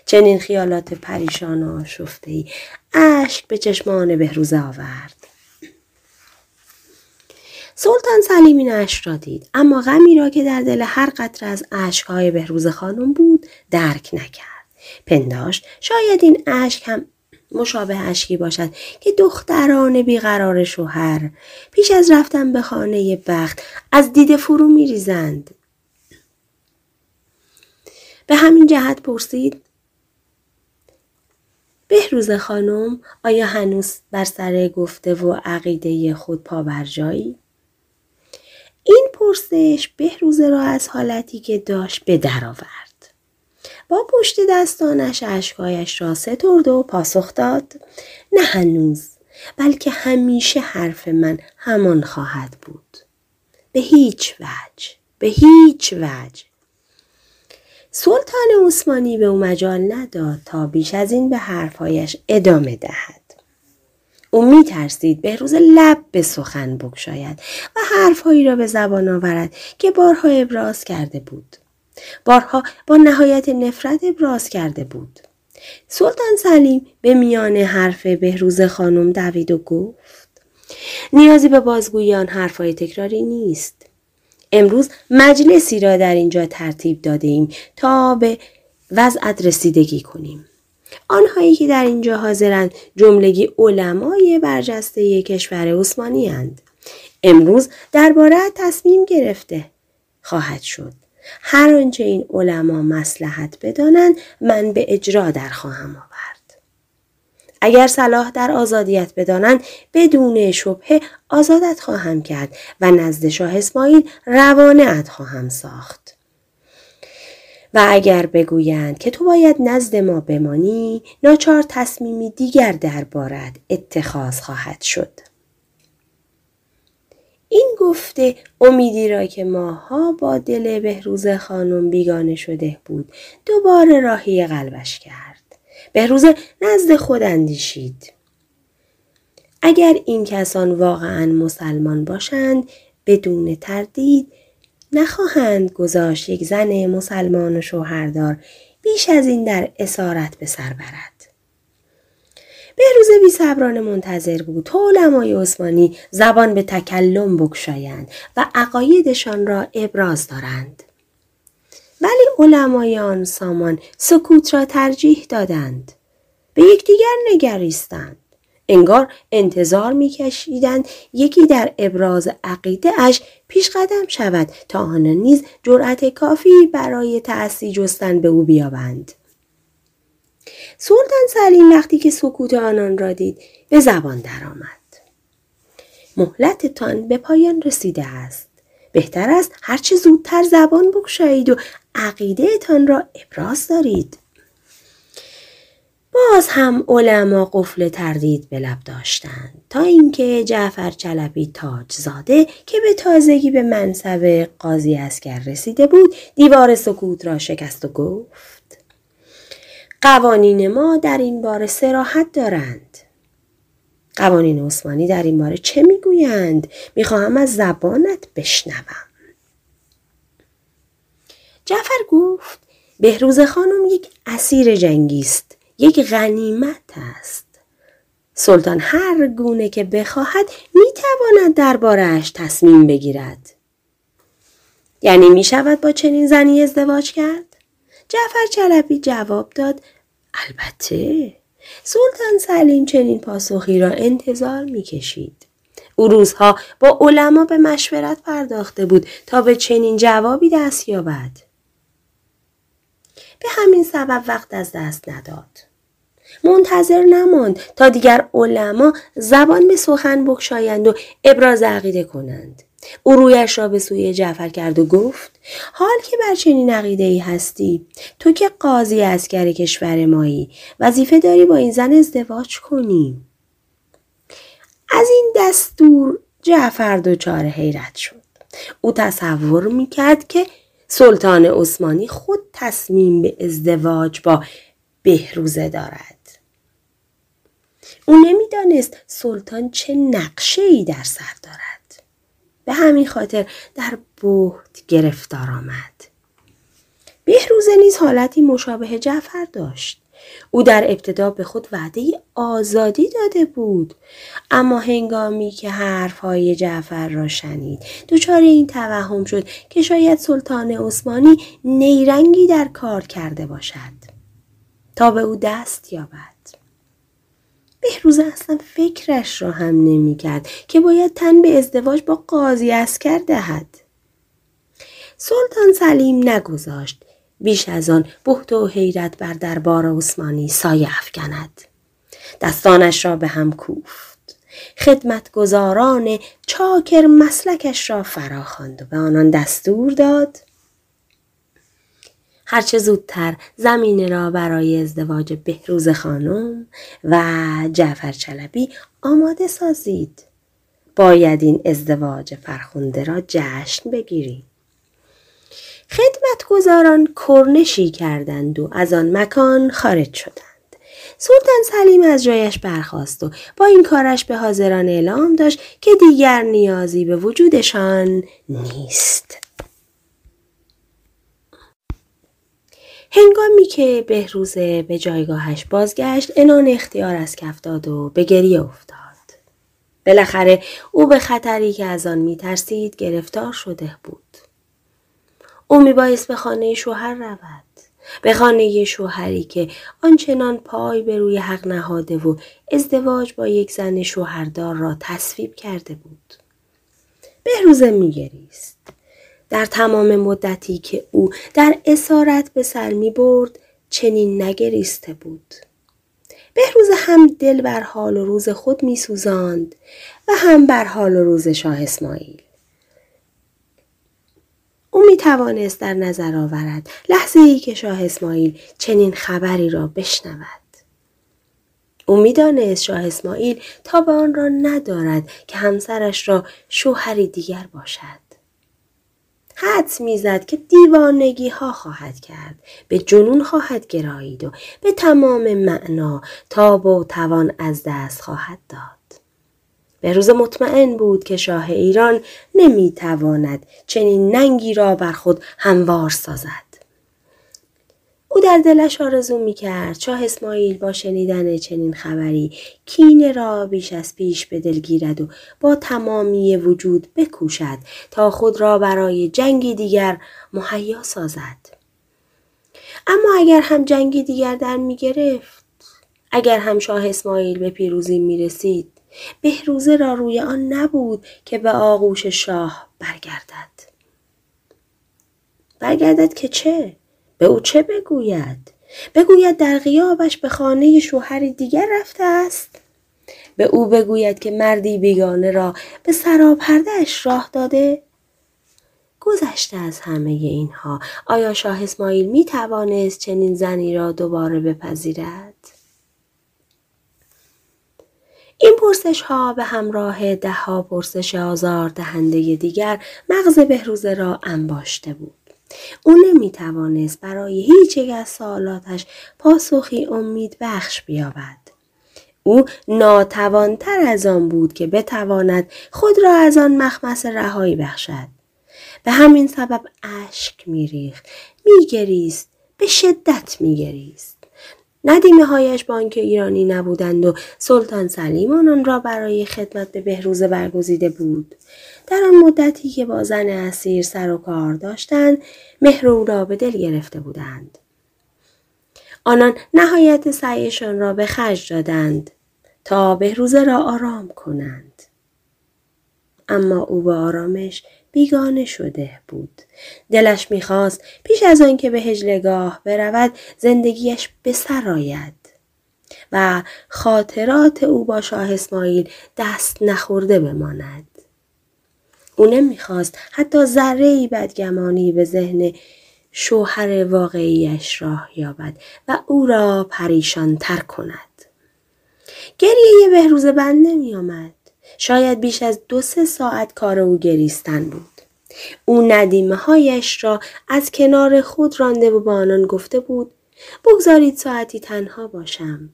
چنین خیالات پریشان و آشفته اشک به چشمان بهروزه آورد. سلطان سلیم این اشک را دید اما غمی را که در دل هر قطره از اشکهای بهروز خانم بود درک نکرد. پنداشت شاید این اشک هم مشابه اشکی باشد که دختران بیقرار شوهر پیش از رفتن به خانه بخت از دید فرو می ریزند. به همین جهت پرسید بهروز خانم آیا هنوز بر سر گفته و عقیده خود پابرجایی؟ این پرسش بهروزه را از حالتی که داشت به درآورد. با پشت دستانش اشکایش را سترد و پاسخ داد. نه هنوز بلکه همیشه حرف من همان خواهد بود. به هیچ وجه به هیچ وجه. سلطان عثمانی به او مجال نداد تا بیش از این به حرفهایش ادامه دهد. او به روز لب به سخن بگشاید و حرفهایی را به زبان آورد که بارها ابراز کرده بود بارها با نهایت نفرت ابراز کرده بود. سلطان سلیم به میان حرف بهروز خانم دوید و گفت نیازی به بازگویی آن حرفهای تکراری نیست. امروز مجلسی را در اینجا ترتیب داده ایم تا به وضعت رسیدگی کنیم. آنهایی که در اینجا حاضرند جملگی علمای برجسته کشور عثمانی هند. امروز درباره تصمیم گرفته خواهد شد. هر آنچه این علما مسلحت بدانند من به اجرا در خواهم آورد اگر صلاح در آزادیت بدانند بدون شبهه آزادت خواهم کرد و نزد شاه اسماعیل روانه خواهم ساخت و اگر بگویند که تو باید نزد ما بمانی ناچار تصمیمی دیگر دربارت اتخاذ خواهد شد این گفته امیدی را که ماها با دل بهروز خانم بیگانه شده بود دوباره راهی قلبش کرد. بهروز نزد خود اندیشید. اگر این کسان واقعا مسلمان باشند بدون تردید نخواهند گذاشت یک زن مسلمان و شوهردار بیش از این در اسارت به سر برد. به روز بی صبرانه منتظر بود تا عثمانی زبان به تکلم بکشایند و عقایدشان را ابراز دارند. ولی علمای آن سامان سکوت را ترجیح دادند. به یکدیگر نگریستند. انگار انتظار میکشیدند. یکی در ابراز عقیده اش پیش قدم شود تا آن نیز جرأت کافی برای تأسی جستن به او بیابند. سلطان سلیم وقتی که سکوت آنان را دید به زبان درآمد. مهلتتان به پایان رسیده است. بهتر است هرچه زودتر زبان بگشایید و عقیدهتان را ابراز دارید. باز هم علما قفل تردید به لب داشتند تا اینکه جعفر چلبی تاج زاده که به تازگی به منصب قاضی اسکر رسیده بود دیوار سکوت را شکست و گفت قوانین ما در این باره سراحت دارند. قوانین عثمانی در این باره چه می‌گویند؟ می‌خواهم از زبانت بشنوم. جعفر گفت بهروز خانم یک اسیر جنگی است. یک غنیمت است. سلطان هر گونه که بخواهد می‌تواند دربارهاش تصمیم بگیرد. یعنی می شود با چنین زنی ازدواج کرد؟ جعفر چلبی جواب داد البته سلطان سلیم چنین پاسخی را انتظار می کشید. او روزها با علما به مشورت پرداخته بود تا به چنین جوابی دست یابد. به همین سبب وقت از دست نداد. منتظر نماند تا دیگر علما زبان به سخن بکشایند و ابراز عقیده کنند. او رویش را به سوی جعفر کرد و گفت حال که بر چنین عقیده ای هستی تو که قاضی اسکر کشور مایی وظیفه داری با این زن ازدواج کنی. از این دستور جعفر دچار حیرت شد. او تصور می‌کرد که سلطان عثمانی خود تصمیم به ازدواج با بهروزه دارد. او نمی‌دانست سلطان چه نقشه ای در سر دارد. به همین خاطر در بهت گرفتار آمد. بهروزه نیز حالتی مشابه جعفر داشت. او در ابتدا به خود وعده آزادی داده بود اما هنگامی که حرفهای جعفر را شنید دچار این توهم شد که شاید سلطان عثمانی نیرنگی در کار کرده باشد تا به او دست یابد بهروز اصلا فکرش را هم نمی کرد که باید تن به ازدواج با قاضی اسکر دهد. سلطان سلیم نگذاشت بیش از آن بحت و حیرت بر دربار عثمانی سایه افکند. دستانش را به هم کوفت. خدمتگزاران چاکر مسلکش را فراخواند و به آنان دستور داد هرچه زودتر زمینه را برای ازدواج بهروز خانم و جعفر چلبی آماده سازید. باید این ازدواج فرخونده را جشن بگیرید. خدمتگزاران کرنشی کردند و از آن مکان خارج شدند. سلطان سلیم از جایش برخاست و با این کارش به حاضران اعلام داشت که دیگر نیازی به وجودشان نیست. هنگامی که بهروزه به جایگاهش بازگشت انان اختیار از کف داد و به گریه افتاد. بالاخره او به خطری که از آن میترسید گرفتار شده بود. او میبایست به خانه شوهر رود. به خانه شوهری که آنچنان پای به روی حق نهاده و ازدواج با یک زن شوهردار را تصویب کرده بود. بهروزه میگریست. در تمام مدتی که او در اسارت به سر می برد چنین نگریسته بود. بهروز هم دل بر حال و روز خود می سوزاند و هم بر حال و روز شاه اسماعیل. او می توانست در نظر آورد لحظه ای که شاه اسماعیل چنین خبری را بشنود. او می‌دانست شاه اسماعیل تا به آن را ندارد که همسرش را شوهری دیگر باشد. حد می‌زد که دیوانگی ها خواهد کرد. به جنون خواهد گرایید و به تمام معنا تاب و توان از دست خواهد داد. به روز مطمئن بود که شاه ایران نمی‌تواند چنین ننگی را بر خود هموار سازد. در دلش آرزو می کرد شاه اسماعیل با شنیدن چنین خبری کینه را بیش از پیش به دل گیرد و با تمامی وجود بکوشد تا خود را برای جنگی دیگر مهیا سازد. اما اگر هم جنگی دیگر در می گرفت، اگر هم شاه اسماعیل به پیروزی می رسید، بهروزه را روی آن نبود که به آغوش شاه برگردد. برگردد که چه؟ به او چه بگوید؟ بگوید در غیابش به خانه شوهری دیگر رفته است؟ به او بگوید که مردی بیگانه را به سراپردهش راه داده؟ گذشته از همه اینها آیا شاه اسماعیل می توانست چنین زنی را دوباره بپذیرد؟ این پرسش ها به همراه ده ها پرسش آزار دهنده دیگر مغز بهروزه را انباشته بود. او نمی توانست برای هیچ یک از سوالاتش پاسخی امید بخش بیابد. او ناتوانتر از آن بود که بتواند خود را از آن مخمس رهایی بخشد. به همین سبب اشک میریخت میگریست به شدت میگریست ندیمه هایش بانک ایرانی نبودند و سلطان سلیم آن را برای خدمت به بهروز برگزیده بود در آن مدتی که با زن اسیر سر و کار داشتند مهر او را به دل گرفته بودند. آنان نهایت سعیشان را به خرج دادند تا بهروزه را آرام کنند. اما او به آرامش بیگانه شده بود. دلش می‌خواست پیش از آنکه به هجلگاه برود زندگیش به سر آید و خاطرات او با شاه اسماعیل دست نخورده بماند. او نمی‌خواست حتی ذره ای بدگمانی به ذهن شوهر واقعیش راه یابد و او را پریشان تر کند. گریه بهروز بند نمی آمد. شاید بیش از دو سه ساعت کار او گریستن بود. او ندیمه هایش را از کنار خود رانده و با آنان گفته بود بگذارید ساعتی تنها باشم.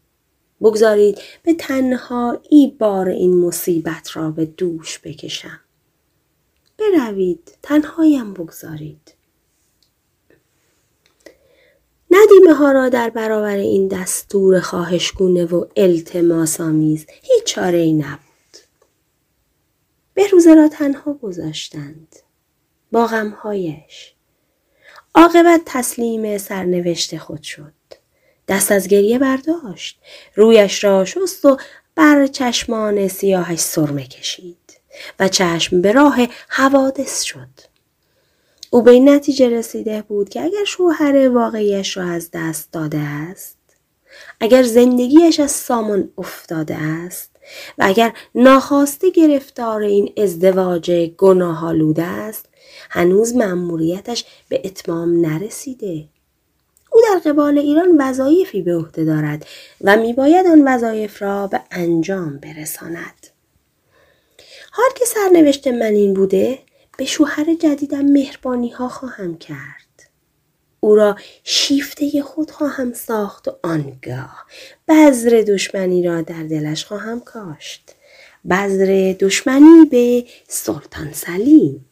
بگذارید به تنهایی بار این مصیبت را به دوش بکشم. بروید تنهایم بگذارید. ندیمه ها را در برابر این دستور خواهشگونه و التماس آمیز هیچ چاره ای نبود. بهروزه را تنها گذاشتند. با غمهایش. عاقبت تسلیم سرنوشت خود شد. دست از گریه برداشت. رویش را شست و بر چشمان سیاهش سرمه کشید و چشم به راه حوادث شد. او به نتیجه رسیده بود که اگر شوهر واقعیش را از دست داده است اگر زندگیش از سامان افتاده است و اگر ناخواسته گرفتار این ازدواج گناهالوده است هنوز مأموریتش به اتمام نرسیده او در قبال ایران وظایفی به عهده دارد و میباید آن وظایف را به انجام برساند حال که سرنوشت من این بوده به شوهر جدیدم مهربانی ها خواهم کرد. او را شیفته خود خواهم ساخت و آنگاه بذر دشمنی را در دلش خواهم کاشت. بذر دشمنی به سلطان سلیم.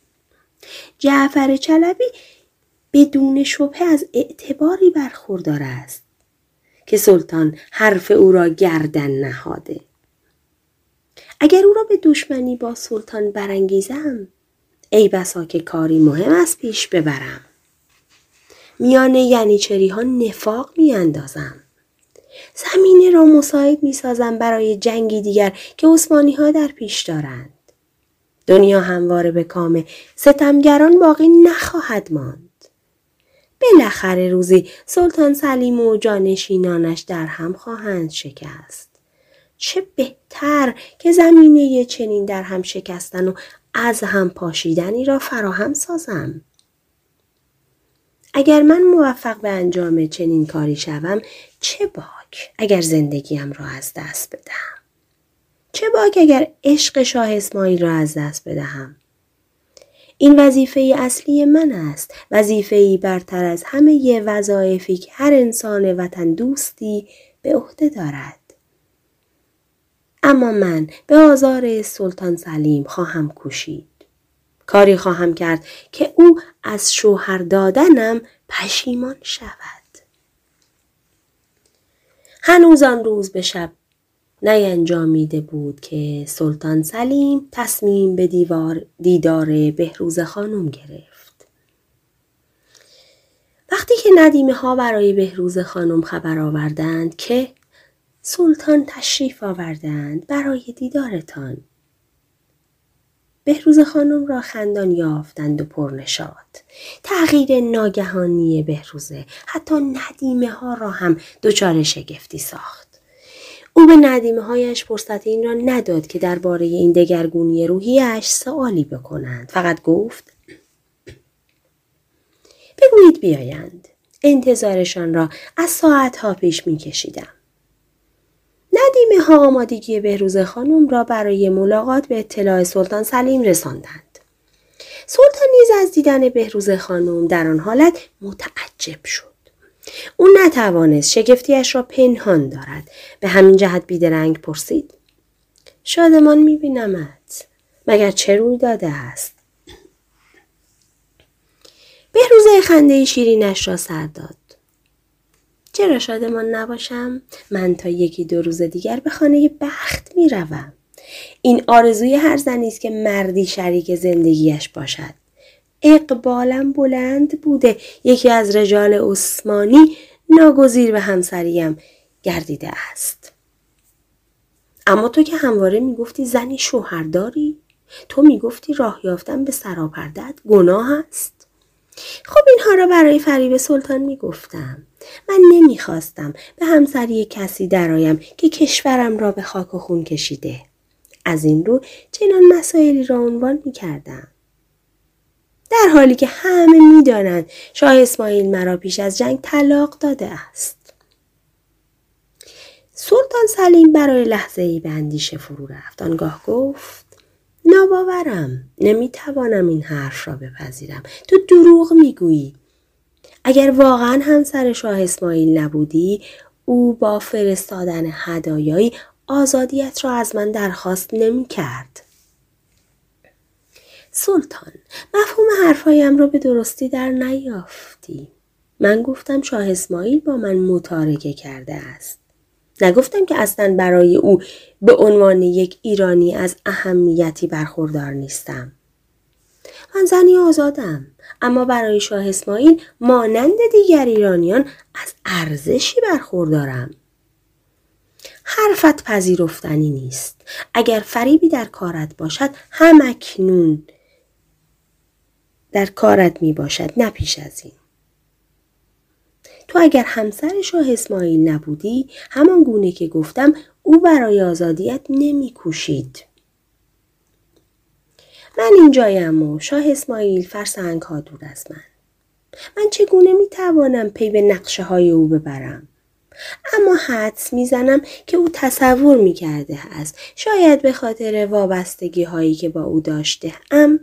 جعفر چلبی بدون شبه از اعتباری برخوردار است که سلطان حرف او را گردن نهاده. اگر او را به دشمنی با سلطان برانگیزم ای بسا که کاری مهم از پیش ببرم. میان ینیچری ها نفاق میاندازم. زمینه را مساعد می سازم برای جنگی دیگر که عثمانی ها در پیش دارند. دنیا همواره به کام ستمگران باقی نخواهد ماند. بالاخره روزی سلطان سلیم و جانشینانش در هم خواهند شکست. چه بهتر که زمینه چنین در هم شکستن و از هم پاشیدنی را فراهم سازم. اگر من موفق به انجام چنین کاری شوم چه باک اگر زندگیم را از دست بدهم. چه باک اگر عشق شاه اسماعیل را از دست بدهم. این وظیفه اصلی من است وظیفه برتر از همه وظایفی که هر انسان وطن دوستی به عهده دارد اما من به آزار سلطان سلیم خواهم کوشید. کاری خواهم کرد که او از شوهر دادنم پشیمان شود. هنوز آن روز به شب نینجامیده بود که سلطان سلیم تصمیم به دیوار دیدار بهروز خانم گرفت. وقتی که ندیمه ها برای بهروز خانم خبر آوردند که سلطان تشریف آوردند برای دیدارتان. بهروز خانم را خندان یافتند و پرنشاد. تغییر ناگهانی بهروزه حتی ندیمه ها را هم دچار شگفتی ساخت. او به ندیمه هایش فرصت این را نداد که درباره این دگرگونی روحیش سوالی بکنند. فقط گفت بگویید بیایند. انتظارشان را از ساعتها پیش می کشیدم. ندیمه ها آمادگی بهروز خانم را برای ملاقات به اطلاع سلطان سلیم رساندند. سلطان نیز از دیدن بهروز خانم در آن حالت متعجب شد. او نتوانست شگفتیش را پنهان دارد. به همین جهت بیدرنگ پرسید. شادمان میبینمت. مگر چه روی داده است؟ بهروزه خنده شیرینش را سر داد. چرا شادمان نباشم؟ من تا یکی دو روز دیگر به خانه بخت می روم. این آرزوی هر زنی است که مردی شریک زندگیش باشد. اقبالم بلند بوده یکی از رجال عثمانی ناگزیر به همسریم گردیده است. اما تو که همواره می‌گفتی زنی شوهر داری؟ تو می‌گفتی راه یافتن به سراپردت گناه است؟ خب اینها را برای فریب سلطان می‌گفتم. من نمی‌خواستم به همسری کسی درایم که کشورم را به خاک و خون کشیده. از این رو چنان مسائلی را عنوان می‌کردم. در حالی که همه می‌دانند شاه اسماعیل مرا پیش از جنگ طلاق داده است. سلطان سلیم برای لحظه ای به اندیشه فرو رفت. آنگاه گفت ناباورم نمی‌توانم این حرف را بپذیرم تو دروغ می‌گویی اگر واقعا همسر شاه اسماعیل نبودی او با فرستادن هدایایی آزادیت را از من درخواست نمی کرد. سلطان مفهوم حرفهایم را به درستی در نیافتی. من گفتم شاه اسماعیل با من متارکه کرده است. نگفتم که اصلا برای او به عنوان یک ایرانی از اهمیتی برخوردار نیستم. من زنی آزادم اما برای شاه اسماعیل مانند دیگر ایرانیان از ارزشی برخوردارم. حرفت پذیرفتنی نیست. اگر فریبی در کارت باشد هم اکنون در کارت می باشد نه پیش از این. تو اگر همسر شاه اسماعیل نبودی همان گونه که گفتم او برای آزادیت نمی کوشید. من اینجایم و شاه اسماعیل فرسنگ ها دور از من. من چگونه می توانم پی به نقشه های او ببرم؟ اما حدس می‌زنم که او تصور می کرده است شاید به خاطر وابستگی هایی که با او داشته ام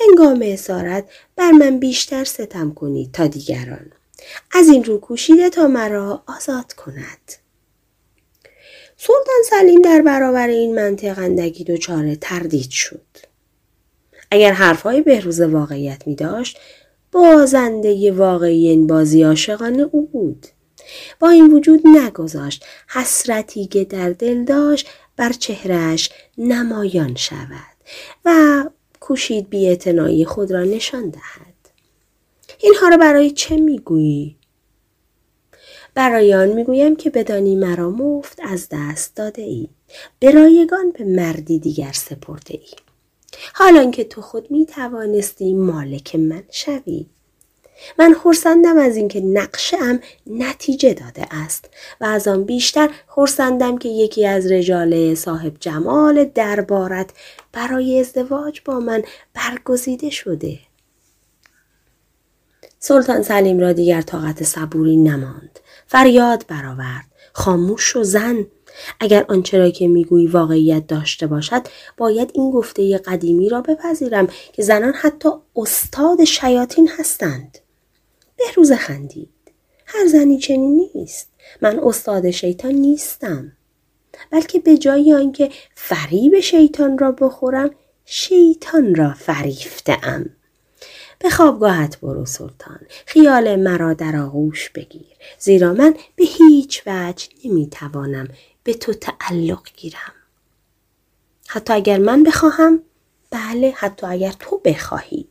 هنگام اسارت بر من بیشتر ستم کنید تا دیگران از این رو کوشیده تا مرا آزاد کند سلطان سلیم در برابر این منطق اندکی دچار تردید شد اگر حرفهای بهروز واقعیت می داشت بازنده واقعی این بازی عاشقانه او بود. با این وجود نگذاشت حسرتی که در دل داشت بر چهرش نمایان شود و کوشید بی خود را نشان دهد. اینها را برای چه می‌گویی؟ برای آن می‌گویم که بدانی مرا مفت از دست داده ای. به رایگان به مردی دیگر سپرده ای. حالا که تو خود می توانستی مالک من شوی. من خورسندم از اینکه نقشه نتیجه داده است و از آن بیشتر خورسندم که یکی از رجال صاحب جمال دربارت برای ازدواج با من برگزیده شده. سلطان سلیم را دیگر طاقت صبوری نماند. فریاد برآورد. خاموش و زن. اگر آنچه را که می‌گویی واقعیت داشته باشد باید این گفته قدیمی را بپذیرم که زنان حتی استاد شیاطین هستند. بهروز خندید. هر زنی چنین نیست. من استاد شیطان نیستم. بلکه به جای آنکه فریب شیطان را بخورم شیطان را فریفتم به خوابگاهت برو سلطان. خیال مرا در آغوش بگیر. زیرا من به هیچ وجه نمی‌توانم به تو تعلق گیرم. حتی اگر من بخواهم بله حتی اگر تو بخواهی.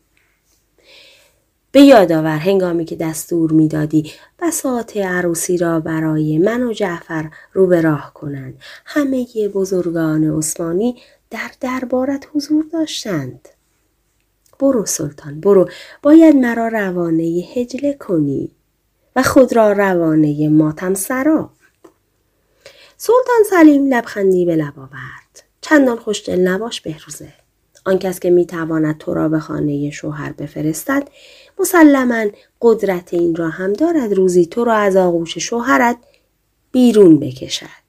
به یاد آور هنگامی که دستور می‌دادی بساط عروسی را برای من و جعفر رو به راه کنند. همه بزرگان عثمانی در دربارت حضور داشتند. برو سلطان برو. باید مرا روانه هجله کنی و خود را روانه ماتم سرا. سلطان سلیم لبخندی به لب آورد. چندان خوشدل نباش بهروزه. آن کس که می‌تواند تو را به خانه شوهر بفرستد مسلما قدرت این را هم دارد روزی تو را از آغوش شوهرت بیرون بکشد.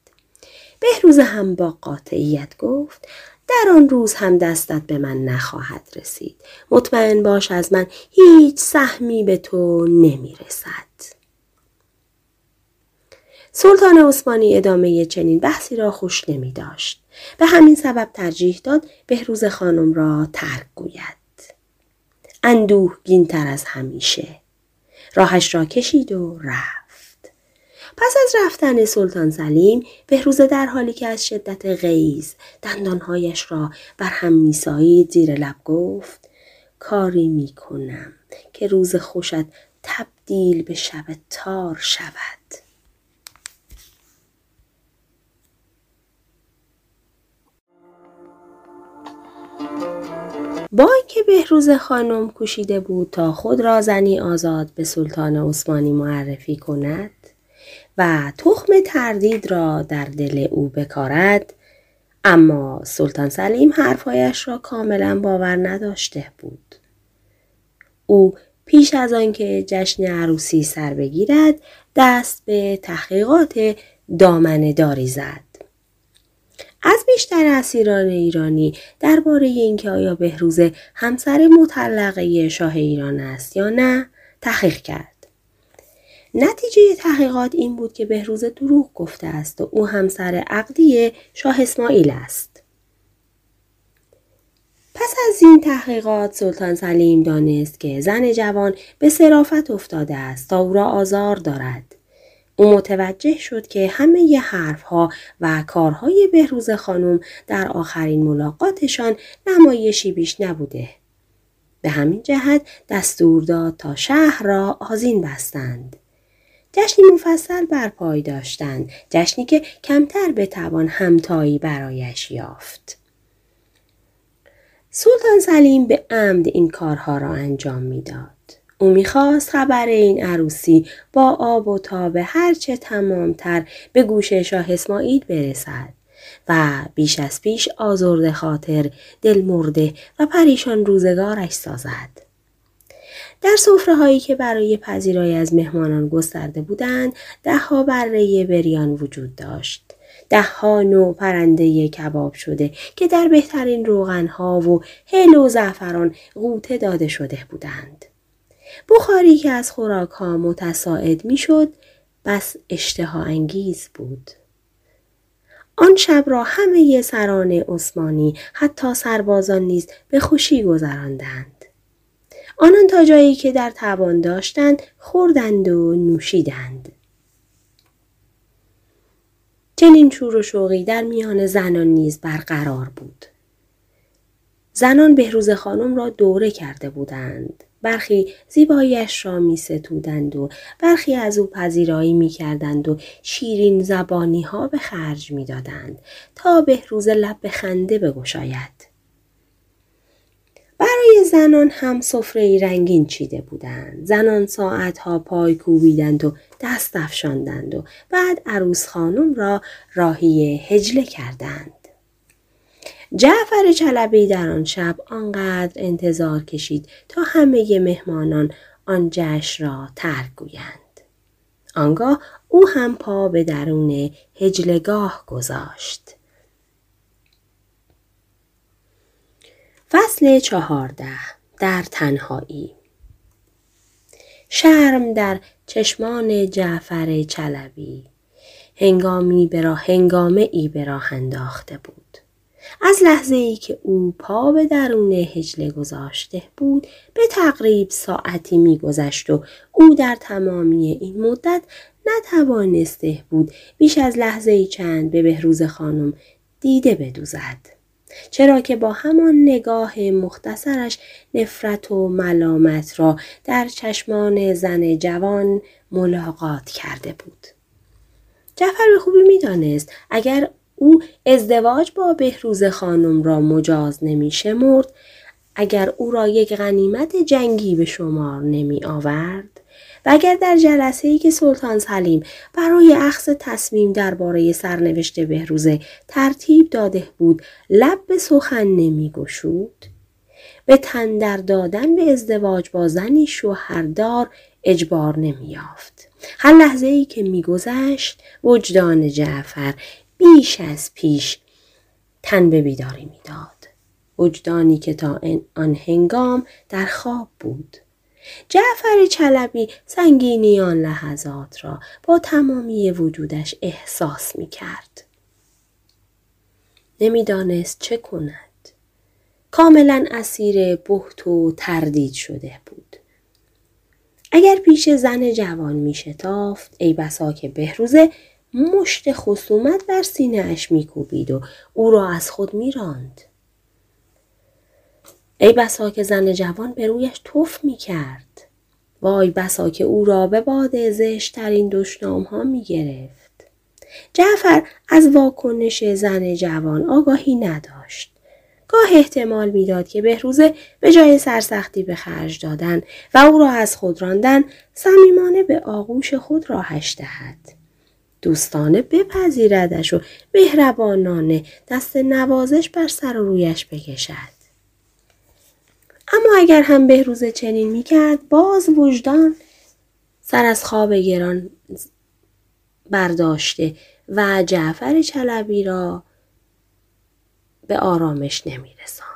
بهروز هم با قاطعیت گفت در آن روز هم دستت به من نخواهد رسید. مطمئن باش از من هیچ سهمی به تو نمی رسد. سلطان عثمانی ادامه چنین بحثی را خوش نمی داشت. به همین سبب ترجیح داد بهروز خانم را ترک گوید. اندوه تر از همیشه. راهش را کشید و رفت. پس از رفتن سلطان سلیم بهروزه در حالی که از شدت غیز دندانهایش را بر هم میسایید زیر لب گفت کاری می کنم که روز خوشت تبدیل به شب تار شود. با اینکه بهروز خانم کوشیده بود تا خود را زنی آزاد به سلطان عثمانی معرفی کند و تخم تردید را در دل او بکارد اما سلطان سلیم حرفهایش را کاملا باور نداشته بود. او پیش از آنکه جشن عروسی سر بگیرد دست به تحقیقات دامنه داری زد. از بیشتر اسیران ایرانی درباره اینکه آیا بهروز همسر مطلقه شاه ایران است یا نه تحقیق کرد نتیجه تحقیقات این بود که بهروز دروغ گفته است و او همسر عقدی شاه اسماعیل است. پس از این تحقیقات سلطان سلیم دانست که زن جوان به صرافت افتاده است تا او را آزار دارد. او متوجه شد که همه ی حرفها و کارهای بهروز خانم در آخرین ملاقاتشان نمایشی بیش نبوده. به همین جهت دستور داد تا شهر را آزین بستند. جشنی مفصل برپای داشتند جشنی که کمتر بتوان همتایی برایش یافت سلطان سلیم به عمد این کارها را انجام می‌داد او می‌خواست خبر این عروسی با آب و تاب هرچه تمامتر به گوش شاه اسماعیل برسد و بیش از پیش آزرده خاطر دل مرده و پریشان روزگارش سازد. در صفره هایی که برای پذیرایی از مهمانان گسترده بودند دهها بره بریان وجود داشت. دهها نوع پرنده کباب شده که در بهترین روغنها و هل و زعفران قوطه داده شده بودند. بخاری که از خوراک ها متساعد می‌شد بس اشتها انگیز بود. آن شب را همه سران عثمانی حتی سربازان نیز به خوشی گذراندند. آنان تا جایی که در توان داشتند خوردند و نوشیدند. چنین شور و شوقی در میان زنان نیز برقرار بود. زنان بهروز خانم را دوره کرده بودند. برخی زیباییش را می ستودند و برخی از او پذیرایی می کردند و شیرین زبانی ها به خرج می دادند تا بهروز لب به خنده بگشاید. برای زنان هم سفره رنگین چیده بودند. زنان ساعتها پای کوبیدند و دست افشاندند و بعد عروس خانم را راهی هجله کردند. جعفر چلبی در آن شب آنقدر انتظار کشید تا همه مهمانان آن جشن را ترک گویند. آنگاه او هم پا به درون هجلگاه گذاشت. فصل چهارده در تنهایی شرم در چشمان جعفر چلبی هنگامی به راه هنگامه ای به انداخته بود. از لحظه ای که او پا به درون هجله گذاشته بود به تقریب ساعتی میگذشت و او در تمامی این مدت نتوانسته بود بیش از لحظه ای چند به بهروز خانم دیده بدوزد. چرا که با همان نگاه مختصرش نفرت و ملامت را در چشمان زن جوان ملاقات کرده بود. جعفر به خوبی می‌دانست اگر او ازدواج با بهروز خانم را مجاز نمی شمرد اگر او را یک غنیمت جنگی به شمار نمی آورد و اگر در جلسه ای که سلطان سلیم برای اخذ تصمیم درباره سرنوشت بهروزه ترتیب داده بود لب به سخن نمی گشود به تندر دادن به ازدواج با زنی شوهردار اجبار نمی یافت. هر لحظه ای که میگذشت وجدان جعفر بیش از پیش تن به بیداری می‌داد وجدانی که تا آن هنگام در خواب بود جعفر چلبی سنگینی آن لحظات را با تمامی وجودش احساس می کرد. نمی‌دانست چه کند. کاملا اسیر بحت و تردید شده بود. اگر پیش زن جوان می شتافت ای بسا که بهروزه مشت خصومت بر سینه اش میکوبید و او را از خود میراند. ای بسا که زن جوان به رویش توف می کرد. وای بسا که او را به باد زشترین دشنام ها می گرفت. جعفر از واکنش زن جوان آگاهی نداشت. گاه احتمال می‌داد که بهروزه به جای سرسختی به خرج دادن و او را از خود راندن صمیمانه به آغوش خود راهش دهد. دوستانه بپذیردش و مهربانانه دست نوازش بر سر و رویش بکشد. اما اگر هم بهروز چنین می‌کرد باز وجدان سر از خواب گران برداشته و جعفر چلبی را به آرامش نمیرساند.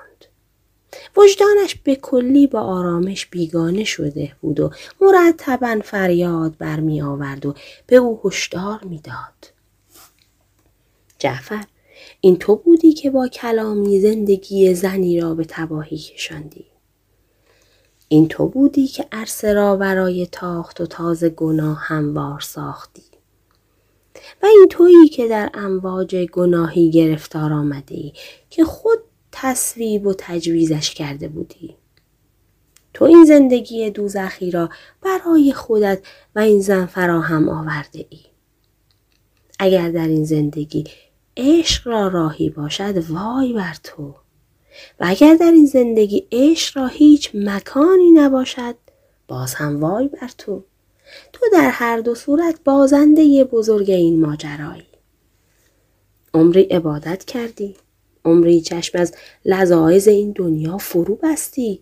وجدانش به کلی با آرامش بیگانه شده بود و مرتبا فریاد برمی آورد و به او هشدار می‌داد. جعفر این تو بودی که با کلامی زندگی زنی را به تباهی کشاندی. این تو بودی که عرصه را برای تاخت و تازه گناه هموار ساختی. و این تویی که در امواج گناهی گرفتار آمده ای که خود تصویب و تجویزش کرده بودی. تو این زندگی دوزخی را برای خودت و این زن فراهم آورده ای. اگر در این زندگی عشق را راهی باشد وای بر تو و اگر در این زندگی عشق را هیچ مکانی نباشد باز هم وای بر تو تو در هر دو صورت بازنده بزرگ این ماجرایی عمری عبادت کردی عمری چشم از لذاعز این دنیا فرو بستی.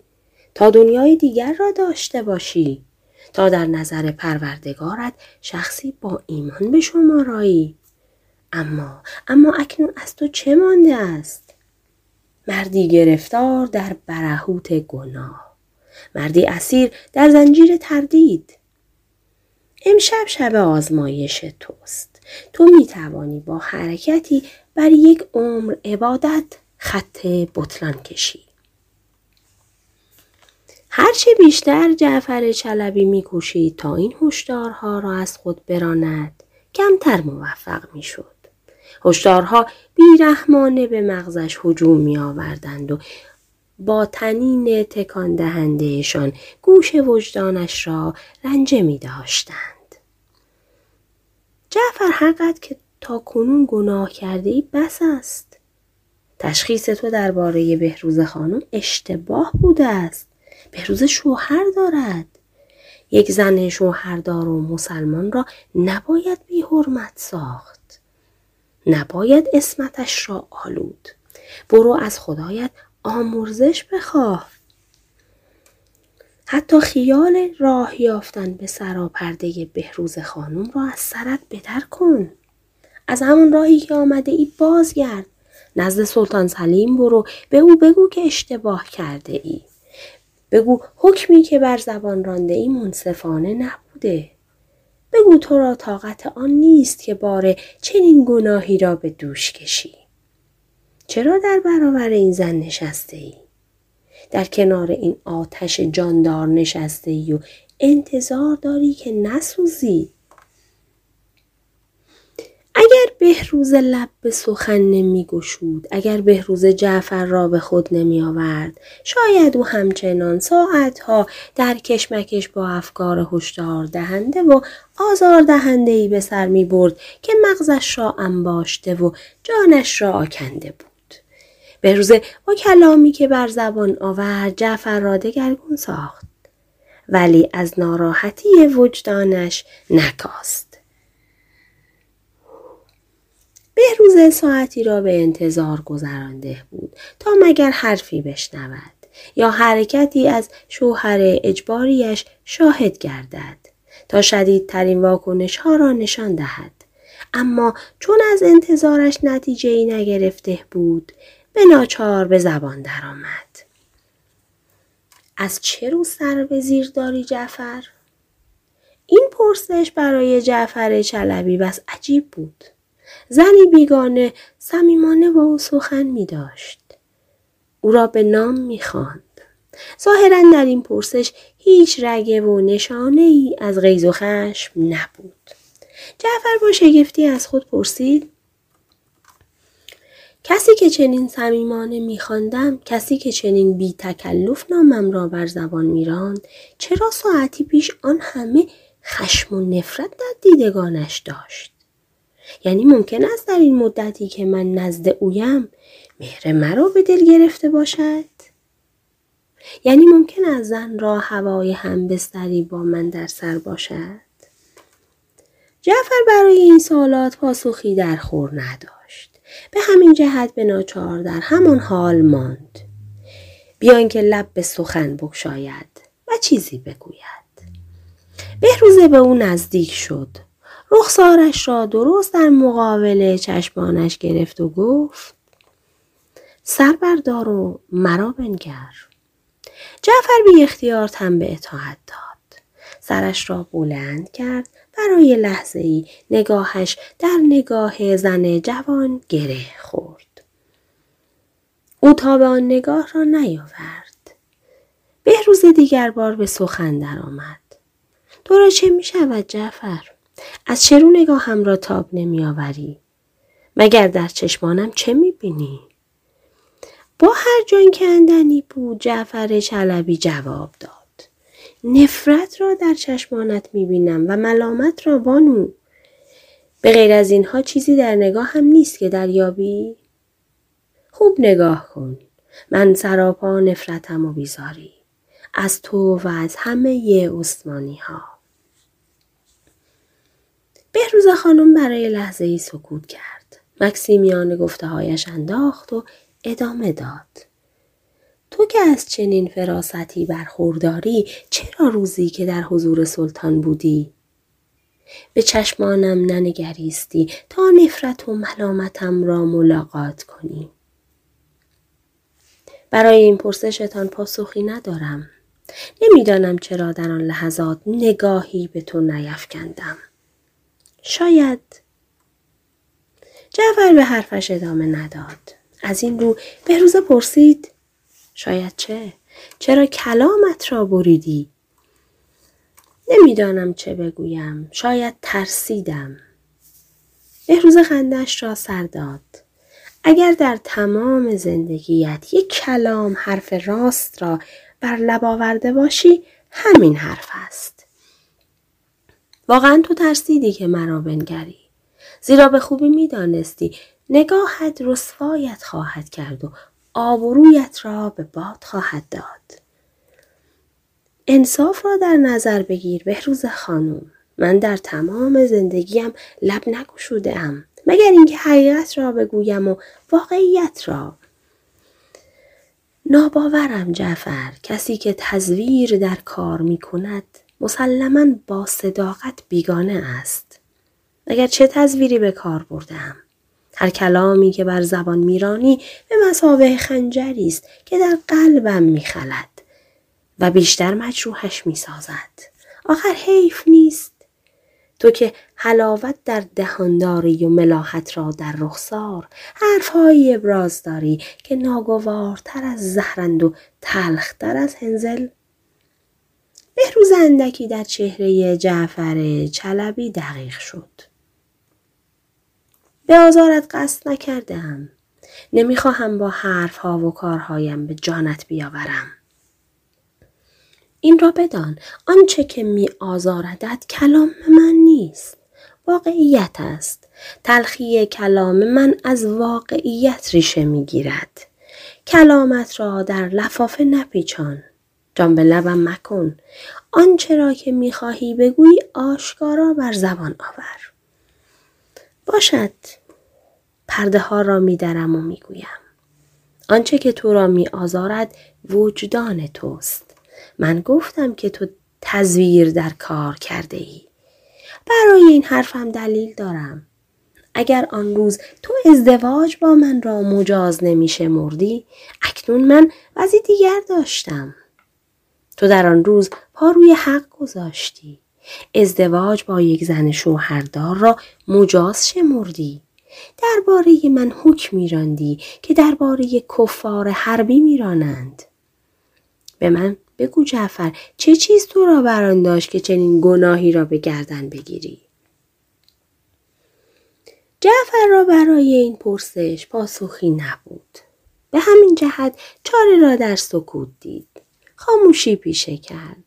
تا دنیای دیگر را داشته باشی. تا در نظر پروردگارت شخصی با ایمان به شما رایی. اما اما اکنون از تو چه مانده است؟ مردی گرفتار در برهوت گناه. مردی اسیر در زنجیر تردید. امشب شب آزمایش توست. تو می توانی با حرکتی بر یک عمر عبادت خط بطلان کشی هرچه بیشتر جعفر چلبی میکوشید تا این هشدارها را از خود براند کمتر موفق می‌شد هشدارها بیرحمانه به مغزش هجوم می آوردند و با تنین تکان دهندهشان گوش وجدانش را رنجه می داشتند. جعفر حقت که تا کنون گناه کرده ای بس است. تشخیص تو درباره بهروز خانم اشتباه بوده است. بهروز شوهر دارد. یک زن شوهردار و مسلمان را نباید بی حرمت ساخت. نباید اسمتش را آلود برو از خدایت آمرزش بخواه حتی خیال راه یافتن به سراپرده بهروز خانم را از سرت بدر کن از همون راهی که آمده ای بازگرد. نزد سلطان سلیم برو به او بگو که اشتباه کرده ای. بگو حکمی که بر زبان رانده ای منصفانه نبوده. بگو تو را طاقت آن نیست که بار چنین گناهی را به دوش کشی. چرا در برابر این زن نشسته ای؟ در کنار این آتش جاندار نشسته ای و انتظار داری که نسوزی؟ اگر بهروز لب به سخن نمی گشود اگر بهروز جعفر را به خود نمی آورد شاید او همچنان ساعتها در کشمکش با افکار هشدار دهنده و آزار دهنده ای به سر می برد که مغزش را انباشته و جانش را آکنده بود. بهروز با کلامی که بر زبان آورد جعفر را دگرگون ساخت ولی از ناراحتی وجدانش نکاست. بهروز ساعتی را به انتظار گذرانده بود تا مگر حرفی بشنود یا حرکتی از شوهر اجباریش شاهد گردد تا شدیدترین واکنش ها را نشان دهد. اما چون از انتظارش نتیجه ای نگرفته بود به ناچار به زبان درآمد. از چه رو سر به زیر داری جعفر؟ این پرسش برای جعفر چلبی بس عجیب بود. زنی بیگانه صمیمانه با او سخن می داشت. او را به نام می خواند. ظاهرا در این پرسش هیچ رگه و نشانه ای از غیز و خشم نبود. جعفر با شگفتی از خود پرسید کسی که چنین صمیمانه میخواندم کسی که چنین بی تکلف نامم را بر زبان میراند چرا ساعتی پیش آن همه خشم و نفرت در دیدگانش داشت یعنی ممکن است در این مدتی که من نزد اویم مهر مرا به دل گرفته باشد؟ یعنی ممکن است زن را هوای هم بستری با من در سر باشد؟ جعفر برای این سالات پاسخی در خور نداشت. به همین جهت به ناچار در همان حال ماند. بیان که لب به سخن بگشاید و چیزی بگوید. بهروزه به او نزدیک شد. رخسارش را درست در مقابل چشمانش گرفت و گفت سر بردار و مرا بنگر جعفر بی اختیار تن به اطاعت داد. سرش را بلند کرد برای لحظه ای نگاهش در نگاه زن جوان گره خورد. او تا به آن نگاه را نیاورد. بهروز دیگر بار به سخن درآمد. تو را چه می شود جعفر؟ از چرو نگاهم را تاب نمی آوری؟ مگر در چشمانم چه می بینی؟ با هر جان کندنی بود جعفر چلبی جواب داد. نفرت را در چشمانت می بینم و ملامت را بانو. به غیر از اینها چیزی در نگاه هم نیست که دریابی؟ خوب نگاه کن. من سراپا نفرتم و بیزاری. از تو و از همه عثمانی ها. بهروز خانم برای لحظه ای سکوت کرد. مکسیمیان گفته هایش انداخت و ادامه داد. تو که از چنین فراستی برخورداری چرا روزی که در حضور سلطان بودی؟ به چشمانم ننگریستی تا نفرت و ملامتم را ملاقات کنی. برای این پرسشتان پاسخی ندارم. نمی‌دانم چرا در آن لحظات نگاهی به تو نیفکندم. شاید جعفر به حرفش ادامه نداد. از این رو بهروزه پرسید شاید چه؟ چرا کلامت را بریدی؟ نمی‌دانم چه بگویم. شاید ترسیدم. بهروز خندش را سر داد. اگر در تمام زندگیت یک کلام حرف راست را بر لب آورده باشی همین حرف است. واقعا تو ترسیدی که مرا بنگری. زیرا به خوبی می‌دانستی نگاهت رسوایت خواهد کرد و آبرویت را به باد خواهد داد. انصاف را در نظر بگیر بهروز خانم. من در تمام زندگیم لب نگشوده ام. مگر اینکه حقیقت را بگویم و واقعیت را. ناباورم جعفر کسی که تزویر در کار می کند مسلما با صداقت بیگانه است. اگر چه تزویری به کار بردم. هر کلامی که بر زبان میرانی به مسابه خنجری است که در قلبم میخلد و بیشتر مجروحش می‌سازد آخر حیف نیست تو که حلاوت در دهانداری و ملاحت را در رخسار حرفهایی ابراز داری که ناگوارتر از زهرند و تلختر از هنزل بهروز اندکی در چهره جعفر چلبی دقیق شد به آزارت قصد نکردم. نمی‌خواهم با حرف ها و کارهایم به جانت بیاورم. این را بدان آنچه که می آزاردت کلام من نیست. واقعیت است. تلخی کلام من از واقعیت ریشه می گیرد. کلامت را در لفافه نپیچان. جان به لبم مکن. آنچه را که می‌خواهی بگویی آشکارا بر زبان آور. باشد پرده ها را می درم و می گویم. آنچه که تو را می آزارد وجدان توست. من گفتم که تو تزویر در کار کرده ای. برای این حرفم دلیل دارم. اگر آن روز تو ازدواج با من را مجاز نمیشه مردی، اکنون من وضعی دیگر داشتم. تو در آن روز پا روی حق گذاشتی. ازدواج با یک زن شوهردار را مجاز شمردی. درباره من حکم میراندی که درباره کفار حربی میرانند به من بگو جعفر چه چیز تو را بران داشت که چنین گناهی را به گردن بگیری جعفر را برای این پرسش پاسخی نبود به همین جهت چاره را در سکوت دید خاموشی پیشه کرد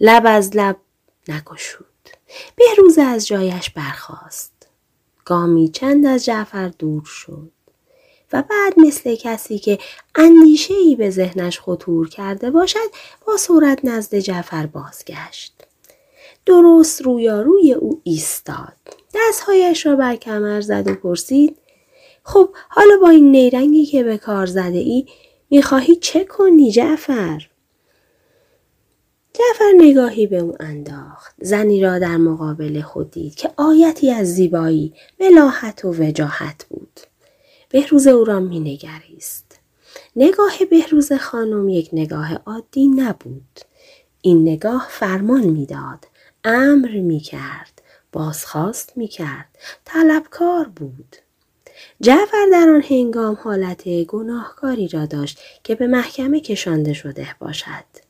لب از لب نگشود بهروز از جایش برخاست گامی چند از جعفر دور شد و بعد مثل کسی که اندیشه ای به ذهنش خطور کرده باشد با صورت نزد جعفر بازگشت. درست رویاروی او ایستاد. دستهایش را بر کمر زد و پرسید خب حالا با این نیرنگی که به کار زده ای می‌خواهی چه کنی جعفر؟ جعفر نگاهی به او انداخت. زنی را در مقابل خود دید که آیتی از زیبایی، ملاحت و وجاهت بود. بهروز او را مینگریست. نگاه بهروز خانم یک نگاه عادی نبود. این نگاه فرمان می‌داد، امر می کرد، بازخواست می کرد، طلبکار بود. جعفر در آن هنگام حالت گناهکاری را داشت که به محکمه کشانده شده باشد.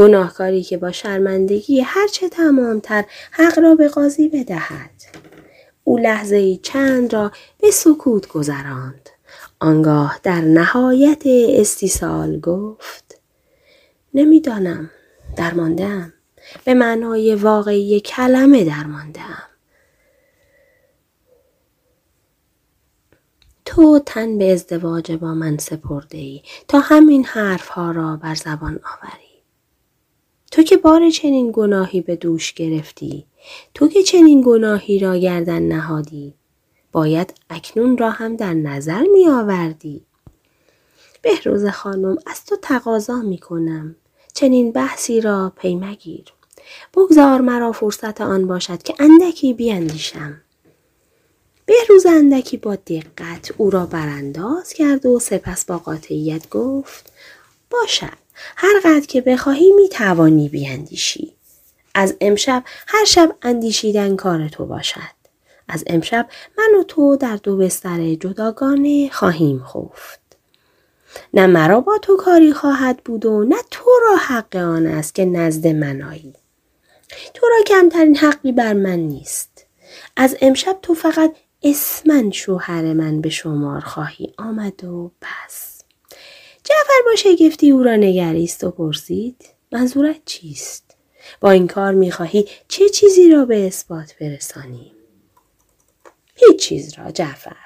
گناهکاری که با شرمندگی هرچه تمامتر حق را به قاضی بدهد. او لحظه چند را به سکوت گذراند. آنگاه در نهایت استیصال گفت نمی‌دانم درماندم به معنای واقعی کلمه درماندم تو تن به ازدواج با من سپرده ای تا همین حرف ها را بر زبان آوری. تو که بار چنین گناهی به دوش گرفتی تو که چنین گناهی را گردن نهادی باید اکنون را هم در نظر می آوردی. بهروز خانم از تو تقاضا می کنم. چنین بحثی را پی مگیر. بگذار مرا فرصت آن باشد که اندکی بیاندیشم. بهروز اندکی با دقت او را برانداز کرد و سپس با قاطعیت گفت باشد هر قدر که بخواهی می توانی بیاندیشی. از امشب هر شب اندیشیدن کار تو باشد. از امشب من و تو در دو بستر جداگانه خواهیم خفت. نه مرا با تو کاری خواهد بود و نه تو را حق آن است که نزد من آیی. تو را کمترین حقی بر من نیست. از امشب تو فقط اسمن شوهر من به شمار خواهی آمد و بس. جعفر با شگفتی او را نگریست و پرسید منظورت چیست؟ با این کار می‌خواهی چه چیزی را به اثبات برسانی؟ هیچ چیز را جعفر.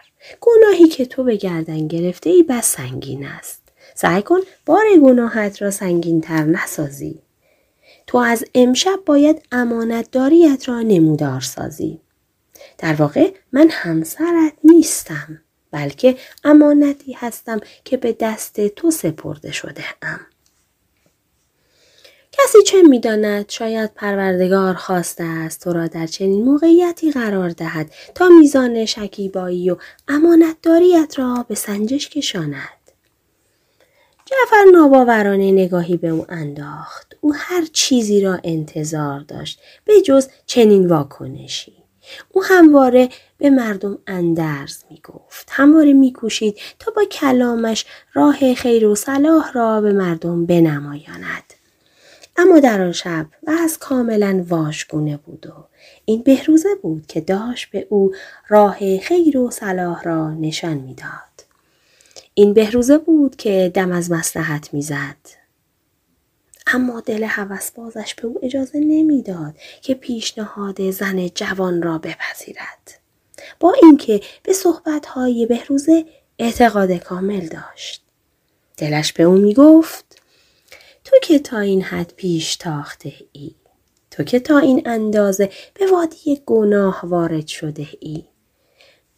گناهی که تو به گردن گرفته ای بس سنگین است. سعی کن بار گناهت را سنگین تر نسازی. تو از امشب باید امانتداریت را نمودار سازی. در واقع من همسرت نیستم. بلکه امانتی هستم که به دست تو سپرده شده ام. کسی چه می‌داند؟ شاید پروردگار خواسته است تو را در چنین موقعیتی قرار دهد تا میزان شکیبایی و امانتداریت را به سنجش کشاند. جعفر ناباورانه نگاهی به او انداخت. او هر چیزی را انتظار داشت به جز چنین واکنشی. او همواره به مردم اندرز می گفت. همواره می کوشید تا با کلامش راه خیر و صلاح را به مردم بنمایاند. اما در آن شب و از کاملا واشگونه بود و این بهروزه بود که داشت به او راه خیر و صلاح را نشان می‌داد. این بهروزه بود که دم از مسلحت می‌زد. اما دل بازش به او اجازه نمی‌داد که پیشنهاد زن جوان را بپذیرد. با اینکه به صحبتهای بهروزه اعتقاد کامل داشت. دلش به او می گفت تو که تا این حد پیش تاخته ای تو که تا این اندازه به وادی گناه وارد شده ای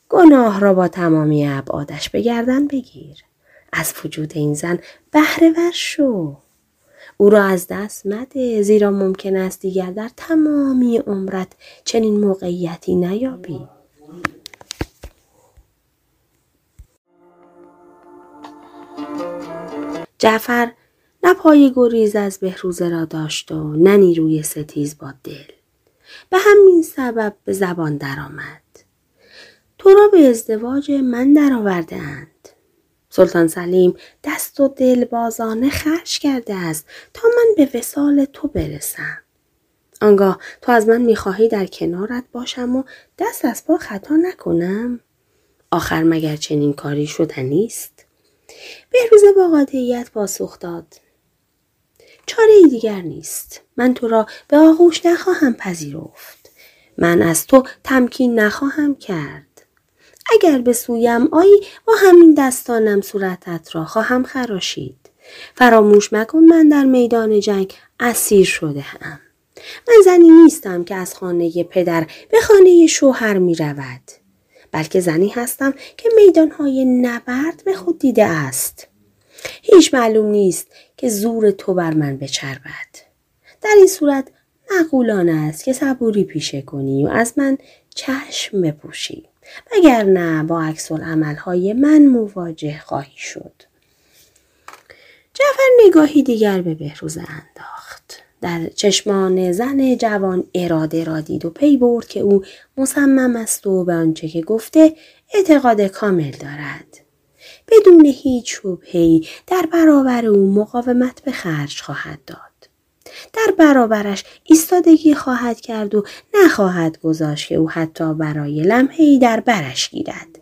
گناه را با تمامی ابعادش به گردن بگیر از وجود این زن بهره ور شو او را از دست مده زیرا ممکن است دیگر در تمامی عمرت چنین موقعیتی نیابی جعفر نه پای گریز از بهروزه را داشت و نه نیروی ستیز با دل. به همین سبب به زبان درآمد. تو را به ازدواج من درآورده اند. سلطان سلیم دست و دل بازانه خرج کرده است تا من به وسال تو برسم. آنگاه تو از من می‌خواهی در کنارت باشم و دست از پا خطا نکنم؟ آخر مگر چنین کاری شده نیست؟ بهروزه با قاطعیت پاسخ داد چاره ای دیگر نیست. من تو را به آغوش نخواهم پذیرفت. من از تو تمکین نخواهم کرد. اگر به سویم آیی با همین دستانم صورتت را خواهم خراشید. فراموش مکن من در میدان جنگ اسیر شده هم. من زنی نیستم که از خانه پدر به خانه شوهر می رود. بلکه زنی هستم که میدانهای نبرد به خود دیده است. هیچ معلوم نیست که زور تو بر من بچربد. در این صورت معقولانه است که صبوری پیشه کنی و از من چشم بپوشی. وگرنه با عکس های من مواجه خواهی شد جعفر نگاهی دیگر به بهروز انداخت در چشمان زن جوان اراده را دید و پی برد که او مصمم است و به آنچه که گفته اعتقاد کامل دارد. بدون هیچ شبهی در برابر او مقاومت به خرج خواهد داد. در برابرش ایستادگی خواهد کرد و نخواهد گذاشت که او حتی برای لمحه در برش گیرد.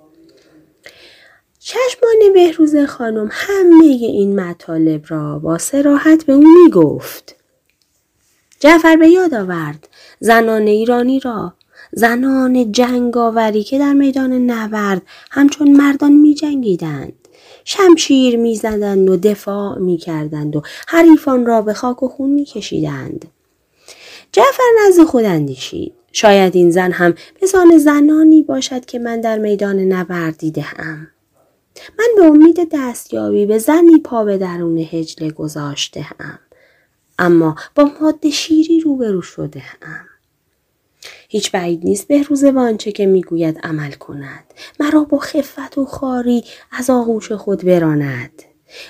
چشمان بهروز خانم همه این مطالب را با سراحت به او می گفت. جعفر به یاد آورد. زنان ایرانی را. زنان جنگاوری که در میدان نبرد همچون مردان می جنگیدند. شمشیر می‌زدند و دفاع می‌کردند و حریفان را به خاک و خون میکشیدند. جعفر نزد خود اندیشید. شاید این زن هم به سان زنانی باشد که من در میدان نبرد دیدهام من به امید دستیابی به زنی پا به درون هجله گذاشته ام. اما با ماده شیری روبرو شده ام. هیچ بعید نیست به روز وانچه که می‌گوید عمل کند. مرا با خفت و خاری از آغوش خود براند.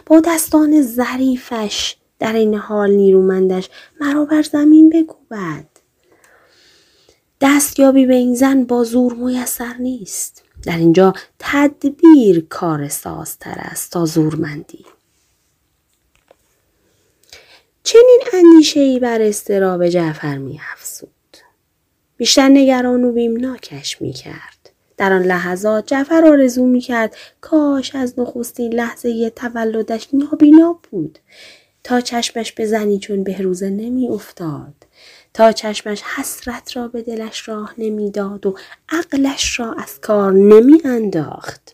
با دستان ظریفش در این حال نیرومندش مرا بر زمین بکوبد. دستیابی به این زن با زور میسر نیست. در اینجا تدبیر کار سازتر است تا زورمندی. چنین اندیشه ای بر استراب جعفر می افسود. بیشتر نگران و بیمناکش می کرد. در آن لحظات جعفر آرزو می کرد کاش از نخستین لحظه تولدش نابینا بود تا چشمش به زنی چون بهروزه نمی افتاد. تا چشمش حسرت را به دلش راه نمی‌داد و عقلش را از کار نمی انداخت.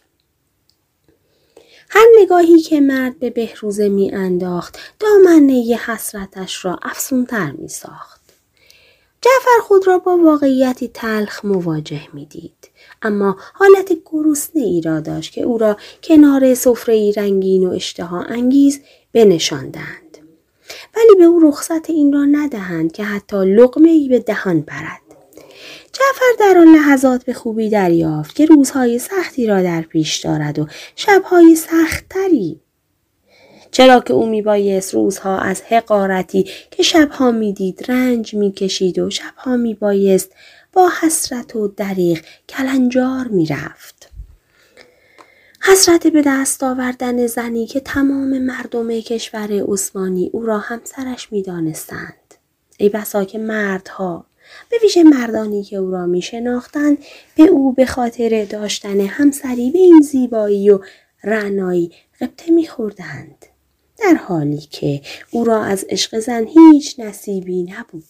هر نگاهی که مرد به بهروزه می انداخت دامنه حسرتش را افسونتر می ساخت. جعفر خود را با واقعیتی تلخ مواجه می دید. اما حالت گرسنه ای را داشت که او را کنار سفره رنگین و اشتها انگیز بنشاندند. ولی به او رخصت این را ندهند که حتی لقمه ای به دهان برد. جعفر در آن لحظات به خوبی دریافت که روزهای سختی را در پیش دارد و شبهای سختتری. چرا که او میبایست روزها از حقارتی که شبها می‌دید رنج می‌کشید و شبها میبایست با حسرت و دریغ کلنجار می‌رفت. حسرت به دست آوردن زنی که تمام مردم کشور عثمانی او را همسرش می‌دانستند. ای بسا که مردها به ویژه مردانی که او را می شناختند به او به خاطر داشتن همسری به این زیبایی و رعنایی قبطه می خوردند. در حالی که او را از عشق زن هیچ نصیبی نبود.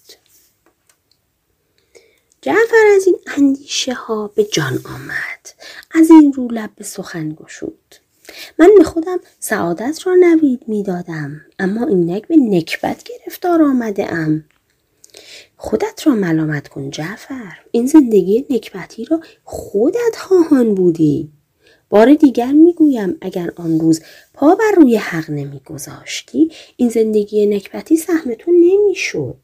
جعفر از این اندیشه ها به جان آمد. از این رو لب به سخن گشود. من به خودم سعادت را نوید می دادم. اما اینک به نکبت گرفتار آمده ام. خودت را ملامت کن جعفر. این زندگی نکبتی را خودت خواهان بودی. بار دیگر می‌گویم اگر آن روز پا بر روی حق نمیگذاشتی این زندگی نکبتی سهم تو نمی‌شد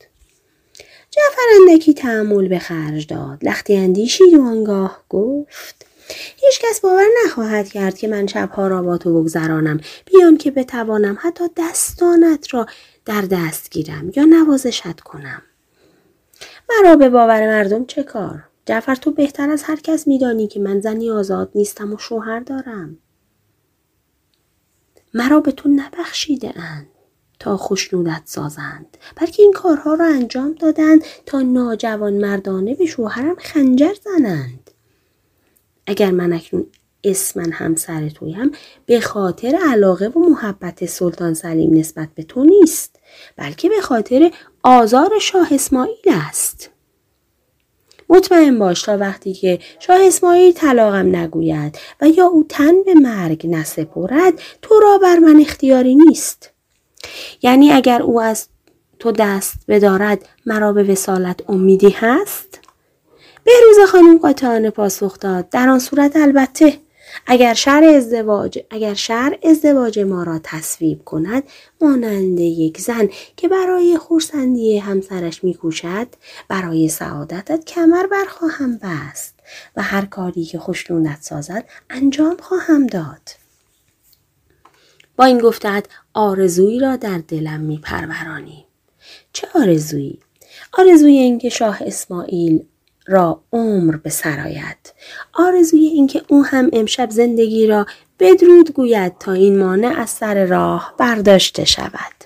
جعفر اندکی تحمل به خرج داد لختی اندیشید و آنگاه گفت هیچ کس باور نخواهد کرد که من شبها را با تو بگذرانم بیان که بتوانم حتی دستانت را در دست گیرم یا نوازشت کنم مرا به باور مردم چه کار جعفر تو بهتر از هر کس میدانی که من زنی آزاد نیستم و شوهر دارم. مرا به تو نبخشیده اند تا خوشنودت سازند بلکه این کارها را انجام دادند تا ناجوان مردانه به شوهرم خنجر زنند. اگر من اکنون اسمن همسر تویم به خاطر علاقه و محبت سلطان سلیم نسبت به تو نیست بلکه به خاطر آزار شاه اسماعیل است. مطمئن باش تا وقتی که شاه اسماعیل طلاقم نگوید و یا او تن به مرگ نسپرد تو را بر من اختیاری نیست. یعنی اگر او از تو دست بدارد مرا به وسالت امیدی هست؟ بهروز خانم قاطعانه پاسخ داد. در آن صورت البته اگر شر ازدواج اگر شر ازدواج ما را تصویب کند مانند یک زن که برای خورسندی همسرش میکوشد برای سعادتت کمر برخواهم بست و هر کاری که خوشنونت سازد انجام خواهم داد. با این گفتت آرزویی را در دلم می پرورانی. چه آرزویی؟ آرزوی اینکه شاه اسماعیل را عمر به سرایت آرزوی اینکه او هم امشب زندگی را بدرود گوید تا این مانع از سر راه برداشته شود.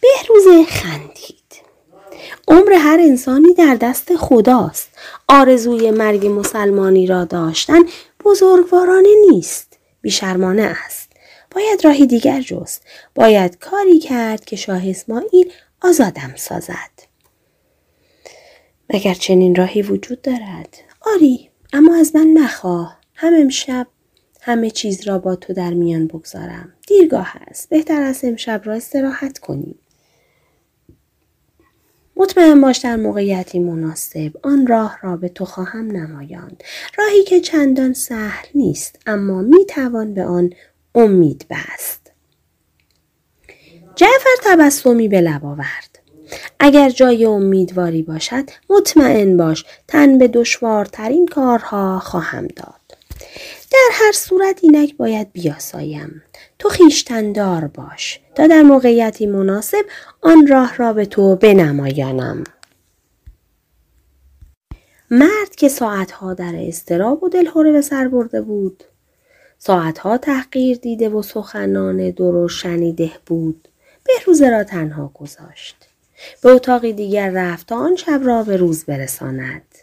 بهروز خندید. عمر هر انسانی در دست خداست. آرزوی مرگ مسلمانی را داشتن بزرگوارانه نیست بیشرمانه است. باید راهی دیگر جست. باید کاری کرد که شاه اسماعیل آزادم سازد. مگر چنین راهی وجود دارد. آری اما از من مخواه. هم امشب همه چیز را با تو در میان بگذارم. دیرگاه است. بهتر است امشب را استراحت کنیم مطمئن باش در موقعیتی مناسب. آن راه را به تو خواهم نمایاند. راهی که چندان سهل نیست اما می توان به آن امید بست. جعفر تبسمی به لب آورد. اگر جای امیدواری باشد مطمئن باش تن به دشوارترین کارها خواهم داد. در هر صورت اینک باید بیاسایم. تو خیشتندار باش. تا در موقعیتی مناسب آن راه را به تو بنمایانم. مرد که ساعتها در استراب و دلهوره به سر برده بود. ساعتها تحقیر دیده و سخنان درو شنیده بود. بهروزه را تنها گذاشت. به اتاقی دیگر رفت تا آن شب را به روز برساند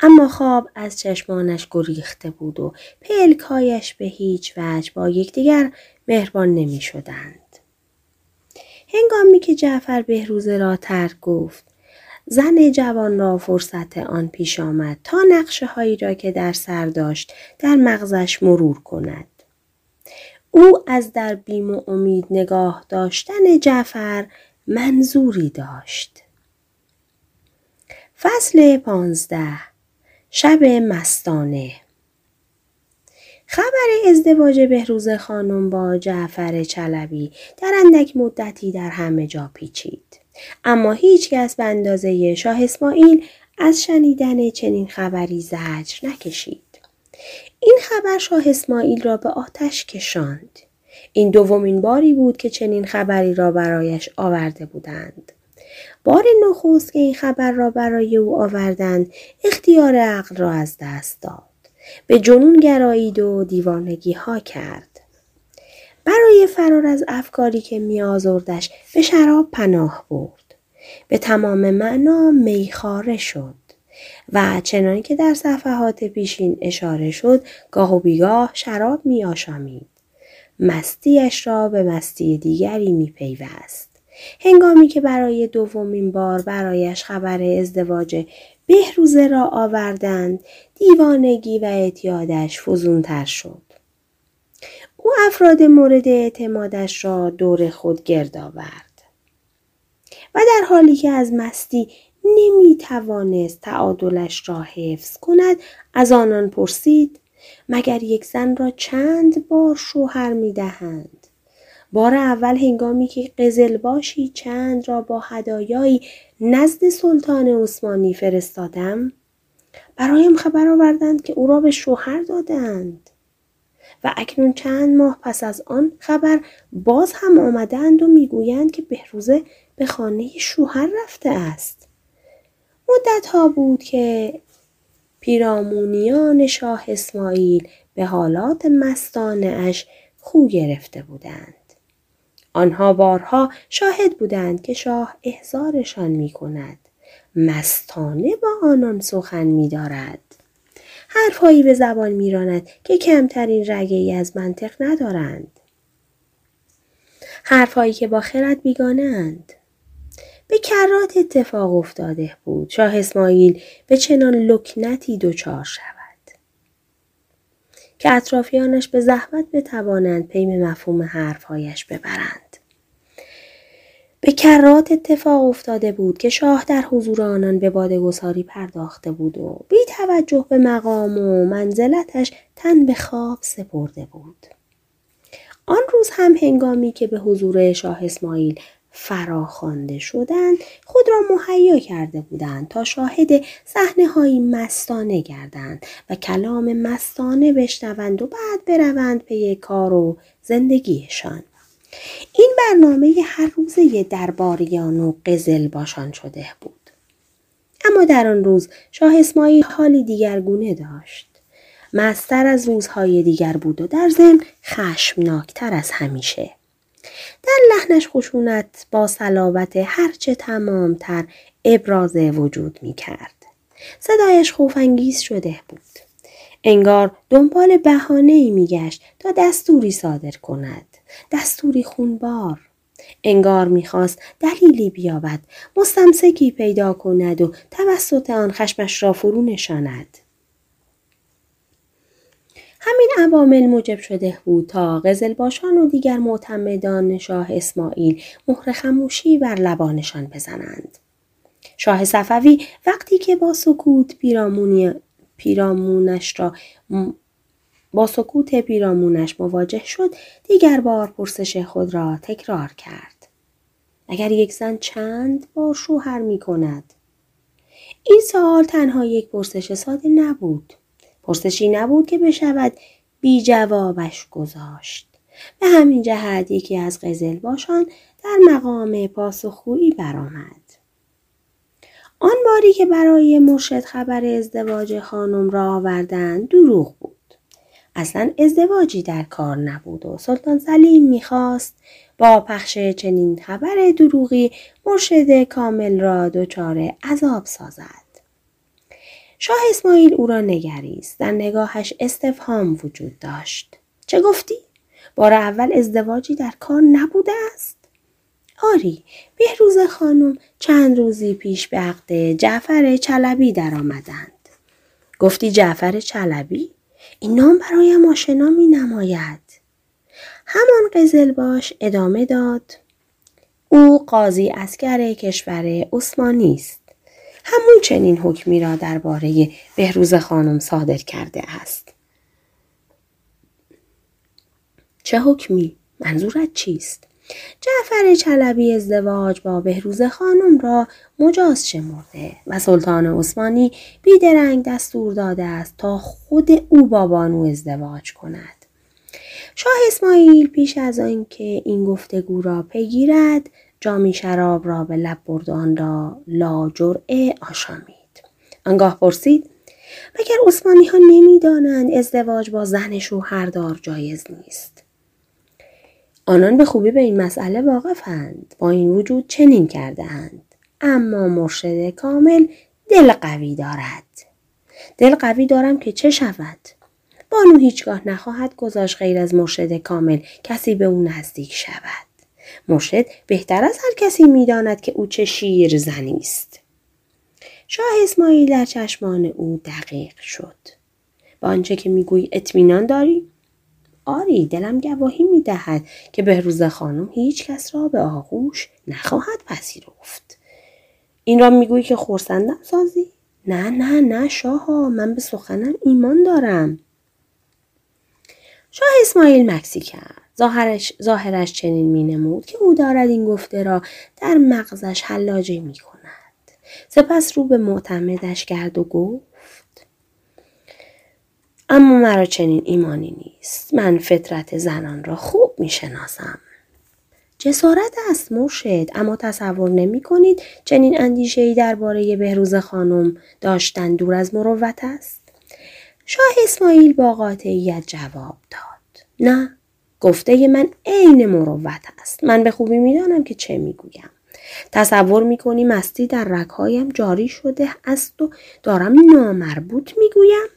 اما خواب از چشمانش گریخته بود و پلکایش به هیچ وجه با یکدیگر مهربان نمی شدند. هنگامی که جعفر بهروزه را ترک گفت زن جوان را فرصت آن پیش آمد تا نقشه هایی را که در سر داشت در مغزش مرور کند. او از در بیم و امید نگاه داشتن جعفر منظوری داشت. فصل پانزده شب مستانه خبر ازدواج بهروز خانم با جعفر چلبی در اندک مدتی در همه جا پیچید. اما هیچ کس به اندازه شاه اسماعیل از شنیدن چنین خبری زجر نکشید. این خبر شاه اسماعیل را به آتش کشاند. این دومین باری بود که چنین خبری را برایش آورده بودند. بار نخست که این خبر را برای او آوردند اختیار عقل را از دست داد به جنون گرایید و دیوانگی ها کرد برای فرار از افکاری که میآزردش به شراب پناه برد به تمام معنا میخاره شد و چنان که در صفحات پیشین اشاره شد گاه و بیگاه شراب می آشامید. مستیش را به مستی دیگری می پیوست. هنگامی که برای دومین بار برایش خبر ازدواج بهروزه را آوردند دیوانگی و اعتیادش فزونتر شد او افراد مورد اعتمادش را دور خود گرد آورد و در حالی که از مستی نمی توانست تعادلش را حفظ کند از آنان پرسید مگر یک زن را چند بار شوهر می دهند بار اول هنگامی که قزلباشی چند را با هدایایی نزد سلطان عثمانی فرستادم؟ برایم خبر آوردند که او را به شوهر دادند. و اکنون چند ماه پس از آن خبر باز هم آمدند و می‌گویند که بهروزه به خانه شوهر رفته است. مدت ها بود که پیرامونیان شاه اسماعیل به حالات مستانه اش خو گرفته بودند آنها بارها شاهد بودند که شاه احزارشان می کند. مستانه با آنان سخن می دارد. حرفهایی به زبان میراند که کمترین رگه ای از منطق ندارند. حرفهایی که با خرد بیگانه اند. به کرات اتفاق افتاده بود شاه اسماعیل به چنان لکنتی دچار شود که اطرافیانش به زحمت بتوانند پیم مفهوم حرفهایش ببرند. به کرات اتفاق افتاده بود که شاه در حضور آنان به بادگساری پرداخته بود و بی توجه به مقام و منزلتش تن به خواب سپرده بود. آن روز هم هنگامی که به حضور شاه اسماعیل فراخوانده شدند خود را مهیا کرده بودند تا شاهد صحنه هایی مستانه گردند و کلام مستانه بشنوند و بعد بروند پی کار و زندگیشان. این برنامه هر روزه درباریان و قزل باشان شده بود. اما در آن روز شاه اسماعیل حالی دیگرگونه داشت. مستر از روزهای دیگر بود و در ضمن خشمناکتر از همیشه. در لحنش خشونت با صلابت هرچه تمامتر ابراز وجود می کرد. صدایش خوفانگیز شده بود. انگار دنبال بهانه ای می گشت تا دستوری صادر کند. دستوری خونبار. انگار می‌خواست دلیلی بیابد مستمسکی پیدا کند و توسط آن خشمش را فرو نشاند همین عوامل موجب شده بود تا قزلباشان و دیگر معتمدان شاه اسماعیل مهر خموشی بر لبانشان بزنند. شاه صفوی وقتی که با سکوت پیرامونی پیرامونش را با سکوت پیرامونش مواجه شد دیگر بار پرسش خود را تکرار کرد. اگر یک زن چند بار شوهر می کند؟ این سوال تنها یک پرسش ساده نبود. پرسشی نبود که بشود بی جوابش گذاشت. به همین جهت یکی از قزل باشان در مقام پاسخگویی برآمد. آن باری که برای مرشد خبر ازدواج خانم را آوردند دروغ بود. اصلا ازدواجی در کار نبود و سلطان سلیم می‌خواست با پخش چنین خبر دروغی مرشد کامل را دچار عذاب سازد. شاه اسماعیل او را نگریست. در نگاهش استفهام وجود داشت. چه گفتی؟ بار اول ازدواجی در کار نبوده است؟ آری بهروز خانم چند روزی پیش به عقد جعفر چلبی درآمدند. گفتی جعفر چلبی؟ این نام برایم آشنا می نماید. همان قزل باش ادامه داد. او قاضی اسکر کشور عثمانی است. همون چنین حکمی را درباره بهروز خانم صادر کرده است. چه حکمی؟ منظورت چیست؟ جعفر چلبی ازدواج با بهروز خانم را مجاز شمرده و سلطان عثمانی بیدرنگ دستور داده است تا خود او با بانو ازدواج کند. شاه اسماعیل پیش از آنکه این گفتگو را پیگیرد جامی شراب را به لب برد آن را لا جرعه آشامید. آنگاه پرسید مگر عثمانی ها نمی‌دانند ازدواج با زن شوهردار جایز نیست؟ آنان به خوبی به این مسئله واقفند با این وجود چنین کرده اند. اما مرشد کامل دل قوی دارد. دل قوی دارم که چه شود؟ بانو هیچگاه نخواهد گذاشت غیر از مرشد کامل کسی به او نزدیک شود. مرشد بهتر از هر کسی می‌داند که او چه شیر زنی است. شاه اسماعیل در چشمان او دقیق شد. با آنچه که می‌گویی اطمینان داری؟ آری دلم گواهی می‌دهد که بهروز خانم هیچ کس را به آغوش نخواهد پذیرفت. این را می‌گویی که خورسندم سازی؟ نه نه نه شاها من به سخنم ایمان دارم. شاه اسماعیل مکسی کرد. ظاهرش, ظاهرش چنین می نمود که او دارد این گفته را در مغزش حلاجه می کند. سپس رو به معتمدش کرد و گفت اما مرا چنین ایمانی نیست. من فطرت زنان را خوب می شناسم. جسارت است مرشد اما تصور نمی کنید چنین اندیشه درباره بهروز خانم داشتن دور از مروت است؟ شاه اسماعیل با قاطعیت جواب داد. نه گفته من عین مروت است. من به خوبی می‌دانم که چه می‌گویم. تصور می‌کنی مستی در رکهایم جاری شده است و دارم نامربوط می‌گویم؟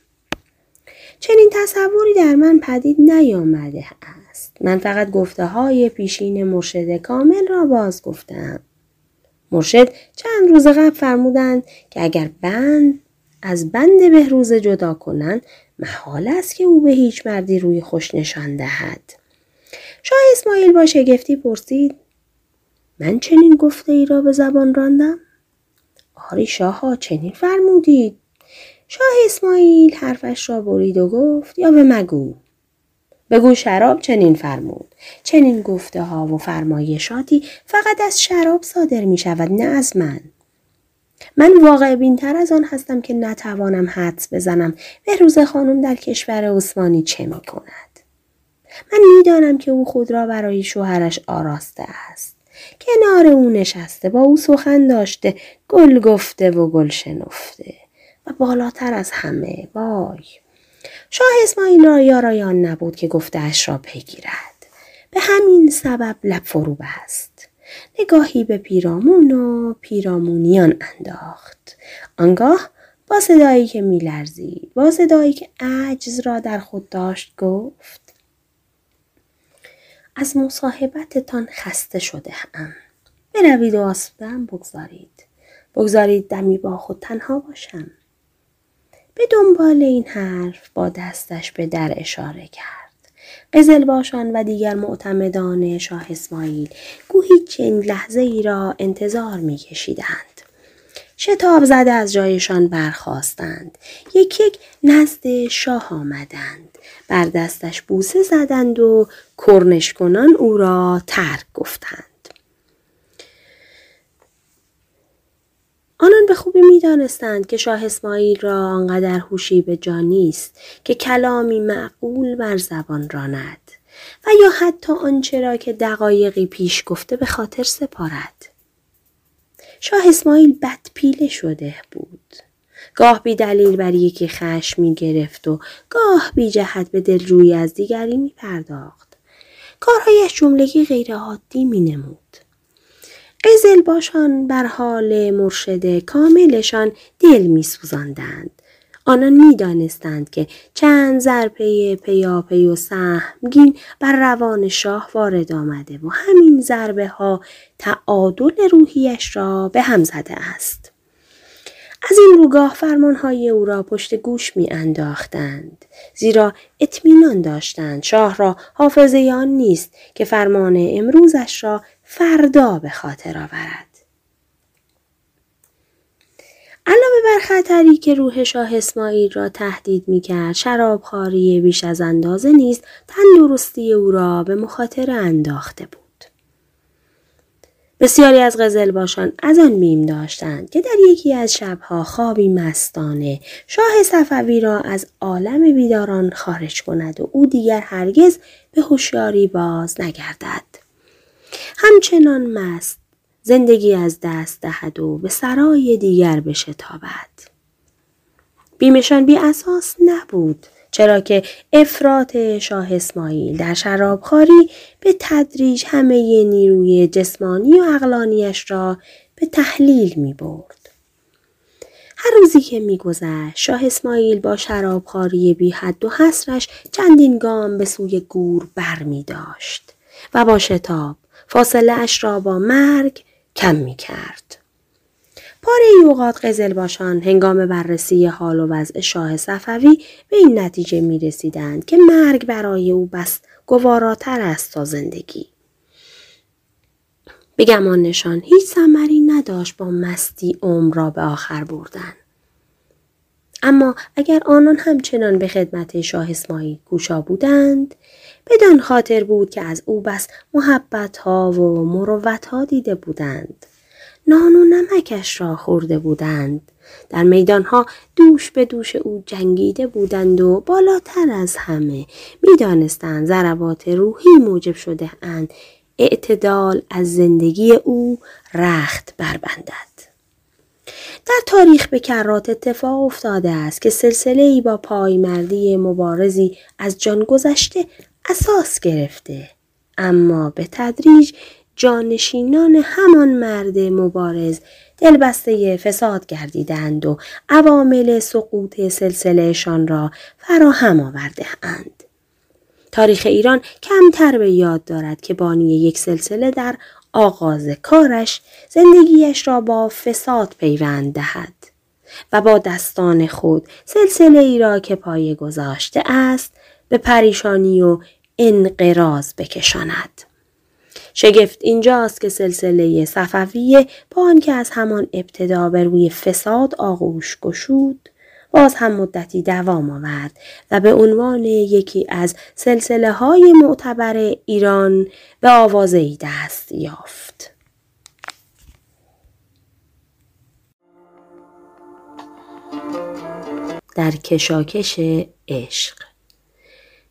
چنین تصوری در من پدید نیامده است. من فقط گفته های پیشین مرشد کامل را باز گفتم. مرشد چند روز قبل فرمودند که اگر بند از بند بهروز جدا کنند محال است که او به هیچ مردی روی خوش نشان دهد. شاه اسماعیل با شگفتی پرسید من چنین گفته ای را به زبان راندم؟ آری شاها چنین فرمودید. شاه اسماعیل حرفش را برید و گفت یا به مگو. بگو شراب چنین فرمود چنین گفته ها و فرمایشاتی فقط از شراب صادر می شود نه از من من واقع بینتر از آن هستم که نتوانم حدس بزنم به روز خانم در کشور عثمانی چه می کند. من می‌دانم که او خود را برای شوهرش آراسته است. کنار او نشسته با او سخن داشته گل گفته و گل شنفته و بالاتر از همه وای! شاه اسماعیل را یارایان نبود که گفتهاش را بگیرد. به همین سبب لب فرو بست. نگاهی به پیرامون و پیرامونیان انداخت. آنگاه با صدایی که میلرزید با صدایی که عجز را در خود داشت گفت از مصاحبتتان خسته شده هم. بروید و آسودم بگذارید. بگذارید دمی با خود تنها باشم. به دنبال این حرف با دستش به در اشاره کرد. قزل باشان و دیگر معتمدان شاه اسماعیل گویی چند لحظه ای را انتظار می کشیدند. شتاب زده از جایشان برخواستند. یک یک نزد شاه آمدند. بر دستش بوسه زدند و کرنش کنان او را ترک گفتند. آنان به خوبی می دانستند که شاه اسماعیل را آنقدر هوشی به جا نیست که کلامی معقول بر زبان راند و یا حتی آنچه را که دقایقی پیش گفته به خاطر سپارد. شاه اسماعیل بد پیله شده بود. گاه بی دلیل بر یکی خشم می گرفت و گاه بی جهت به دلجویی از دیگری می پرداخت. کارهایش جملگی غیرعادی می نمود. قزل باشان بر حال مرشد کاملشان دل می سوزندند. آنان می دانستند که چند ضربه پیاپی و سهمگین بر روان شاه وارد آمده و همین ضربه ها تعادل روحیش را به هم زده است. از این روگاه فرمانهای او را پشت گوش می انداختند. زیرا اطمینان داشتند شاه را حافظه آن نیست که فرمان امروزش را فردا به خاطر آورد. علاوه بر خطری که روح شاه اسماعیل را تهدید می کرد شرابخواری بیش از اندازه نیز تندرستی او را به مخاطره انداخته بود. بسیاری از غزل باشان از آن میم داشتند که در یکی از شبها خوابی مستانه شاه صفوی را از عالم بیداران خارج کند و او دیگر هرگز به هوشیاری باز نگردد. همچنان مست زندگی از دست دهد و به سرای دیگر بشتابد. بیمشان بی اساس نبود چرا که افراط شاه اسماعیل در شرابخواری به تدریج همه نیروی جسمانی و اقلانیش را به تحلیل می برد. هر روزی که میگذشت شاه اسماعیل با شرابخواری بی حد و حسرش چندین گام به سوی گور بر می داشت و با شتاب فاصله اش را با مرگ کم می کرد. پاره اوقات قزل باشان هنگام بررسی حال و وضع شاه صفوی به این نتیجه می رسیدند که مرگ برای او بس گواراتر است تا زندگی. به گمانشان هیچ ثمری نداشت با مستی عمر را به آخر بردن. اما اگر آنان همچنان به خدمت شاه اسماعیل گوشا بودند بدان خاطر بود که از او بس محبت ها و مروت ها دیده بودند نان و نمکش را خورده بودند. در میدانها دوش به دوش او جنگیده بودند و بالاتر از همه می‌دانستند ضربات روحی موجب شده اند. اعتدال از زندگی او رخت بربندد. در تاریخ به کرات اتفاق افتاده است که سلسله ای با پایمردی مبارزی از جان گذشته اساس گرفته. اما به تدریج جانشینان همان مرد مبارز دلبسته فساد گردیدند و عوامل سقوط سلسلهشان را فراهم آورده اند. تاریخ ایران کمتر به یاد دارد که بانی یک سلسله در آغاز کارش زندگیش را با فساد پیوند دهد و با دستان خود سلسله ای را که پایه گذاشته است به پریشانی و انقراض بکشاند. شگفت اینجاست که سلسله صفویه با آنکه از همان ابتدا به روی فساد آغوش گشود باز هم مدتی دوام آورد و به عنوان یکی از سلسله های معتبر ایران به آوازه دست یافت. در کشاکش عشق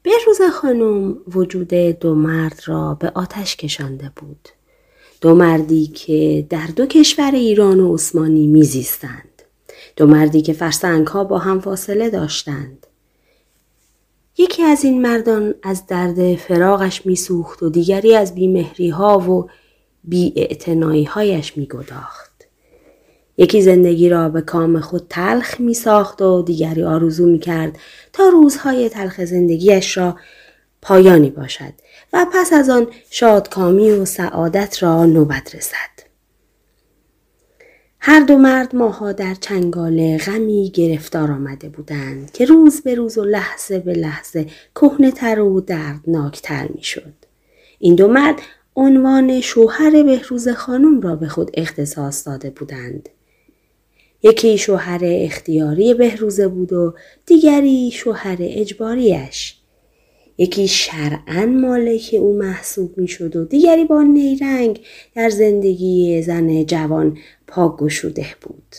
بهروز خانم وجود دو مرد را به آتش کشانده بود. دو مردی که در دو کشور ایران و عثمانی میزیستند. دو مردی که فرسنگ ها با هم فاصله داشتند. یکی از این مردان از درد فراغش میسوخت و دیگری از بیمهری ها و بی هایش میگداخت. یکی زندگی را به کام خود تلخ می ساخت و دیگری آرزو می کرد تا روزهای تلخ زندگیش را پایانی باشد و پس از آن شادکامی و سعادت را نوبت رسد. هر دو مرد ماها در چنگال غمی گرفتار آمده بودند که روز به روز و لحظه به لحظه کهنه تر و دردناکتر می شد. این دو مرد عنوان شوهر بهروز خانم را به خود اختصاص داده بودند. یکی شوهر اختیاری بهروزه بود و دیگری شوهر اجباریش. یکی شرعا مالک او محسوب می شد و دیگری با نیرنگ در زندگی زن جوان پاک گشوده بود.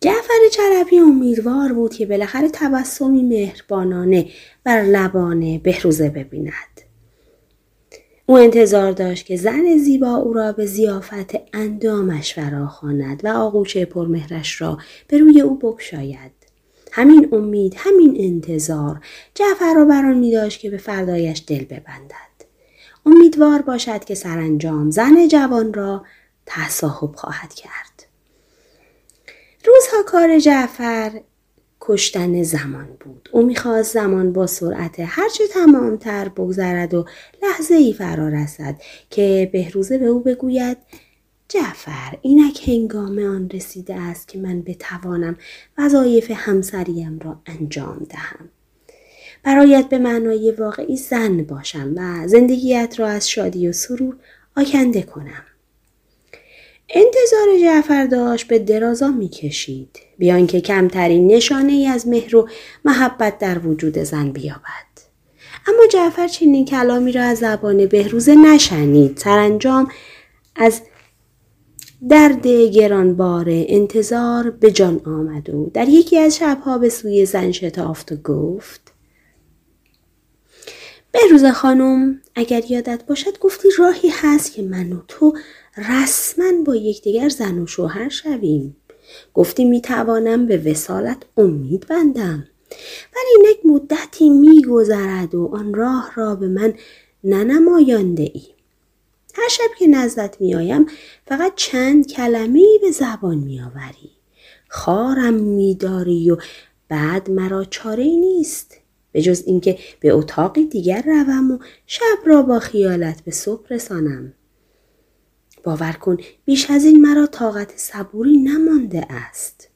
جعفر چربی امیدوار بود که بالاخره تبسمی مهربانانه بر لبان بهروزه ببیند. او انتظار داشت که زن زیبا او را به زیافت اندامش فراخواند و آغوش پرمهرش را به روی او بگشاید. همین امید همین انتظار جعفر را بران می داشت که به فردایش دل ببندد. امیدوار باشد که سرانجام زن جوان را تصاحب خواهد کرد. روزها کار جعفر کشتن زمان بود. او می‌خواست زمان با سرعت هرچه تمامتر بگذرد و لحظه ای فرا رسد که بهروزه به او بگوید جعفر اینک هنگام آن رسیده است که من بتوانم وظایف همسریم را انجام دهم. برایت به معنای واقعی زن باشم و زندگیت را از شادی و سرور آکنده کنم. انتظار جعفر داشت به درازا می‌کشید بیان که کمترین نشانه ای از مهر و محبت در وجود زن بیابد. اما جعفر چنین کلامی را از زبان بهروزه نشنید. سرانجام از درد گرانبار انتظار به جان آمد و در یکی از شبها به سوی زن شتافت و گفت بهروز خانم اگر یادت باشد گفتی راهی هست که من و تو رسما با یکدیگر زن و شوهر شویم. گفتی می توانم به وسالت امید بندم. ولی یک مدتی میگذرد و آن راه را به من ننمایانده ای هر شب که نزدت میآیم فقط چند کلمه به زبان میآوری. خارم میداری و بعد مرا چاره نیست. به جز اینکه به اتاقی دیگر روم و شب را با خیالت به صبح رسانم. باور کن بیش از این مرا طاقت صبوری نمانده است.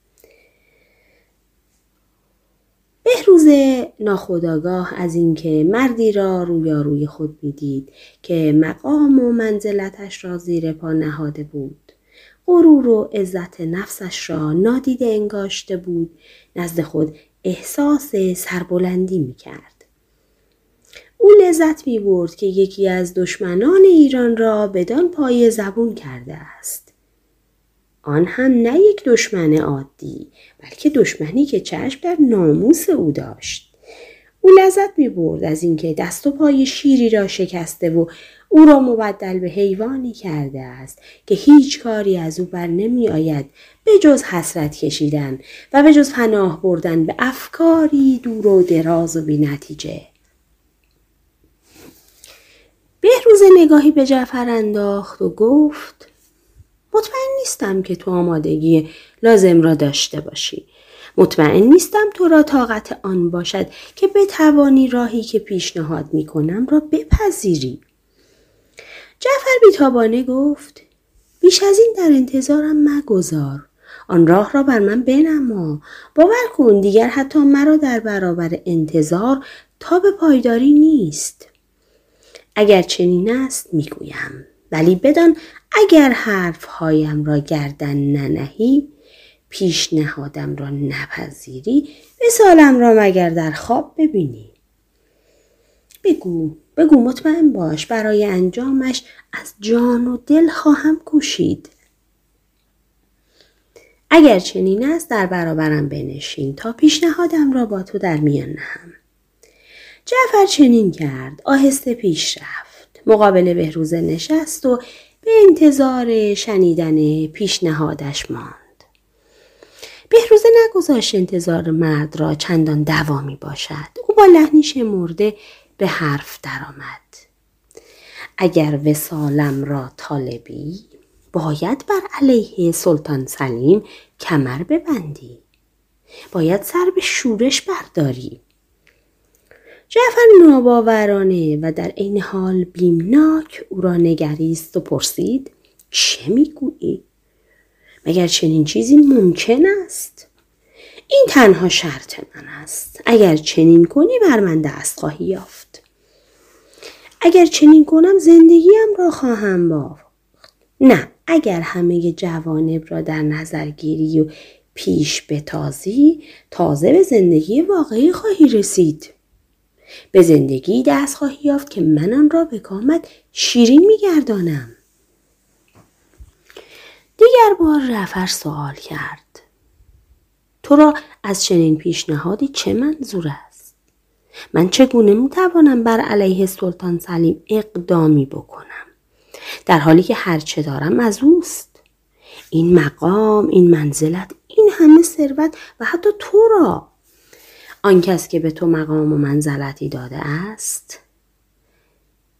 بهروز ناخداگاه از اینکه مردی را رویاروی خود می‌دید که مقام و منزلتش را زیر پا نهاده بود. غرور و عزت نفسش را نادیده انگاشته بود. نزد خود احساس سربلندی می‌کرد. او لذت می برد که یکی از دشمنان ایران را بدان پای زبون کرده است. آن هم نه یک دشمن عادی بلکه دشمنی که چشم در ناموس او داشت. او لذت می برد از اینکه دست و پای شیری را شکسته و او را مبدل به حیوانی کرده است که هیچ کاری از او بر نمی آید به جز حسرت کشیدن و به جز پناه بردن به افکاری دور و دراز و بی نتیجه. بهروز نگاهی به جعفر انداخت و گفت مطمئن نیستم که تو آمادگی لازم را داشته باشی. مطمئن نیستم تو را طاقت آن باشد که بتوانی راهی که پیشنهاد می کنم را بپذیری. جعفر بیتابانه گفت بیش از این در انتظارم مگذار. آن راه را بر من بنما. باور کن دیگر حتی مرا در برابر انتظار تا به پایداری نیست. اگر چنین است می‌گویم. ولی بدان اگر حرفهایم را گردن ننهی پیشنهادم را نپذیری سالم را مگر در خواب ببینی. بگو بگو مطمئن باش برای انجامش از جان و دل خواهم کوشید. اگر چنین است در برابرم بنشین تا پیشنهادم را با تو در میان نهم. جعفر چنین کرد. آهسته پیش رفت. مقابل بهروزه نشست و به انتظار شنیدن پیشنهادش ماند. بهروزه نگذاشت انتظار مرد را چندان دوامی باشد. او با لحنی شمرده به حرف درآمد. اگر وسالم را طالبی باید بر علیه سلطان سلیم کمر ببندی. باید سر به شورش برداری. جعفر ناباورانه و در عین حال بیمناک او را نگریست و پرسید چه می‌گویی؟ مگر چنین چیزی ممکن است؟ این تنها شرط من است. اگر چنین کنی بر من دست خواهی یافت. اگر چنین کنم زندگیم را خواهم باخت. نه اگر همه جوانب را در نظر گیری و پیش به تازی تازه به زندگی واقعی خواهی رسید. به زندگی دست خواهی یافت که من آن را به کامت شیرین میگردانم. دیگر بار رفر سوال کرد. تو را از چنین پیشنهادی چه منظور است؟ من چگونه می‌توانم بر علیه سلطان سلیم اقدامی بکنم؟ در حالی که هرچه دارم از اوست. این مقام این منزلت این همه ثروت و حتی تو را آن کس که به تو مقام و منزلتی داده است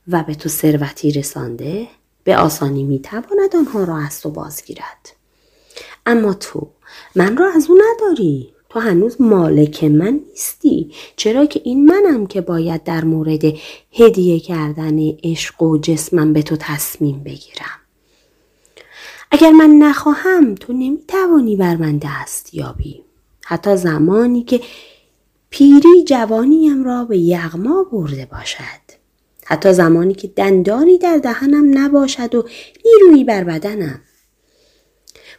و به تو ثروتی رسانده به آسانی می‌تواند آنها را از تو بازگیرد. اما تو من را از او نداری. تو هنوز مالک من نیستی. چرا که این منم که باید در مورد هدیه کردن عشق و جسمم به تو تصمیم بگیرم. اگر من نخواهم تو نمی‌توانی بر من دست یابی. حتی زمانی که پیری جوانیم را به یغما برده باشد. حتی زمانی که دندانی در دهنم نباشد و نیرویی بر بدنم.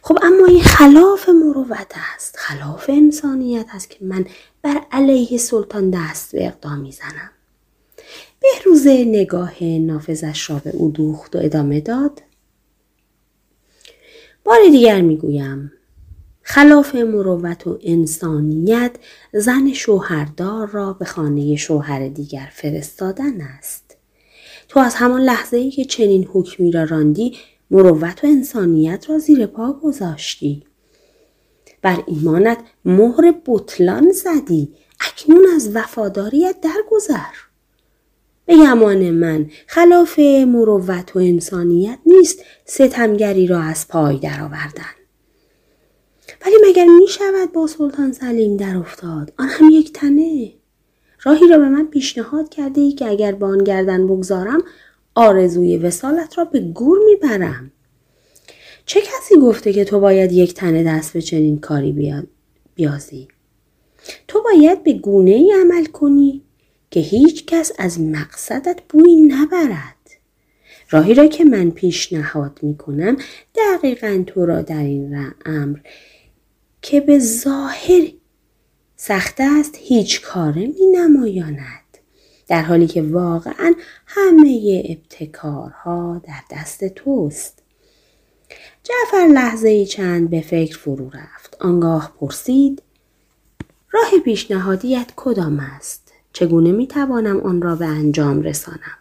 خب اما این خلاف مروت است. خلاف انسانیت است که من بر علیه سلطان دست به اقدام می‌زنم. بهروزه نگاه نافذش را به او دوخت و ادامه داد. بار دیگر می‌گویم خلاف مروت و انسانیت زن شوهردار را به خانه شوهر دیگر فرستادن است. تو از همان لحظه ای که چنین حکمی را راندی مروت و انسانیت را زیر پا گذاشتی. بر ایمانت مهر بطلان زدی اکنون از وفاداریت درگذر. به گمان من خلاف مروت و انسانیت نیست ستمگری را از پای درآوردن. ولی مگر می شود با سلطان سلیم در افتاد؟ آن هم یک تنه. راهی را به من پیشنهاد کرده ای که اگر با آن گردن بگذارم آرزوی وسالت را به گور می‌برم. چه کسی گفته که تو باید یک تنه دست به چنین کاری بیازی؟ تو باید به گونه ای عمل کنی که هیچ کس از مقصدت بوی نبرد. راهی را که من پیشنهاد می کنم دقیقا تو را در این امر که به ظاهر سخت است هیچ کاره می نمایاند. در حالی که واقعا همه ابتکارها در دست توست. جعفر لحظه ای چند به فکر فرو رفت. آنگاه پرسید راه پیشنهادیت کدام است؟ چگونه می توانم آن را به انجام رسانم؟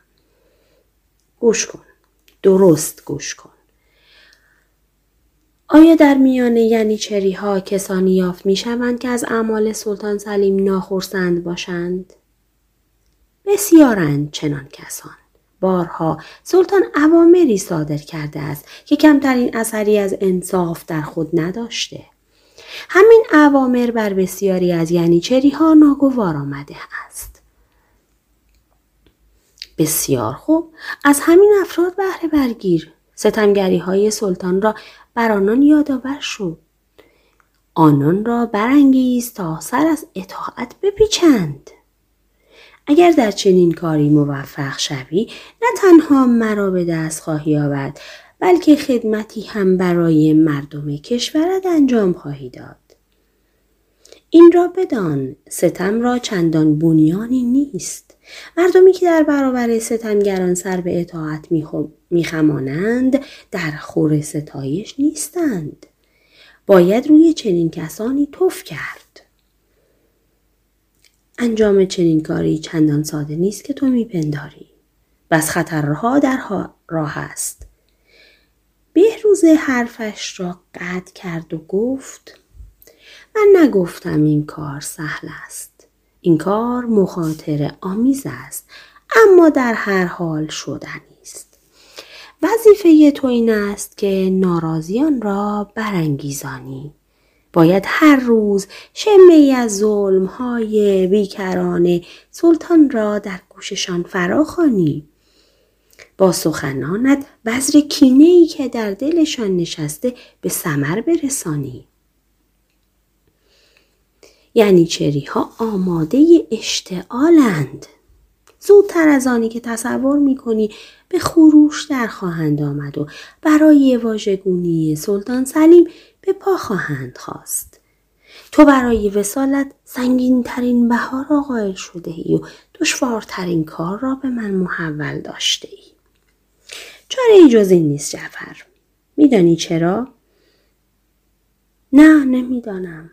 گوش کن. درست گوش کن. آیا در میان یعنی چری ها کسانی یافت می شوند که از اعمال سلطان سلیم ناخرسند باشند؟ بسیارند چنان کسان. بارها سلطان عوامری صادر کرده است که کمترین اثری از انصاف در خود نداشته. همین عوامر بر بسیاری از یعنی ها ناگوار آمده است. بسیار خوب از همین افراد بهره برگیر ستمگری های سلطان را بر آنان یادآور شد آنان را برانگیز تا سر از اطاعت بپیچند اگر در چنین کاری موفق شوی نه تنها مرا به دست خواهی آورد بلکه خدمتی هم برای مردم کشورت انجام خواهی داد. این را بدان ستم را چندان بنیانی نیست. مردمی که در برابر ستمگران سر به اطاعت میخمانند در خور ستایش نیستند. باید روی چنین کسانی توف کرد. انجام چنین کاری چندان ساده نیست که تو میپنداری. بس خطرها در راه است. بهروز حرفش را قطع کرد و گفت من نگفتم این کار سهل است. این کار مخاطر آمیز است اما در هر حال شدنی است. وظیفه تو این است که ناراضیان را برانگیزانی. باید هر روز شمه از ظلم های بیکران سلطان را در گوششان فراخوانی. با سخنانت بذر کینه ای که در دلشان نشسته به سمر برسانی. یعنی ها آماده اشتعالند. زودتر از آنی که تصور می کنی به خروش در خواهند آمد و برای واژگونی سلطان سلیم به پا خواهند خواست. تو برای وسالت سنگین ترین بها را قائل شده ای و دشوارترین کار را به من محول داشته ای. چاره ای جز این نیست جعفر. میدانی چرا؟ نه نمی‌دانم.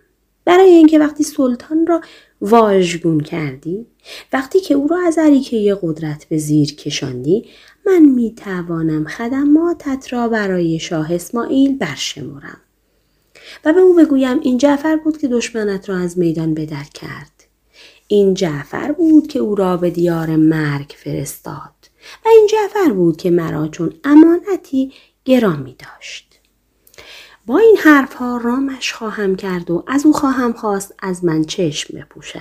برای اینکه وقتی سلطان را واژگون کردی وقتی که او را از عریکه قدرت به زیر کشاندی من می توانم خدماتت را برای شاه اسماعیل برشمرم. و به او بگویم این جعفر بود که دشمنت را از میدان بدر کرد. این جعفر بود که او را به دیار مرگ فرستاد. و این جعفر بود که مرا چون امانتی گرامی داشت. با این حرفها رامش خواهم کرد و از او خواهم خواست از من چشم بپوشد.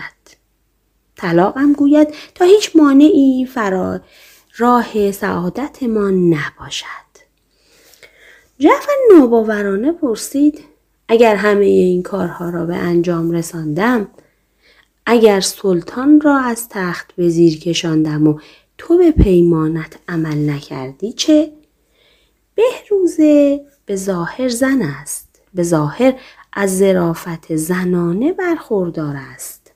طلاقم گوید تا هیچ مانعی فرا راه سعادتمان نباشد. جعفر ناباورانه پرسید اگر همه این کارها را به انجام رساندم اگر سلطان را از تخت به زیر کشاندم و تو به پیمانت عمل نکردی چه؟ بهروزه به ظاهر زن است به ظاهر از ظرافت زنانه برخوردار است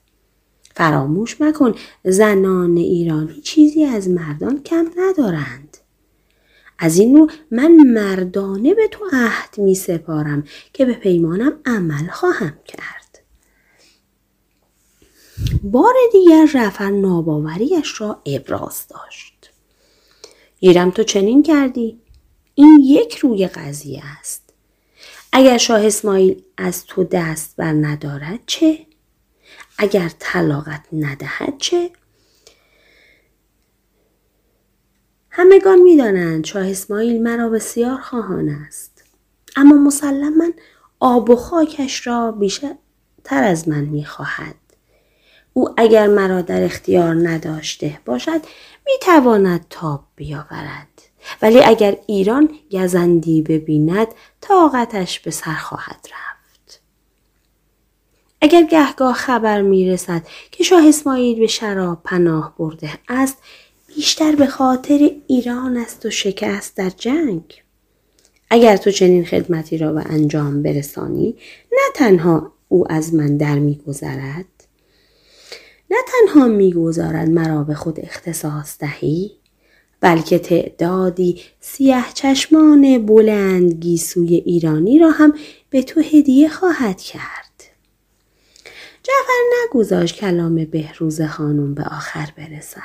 فراموش مکن زنان ایرانی چیزی از مردان کم ندارند از این رو من مردانه به تو عهد می سپارم که به پیمانم عمل خواهم کرد. بار دیگر رفر ناباوریش را ابراز داشت. گیرم تو چنین کردی؟ این یک روی قضیه است. اگر شاه اسماعیل از تو دست بر ندارد چه؟ اگر طلاقت ندهد چه؟ همگان می‌دانند شاه اسماعیل مرا بسیار خواهان است. اما مسلما آب و خاکش را بیشتر از من می‌خواهد. او اگر مرا در اختیار نداشته باشد می‌تواند تاب بیاورد. ولی اگر ایران گزندی ببیند طاقتش به سر خواهد رفت. اگر گهگاه خبر می رسد که شاه اسماعیل به شراب پناه برده است بیشتر به خاطر ایران است و شکست در جنگ. اگر تو چنین خدمتی را به انجام برسانی نه تنها او از من در میگذرد نه تنها می‌گذارد مرا به خود اختصاص دهی بلکه تعدادی سیه چشمان بلند گیسوی ایرانی را هم به تو هدیه خواهد کرد. جعفر نگذاشت کلام بهروز خانم به آخر برسد.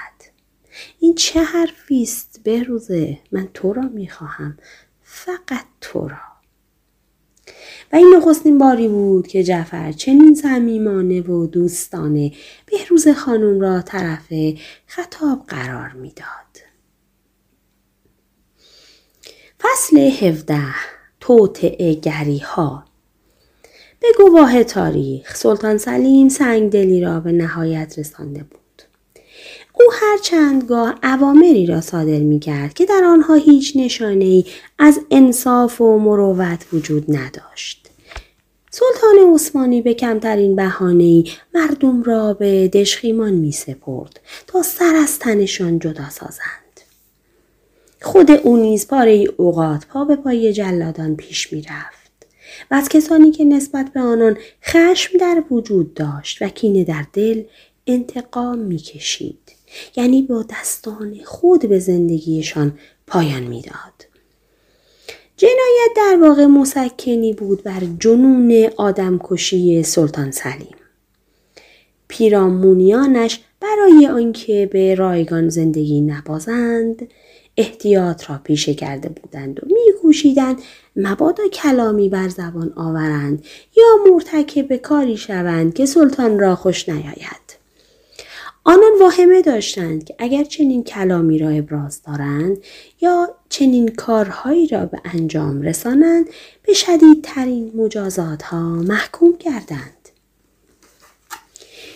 این چه حرفی است بهروزه من تو را می‌خواهم فقط تو را و این نخستین باری بود که جعفر چنین صمیمانه و دوستانه بهروز خانم را طرف خطاب قرار می‌داد. فصل 17 توطعه گری ها به گواه تاریخ سلطان سلیم سنگدلی را به نهایت رسانده بود. او هر چندگاه اوامری را صادر می کرد که در آنها هیچ نشانه ای از انصاف و مروت وجود نداشت. سلطان عثمانی به کمترین بهانه مردم را به دشخیمان می سپرد تا سر از تنشان جدا سازند. خود او نیز پاره اوقات پا به پای جلادان پیش می رفت. و از کسانی که نسبت به آنان خشم در وجود داشت و کینه در دل انتقام می کشید. یعنی با دستان خود به زندگیشان پایان می‌داد. جنایت در واقع مسکنی بود بر جنون آدمکشی سلطان سلیم. پیرامونیانش برای آنکه به رایگان زندگی نبازند احتیاط را پیشه کرده بودند و میکوشیدند مبادا کلامی بر زبان آورند یا مرتکب کاری شوند که سلطان را خوش نیاید آنان واهمه داشتند که اگر چنین کلامی را ابراز دارند یا چنین کارهایی را به انجام رسانند به شدیدترین مجازات ها محکوم کردند.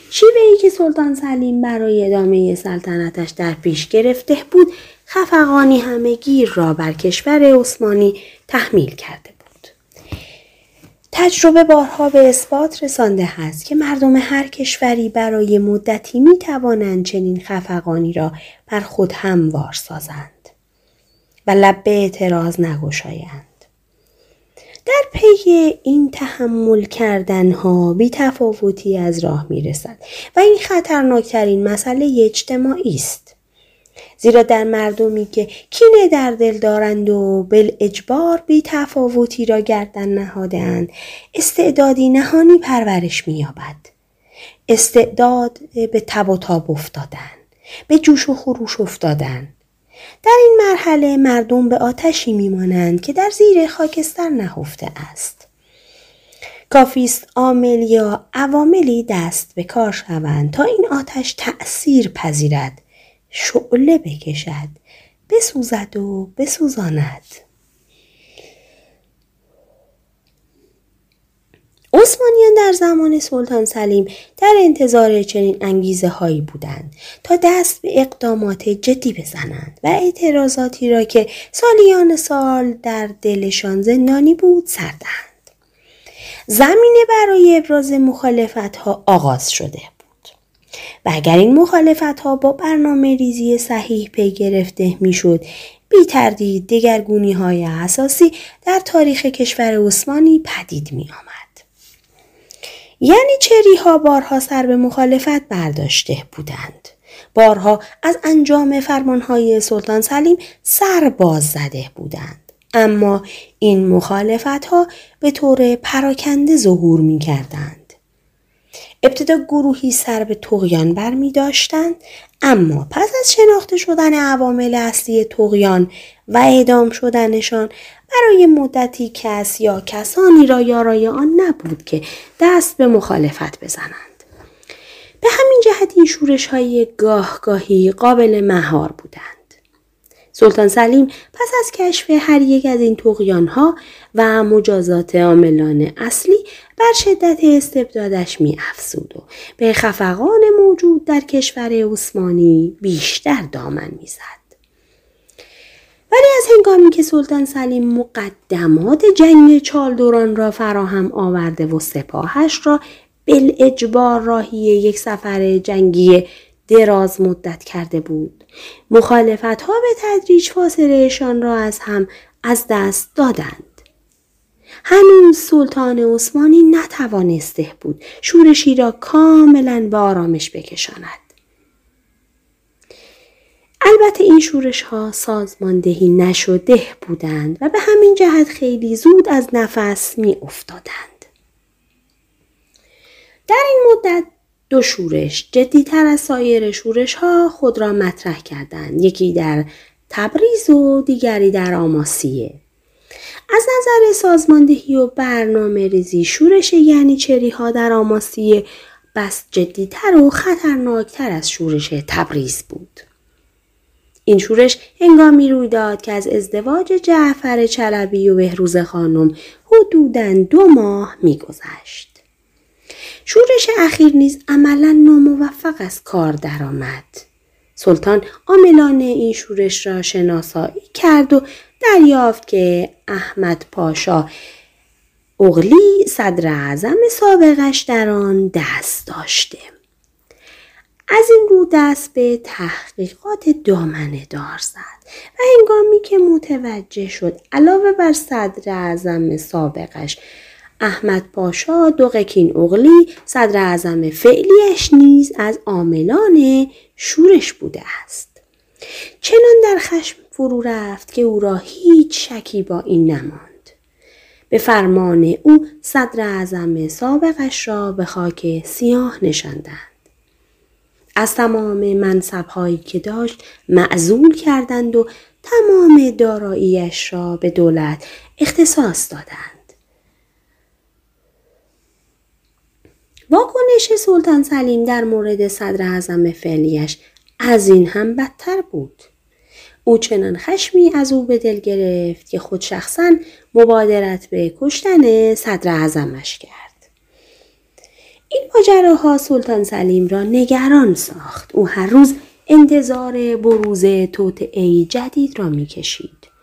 شیوه ای که سلطان سلیم برای ادامه سلطنتش در پیش گرفته بود خفقانی همه گیر را بر کشور عثمانی تحمیل کرده بود. تجربه بارها به اثبات رسانده است که مردم هر کشوری برای مدتی می توانند چنین خفقانی را بر خود هموار سازند و لب به اعتراض نگشایند. در پی این تحمل کردن ها بی تفاوتی از راه می رسد و این خطرناکترین مسئله اجتماعی است. زیرا در مردمی که کینه در دل دارند و بل اجبار بی تفاوتی را گردن نهادند استعدادی نهانی پرورش مییابد. استعداد به تب و تاب افتادن به جوش و خروش افتادن. در این مرحله مردم به آتشی میمانند که در زیر خاکستر نهفته است. کافیست عامل یا عواملی دست به کار شوند تا این آتش تأثیر پذیرد. شعله بکشد بسوزد و بسوزاند عثمانیان در زمان سلطان سلیم در انتظار چنین انگیزه هایی بودند تا دست به اقدامات جدی بزنند و اعتراضاتی را که سالیان سال در دلشان زندانی بود سردند. زمینه برای ابراز مخالفت ها آغاز شده و اگر این مخالفت ها با برنامه ریزی صحیح پی گرفته می‌شد بی تردید دگرگونی های اساسی در تاریخ کشور عثمانی پدید می آمد. یعنی چری ها بارها سر به مخالفت برداشته بودند. بارها از انجام فرمانهای سلطان سلیم سر باز زده بودند. اما این مخالفت ها به طور پراکنده ظهور می کردند. ابتدا گروهی سر به تقیان بر می داشتند اما پس از شناخته شدن عوامل اصلی تقیان و اعدام شدنشان برای مدتی کس یا کسانی را یارای آن نبود که دست به مخالفت بزنند. به همین جهت این شورش های گاه گاهی قابل مهار بودند. سلطان سلیم پس از کشف هر یک از این تقیان ها و مجازات عاملان اصلی بر شدت استبدادش می افزود و به خفقان موجود در کشور عثمانی بیشتر دامن می زد. ولی از هنگامی که سلطان سلیم مقدمات جنگ چالدوران را فراهم آورده و سپاهش را بل اجبار راهی یک سفر جنگی دراز مدت کرده بود. مخالفت ها به تدریج فاصلهشان را از هم از دست دادند. هنوز سلطان عثمانی نتوانسته بود شورشی را کاملا به آرامش بکشاند. البته این شورش ها سازماندهی نشده بودند و به همین جهت خیلی زود از نفس می افتادند. در این مدت دو شورش جدیتر از سایر شورش ها خود را مطرح کردند. یکی در تبریز و دیگری در آماسیه. از نظر سازماندهی و برنامه ریزی شورش یعنی ها در آماسیه بس جدیتر و خطرناکتر از شورش تبریز بود. این شورش هنگامی روی داد که از ازدواج جعفر چلبی و بهروز خانم حدوداً دو ماه میگذشت. شورش اخیر نیز عملا ناموفق از کار درآمد. سلطان عاملان این شورش را شناسایی کرد و دریافت که احمد پاشا اغلی صدر اعظم سابقش در آن دست داشته. از این رو دست به تحقیقات دامنه دار زد و هنگامی که متوجه شد علاوه بر صدر اعظم سابقش احمد پاشا دوقکین اغلی صدر اعظم فعلیش نیز از عاملان شورش بوده است چنان در خشم فرو رفت که او را هیچ شکی با این نماند به فرمان او صدر اعظم سابقش را به خاک سیاه نشاندند از تمام منصب هایی که داشت معزول کردند و تمام داراییش را به دولت اختصاص دادند. واکنش سلطان سلیم در مورد صدر اعظم فعلیش از این هم بدتر بود. او چنان خشمی از او به دل گرفت که خود شخصا مبادرت به کشتن صدر اعظمش کرد. این ماجراها سلطان سلیم را نگران ساخت. او هر روز انتظار بروز ای جدید را می‌کشید.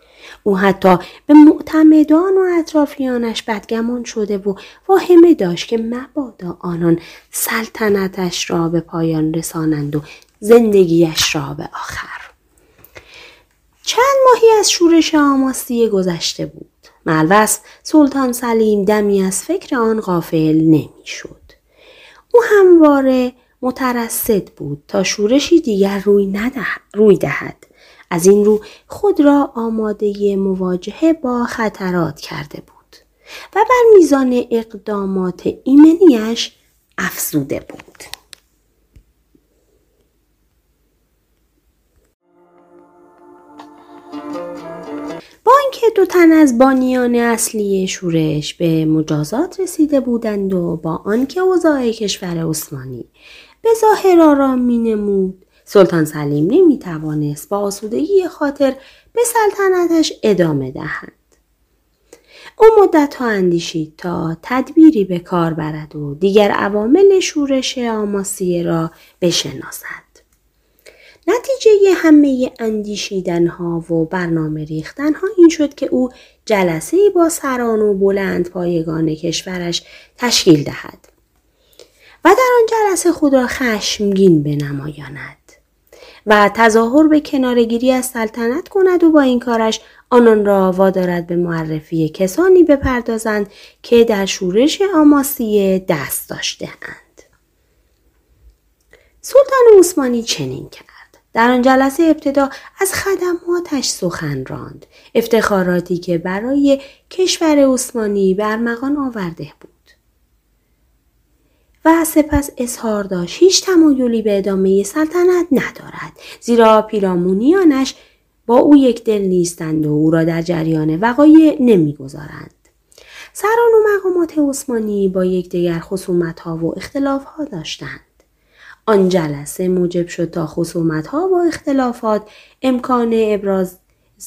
او حتی به معتمدان و اطرافیانش بدگمان شده و واهمه داشت که مبادا آنان سلطنتش را به پایان رسانند و زندگیش را به آخر. چند ماهی از شورش آماستی گذشته بود. ملوس سلطان سلیم دمی از فکر آن غافل نمی‌شد. او همواره مترصد بود تا شورشی دیگر روی, نده، روی دهد. از این رو خود را آماده مواجهه با خطرات کرده بود و بر میزان اقدامات ایمنیش افزوده بود. با اینکه دو تن از بانیان اصلی شورش به مجازات رسیده بودند و با آنکه اوضاع کشور عثمانی به ظاهر آرام می نمود سلطان سلیم نمی توانست با آسودگی خاطر به سلطنتش ادامه دهد. او مدت ها اندیشید تا تدبیری به کار برد و دیگر عوامل شورش آماسیه را بشناسد. نتیجه همه اندیشیدن ها و برنامه ریختن ها این شد که او جلسه با سران و بلند پایگان کشورش تشکیل دهد و در آن جلسه خود را خشمگین بنمایاند و تظاهر به کنارگیری از سلطنت کند و با این کارش آنان را وادارد به معرفی کسانی بپردازند که در شورش آماسیه دست داشته اند. سلطان عثمانی چنین کرد. در آن جلسه ابتدا از خدماتش سخن راند. افتخاراتی که برای کشور عثمانی برمغان آورده بود. و سپس اظهار داشت هیچ تمایلی به ادامه سلطنت ندارد زیرا پیرامونیانش با او یک دل نیستند و او را در جریان وقایع نمی‌گذارند. سران و مقامات عثمانی با یکدیگر خصومت ها و اختلاف ها داشتند. آن جلسه موجب شد تا خصومت ها و اختلافات امکان ابراز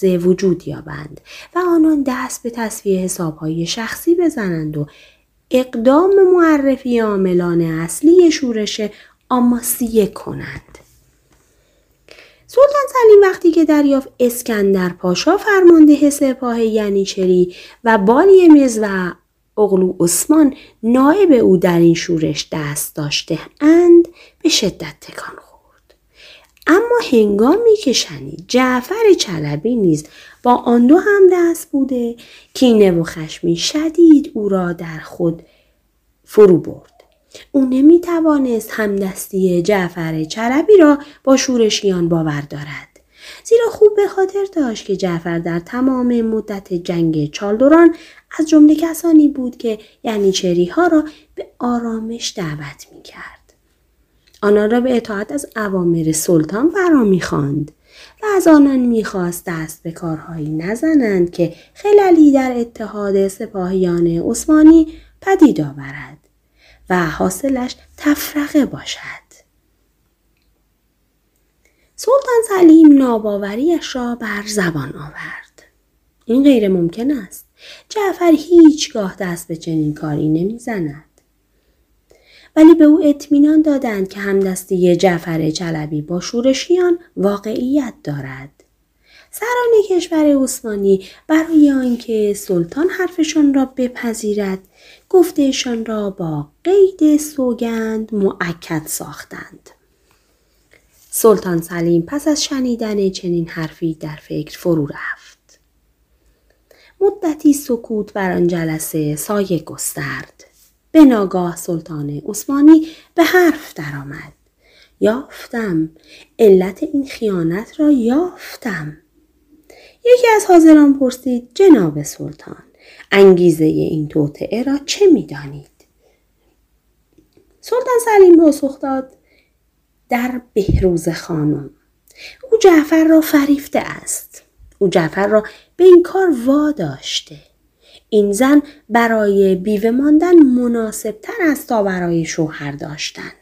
وجود یابند و آنان دست به تصفیه حساب های شخصی بزنند و اقدام معرفی عاملان اصلی شورش آماسیه کنند. سلطان سلیم وقتی که دریافت اسکندر پاشا فرمانده سپاه ینیچری و بالی میز و اغلو عثمان نایب او در این شورش دست داشته اند به شدت تکان خورد. اما هنگامی که شنید جعفر چلبی نیز با آن دو هم دست بوده کینه و خشمی شدید او را در خود فرو برد. او نمی توانست همدستی جعفر چلبی را با شورشیان باور دارد. زیرا خوب به خاطر داشت که جعفر در تمام مدت جنگ چالدوران از جمله کسانی بود که یعنی ها را به آرامش دعوت می کرد. آنان را به اطاعت از اوامر سلطان فرا می و از آنان می‌خواست دست به کارهایی نزنند که خلالی در اتحاد سپاهیان عثمانی پدید آورد و حاصلش تفرقه باشد. سلطان سلیم ناباوریش را بر زبان آورد. این غیر ممکن است. جعفر هیچگاه دست به چنین کاری نمی‌زند. ولی به او اطمینان دادند که همدستی جعفر چلبی با شورشیان واقعیت دارد. سران کشور عثمانی برای آنکه سلطان حرفشان را بپذیرد گفتهشان را با قید سوگند معکد ساختند. سلطان سلیم پس از شنیدن چنین حرفی در فکر فرو رفت. مدتی سکوت بر آن جلسه سایه گسترد. به ناگاه سلطان عثمانی به حرف درآمد. یافتم. علت این خیانت را یافتم. یکی از حاضران پرسید جناب سلطان انگیزه این توطعه را چه می‌دانید؟ سلطان سلیم پاسخ داد در بهروز خانم. او جعفر را فریفته است. او جعفر را به این کار واداشته. این زن برای بیوه ماندن مناسب تر است تا برای شوهر داشتن.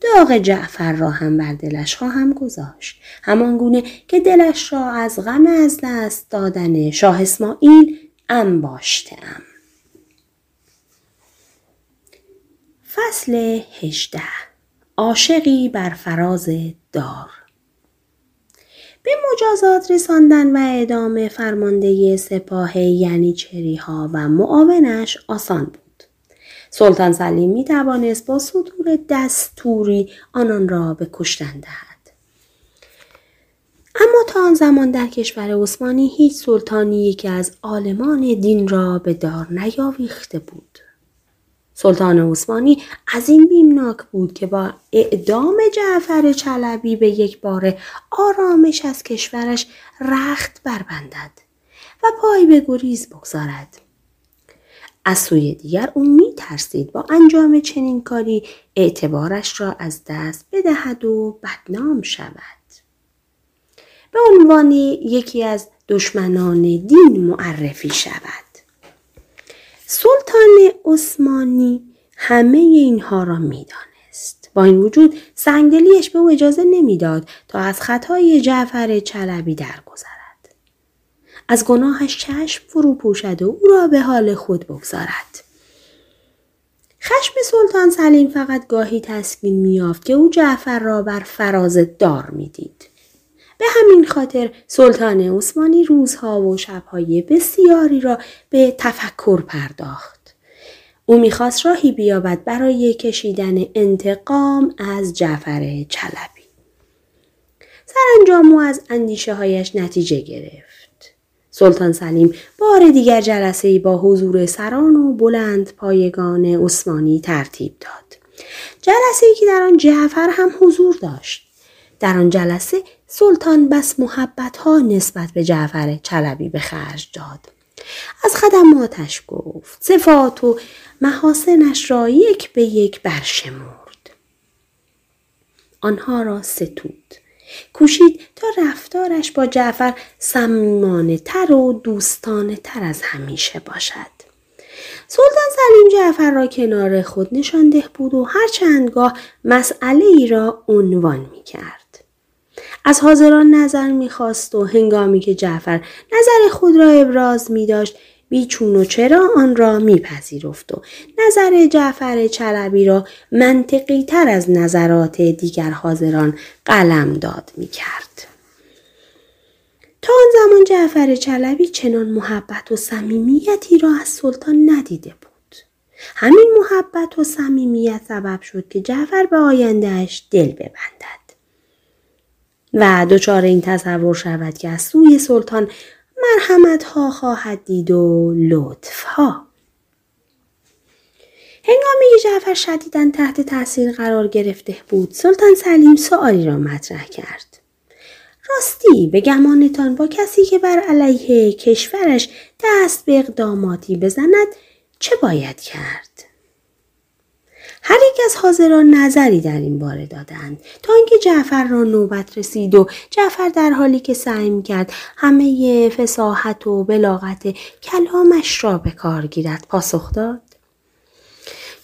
داغ جعفر را هم بر دلش خواهم گذاشت. همان گونه که دلش را از غم از دست دادن شاه اسماعیل انباشتم فصل هجده. عاشقی بر فراز دار. به مجازات رساندن و اعدام فرمانده سپاه یعنی چری ها و معاونش آسان بود. سلطان سلیم می توانست با صدور دستوری آنان را به کشتن دهد. اما تا آن زمان در کشور عثمانی هیچ سلطانی که از عالمان دین را به دار نیاویخته بود. سلطان عثمانی از این بیمناک بود که با اعدام جعفر چلبی به یک بار آرامش از کشورش رخت بربندد و پای به گریز بگذارد. از سوی دیگر او می ترسید با انجام چنین کاری اعتبارش را از دست بدهد و بدنام شود. به عنوان یکی از دشمنان دین معرفی شود. سلطان عثمانی همه اینها را می‌دانست. با این وجود سنگدلیش به او اجازه نمی‌داد تا از خطای جعفر چلبی درگذرد. از گناهش چشم فرو پوشد و او را به حال خود بگذارد. خشم سلطان سلیم فقط گاهی تسکین میافت که او جعفر را بر فراز دار می‌دید. به همین خاطر سلطان عثمانی روزها و شبهای بسیاری را به تفکر پرداخت. او می‌خواست راهی بیابد برای کشیدن انتقام از جعفر چلبی. سرانجام او از اندیشه هایش نتیجه گرفت. سلطان سلیم بار دیگر جلسه با حضور سران و بلند پایگان عثمانی ترتیب داد. جلسه ای که در آن جعفر هم حضور داشت. در آن جلسه سلطان بس محبت ها نسبت به جعفر چلبی به خرج داد. از خدماتش گفت. صفات و محاسنش را یک به یک برشمرد. آنها را ستود. کوشید تا رفتارش با جعفر صمیمانه تر و دوستانه تر از همیشه باشد. سلطان سلیم جعفر را کنار خود نشانده بود و هر چندگاه مسئله ای را عنوان می کرد. از حاضران نظر می‌خواست و هنگامی که جعفر نظر خود را ابراز می داشت بیچون و چرا آن را میپذیرفت و نظر جعفر چلبی را منطقی تر از نظرات دیگر حاضران قلم داد می کرد. تا آن زمان جعفر چلبی چنان محبت و صمیمیتی را از سلطان ندیده بود. همین محبت و صمیمیت سبب شد که جعفر به آیندهش دل ببندد. و دچار این تصور شود که از سوی سلطان مرحمت ها خواهد دید و لطف ها. هنگامی که جعفر شدیدن تحت تاثیر قرار گرفته بود سلطان سلیم سوالی را مطرح کرد. راستی به گمانتان با کسی که بر علیه کشورش دست به اقداماتی بزند چه باید کرد؟ هر یک از حاضران نظری در این باره دادند. تا اینکه جعفر را نوبت رسید و جعفر در حالی که سعی کرد همه فساحت و بلاغت کلامش را به کار گیرد پاسخ داد.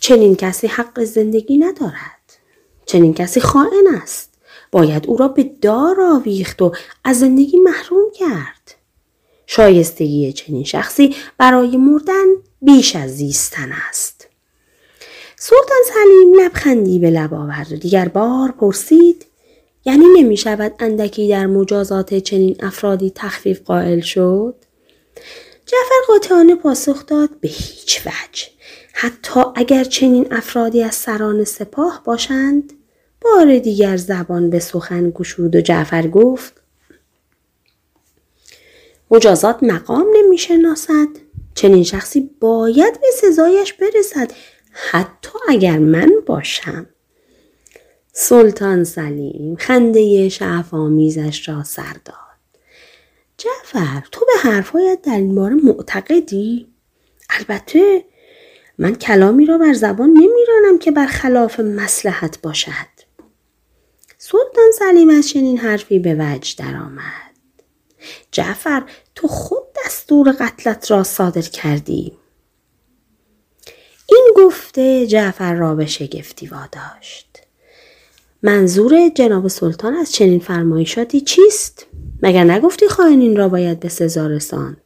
چنین کسی حق زندگی ندارد. چنین کسی خائن است. باید او را به دار آویخت و از زندگی محروم کرد. شایستگی چنین شخصی برای مردن بیش از زیستن است. سلطان سلیم لبخندی به لب آورد و دیگر بار پرسید یعنی نمی شود اندکی در مجازات چنین افرادی تخفیف قائل شد؟ جعفر قاطعانه پاسخ داد به هیچ وجه حتی اگر چنین افرادی از سران سپاه باشند بار دیگر زبان به سخن گشود و جعفر گفت مجازات مقام نمی‌شناسد چنین شخصی باید به سزایش برسد حتی اگر من باشم. سلطان سلیم خنده شعف آمیزش را سر داد. جعفر تو به حرفهایت در این باره معتقدی؟ البته من کلامی را بر زبان نمیرانم که بر خلاف مسلحت باشد. سلطان سلیم از چنین حرفی به وجه درآمد. جعفر تو خود دستور قتلت را صادر کردی. این گفته جعفر را به شگفتی واداشت. منظور جناب سلطان از چنین فرمایشاتی چیست؟ مگر نگفتی خائنین را باید به سزا رساند؟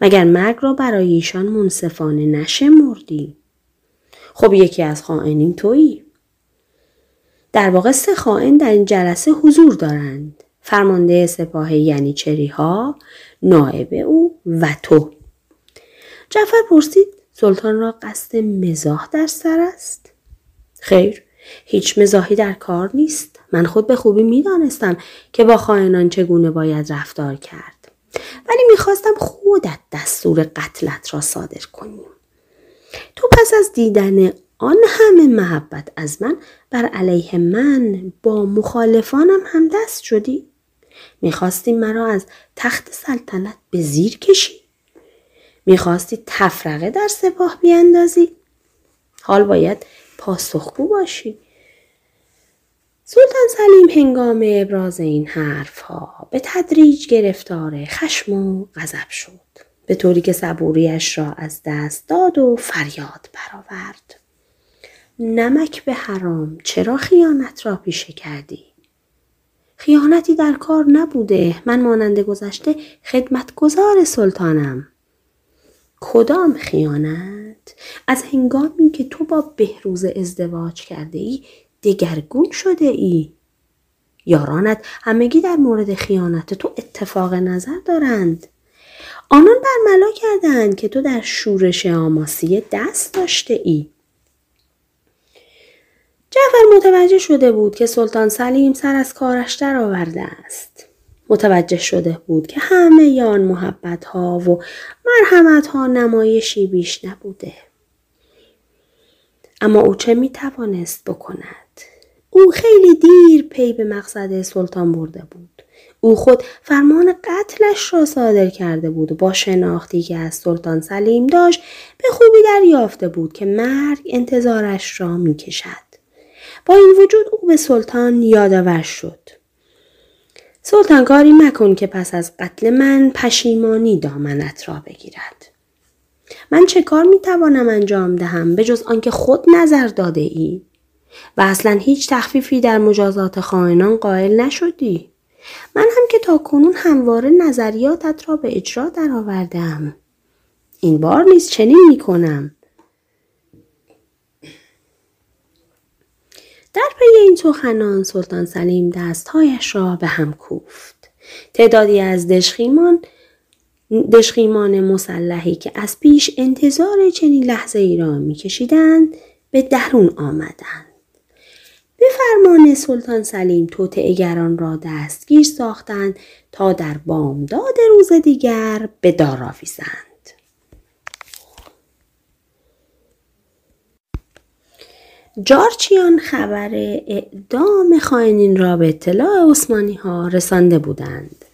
مگر مرگ را برای ایشان منصفانه نشمردی؟ خب یکی از خائنین تویی. در واقع سه خائن در این جلسه حضور دارند. فرمانده سپاه یعنی چری ها نائب او و تو. جعفر پرسید سلطان را قصد مزاح در سر است؟ خیر هیچ مزاحی در کار نیست. من خود به خوبی می‌دانستم که با خائنان چگونه باید رفتار کرد. ولی می‌خواستم خودت دستور قتلت را صادر کنیم تو پس از دیدن آن همه محبت از من بر علیه من با مخالفانم هم دست شدی. می‌خواستی مرا از تخت سلطنت به زیر کشی؟ می‌خواستی تفرقه در سپاه بیاندازی؟ حال باید پاسخگو باشی. سلطان سلیم هنگام ابراز این حرف ها به تدریج گرفتار خشم و غضب شد. به طوری که صبوریش را از دست داد و فریاد برآورد. نمک به حرام چرا خیانت را پیشه کردی؟ خیانتی در کار نبوده. من مانند گذشته خدمتگزار سلطانم. کدام خیانت؟ از هنگامی که تو با بهروز ازدواج کرده ای دگرگون شده ای یارانت همگی در مورد خیانت تو اتفاق نظر دارند. آنان برملا کردند که تو در شورش آماسی دست داشته ای جعفر متوجه شده بود که سلطان سلیم سر از کارش آورده است. متوجه شده بود که همه یان محبت ها و مرحمت ها نمایشی بیش نبوده. اما او چه می توانست بکند؟ او خیلی دیر پی به مقصد سلطان برده بود. او خود فرمان قتلش را صادر کرده بود و با شناختی که از سلطان سلیم داشت به خوبی دریافته بود که مرگ انتظارش را می کشد. با این وجود او به سلطان یادآور شد. سلطان کاری مکن که پس از قتل من پشیمانی دامنت را بگیرد. من چه کار می توانم انجام دهم به جز آنکه خود نظر داده ای؟ و اصلا هیچ تخفیفی در مجازات خائنان قائل نشدی. من هم که تا کنون همواره نظریاتت را به اجرا درآوردم. این بار نیز چنین می کنم. در پی این سخنان سلطان سلیم دستهایش را به هم کوفت. تعدادی از دشخیمان دشخیمان مسلحی که از پیش انتظار چنین لحظه ای را میکشیدند به درون آمدند. به فرمان سلطان سلیم توطعهگران را دستگیر ساختند تا در بامداد روز دیگر به دار آویزند. جارچیان خبر اعدام خائنین را به اطلاع عثمانی ها رسانده بودند.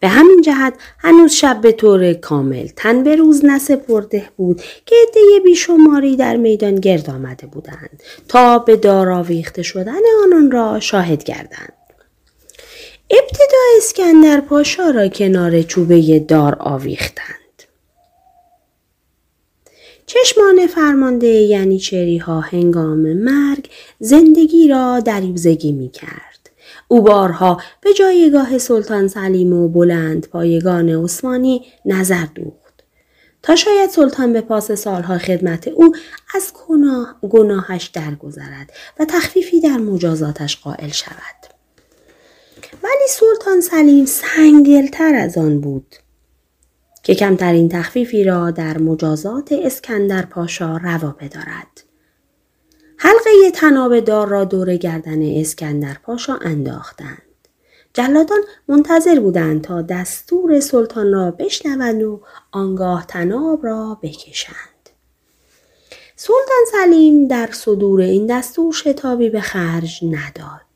به همین جهت هنوز شب به طور کامل تن به روز نسپرده بود که عده بیشماری در میدان گرد آمده بودند تا به دار آویخته شدن آنان را شاهد گردند. ابتدا اسکندر پاشا را کنار چوبه دار آویختند. چشمان فرمانده یعنی ها هنگام مرگ زندگی را دریوزگی می کرد. او بارها به جایگاه سلطان سلیم و بلند پایگان عثمانی نظر دوخت. تا شاید سلطان به پاس سالها خدمت او از گناه گناهش درگذرد و تخفیفی در مجازاتش قائل شود. ولی سلطان سلیم سنگدلتر از آن بود. که کمترین تخفیفی را در مجازات اسکندر پاشا روا بدارد. حلقه تناب دار را دور گردن اسکندر پاشا انداختند. جلادان منتظر بودند تا دستور سلطان را بشنوند و آنگاه تناب را بکشند. سلطان سلیم در صدور این دستور شتابی به خرج نداد.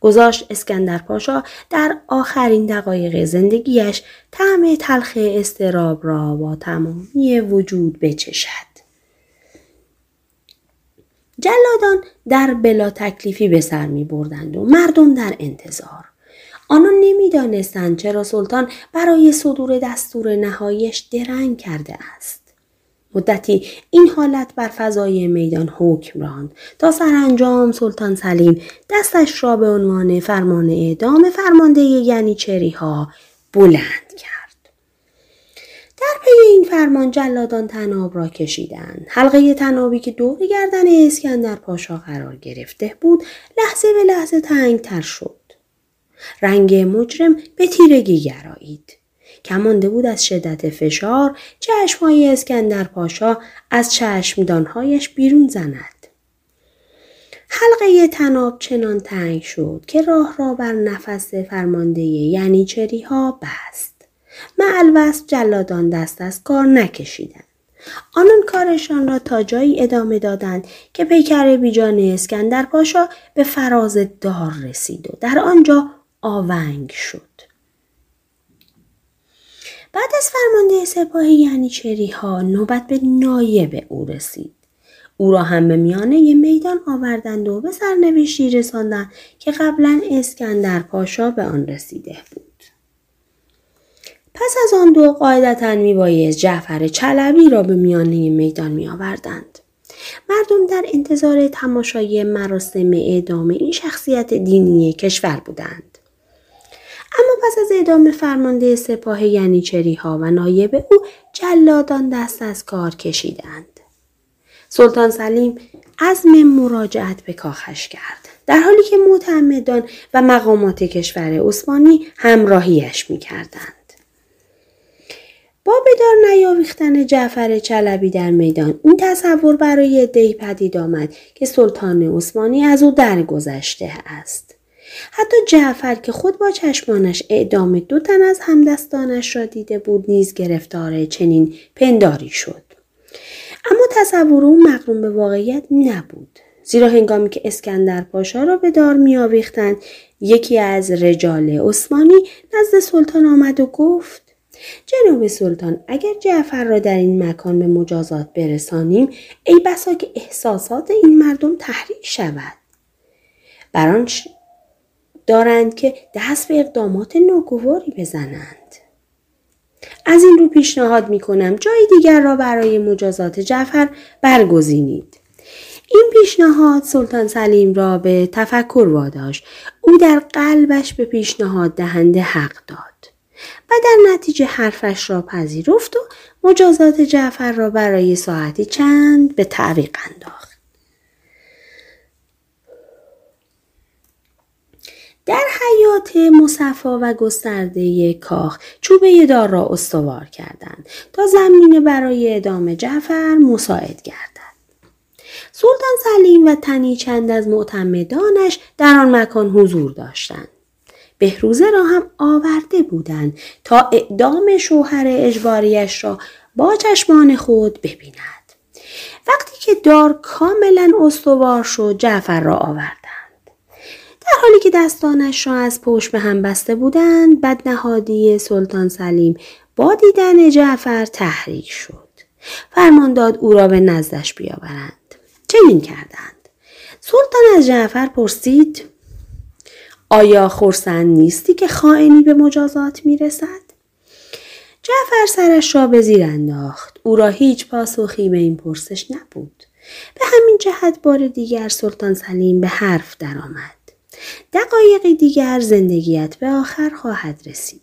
گذاشت اسکندر پاشا در آخرین دقایق زندگیش طعم تلخ استراب را با تمامی وجود بچشد. جلادان در بلا تکلیفی به سر می بردند و مردم در انتظار. آنان نمی‌دانستند چرا سلطان برای صدور دستور نهایش درنگ کرده است. مدتی این حالت بر فضای میدان حکم راند تا سرانجام سلطان سلیم دستش را به عنوان فرمان اعدام فرمانده یعنی چری ها بلند کرد. در پی این فرمان جلادان تناب را کشیدند. حلقه تنابی که دور گردن اسکندر پاشا قرار گرفته بود لحظه به لحظه تنگ تر شد. رنگ مجرم به تیرگی گرایید. کمانده بود از شدت فشار چشمهای اسکندر پاشا از چشمدانهایش بیرون زند. حلقه تناب چنان تنگ شد که راه را بر نفس فرمانده یعنی چری ها بست. معلوست جلادان دست از کار نکشیدند. آنان کارشان را تا جایی ادامه دادند که پیکر بیجان اسکندر پاشا به فراز دار رسید و در آنجا آونگ شد. بعد از فرمانده سپاهی یعنی ها نوبت به نایب او رسید. او را هم به میانه میدان آوردند و به سرنوشتی رساندند که قبلا اسکندر پاشا به آن رسیده بود. پس از آن دو قاعدتا میبایست جعفر چلبی را به میانه میدان می آوردند. مردم در انتظار تماشای مراسم اعدام این شخصیت دینی کشور بودند. اما پس از اعدام فرمانده سپاه ینیچری ها و نایب او جلادان دست از کار کشیدند. سلطان سلیم عزم مراجعت به کاخش کرد. در حالی که معتمدان و مقامات کشور عثمانی همراهیش می کردند. با بدار نیاویختن جعفر چلبی در میدان این تصور برای دی پدید آمد که سلطان عثمانی از او درگذشته است. حتی جعفر که خود با چشمانش اعدام دو تن از همدستانش را دیده بود نیز گرفتار چنین پنداری شد. اما تصور او مقروم به واقعیت نبود. زیرا هنگامی که اسکندر پاشا را به دار می آویختند یکی از رجال عثمانی نزد سلطان آمد و گفت جناب سلطان اگر جعفر را در این مکان به مجازات برسانیم ای بسا که احساسات این مردم تحریک شود. بر دارند که دست به اقدامات ناگواری بزنند. از این رو پیشنهاد می کنم جای دیگر را برای مجازات جعفر برگزینید. این پیشنهاد سلطان سلیم را به تفکر واداشت. او در قلبش به پیشنهاد دهنده حق داد. و در نتیجه حرفش را پذیرفت و مجازات جعفر را برای ساعتی چند به تعویق انداخت. در حیات مصفا و گسترده کاخ چوبه دار را استوار کردند تا زمین برای ادامه جعفر مساعد گردد. سلطان سلیم و تنی چند از معتمدانش در آن مکان حضور داشتند. بهروزه را هم آورده بودند تا اعدام شوهر اجباریش را با چشمان خود ببیند. وقتی که دار کاملا استوار شد جعفر را آورد. در حالی که دستانش را از پشت به هم بسته بودند بدنهادی سلطان سلیم با دیدن جعفر تحریک شد. فرمان داد او را به نزدش بیاورند. چنین کردند. سلطان از جعفر پرسید آیا خورسند نیستی که خائنی به مجازات می‌رسد؟ جعفر سرش را به زیر انداخت. او را هیچ پاسخی به این پرسش نبود. به همین جهت بار دیگر سلطان سلیم به حرف درآمد. دقایقی دیگر زندگیت به آخر خواهد رسید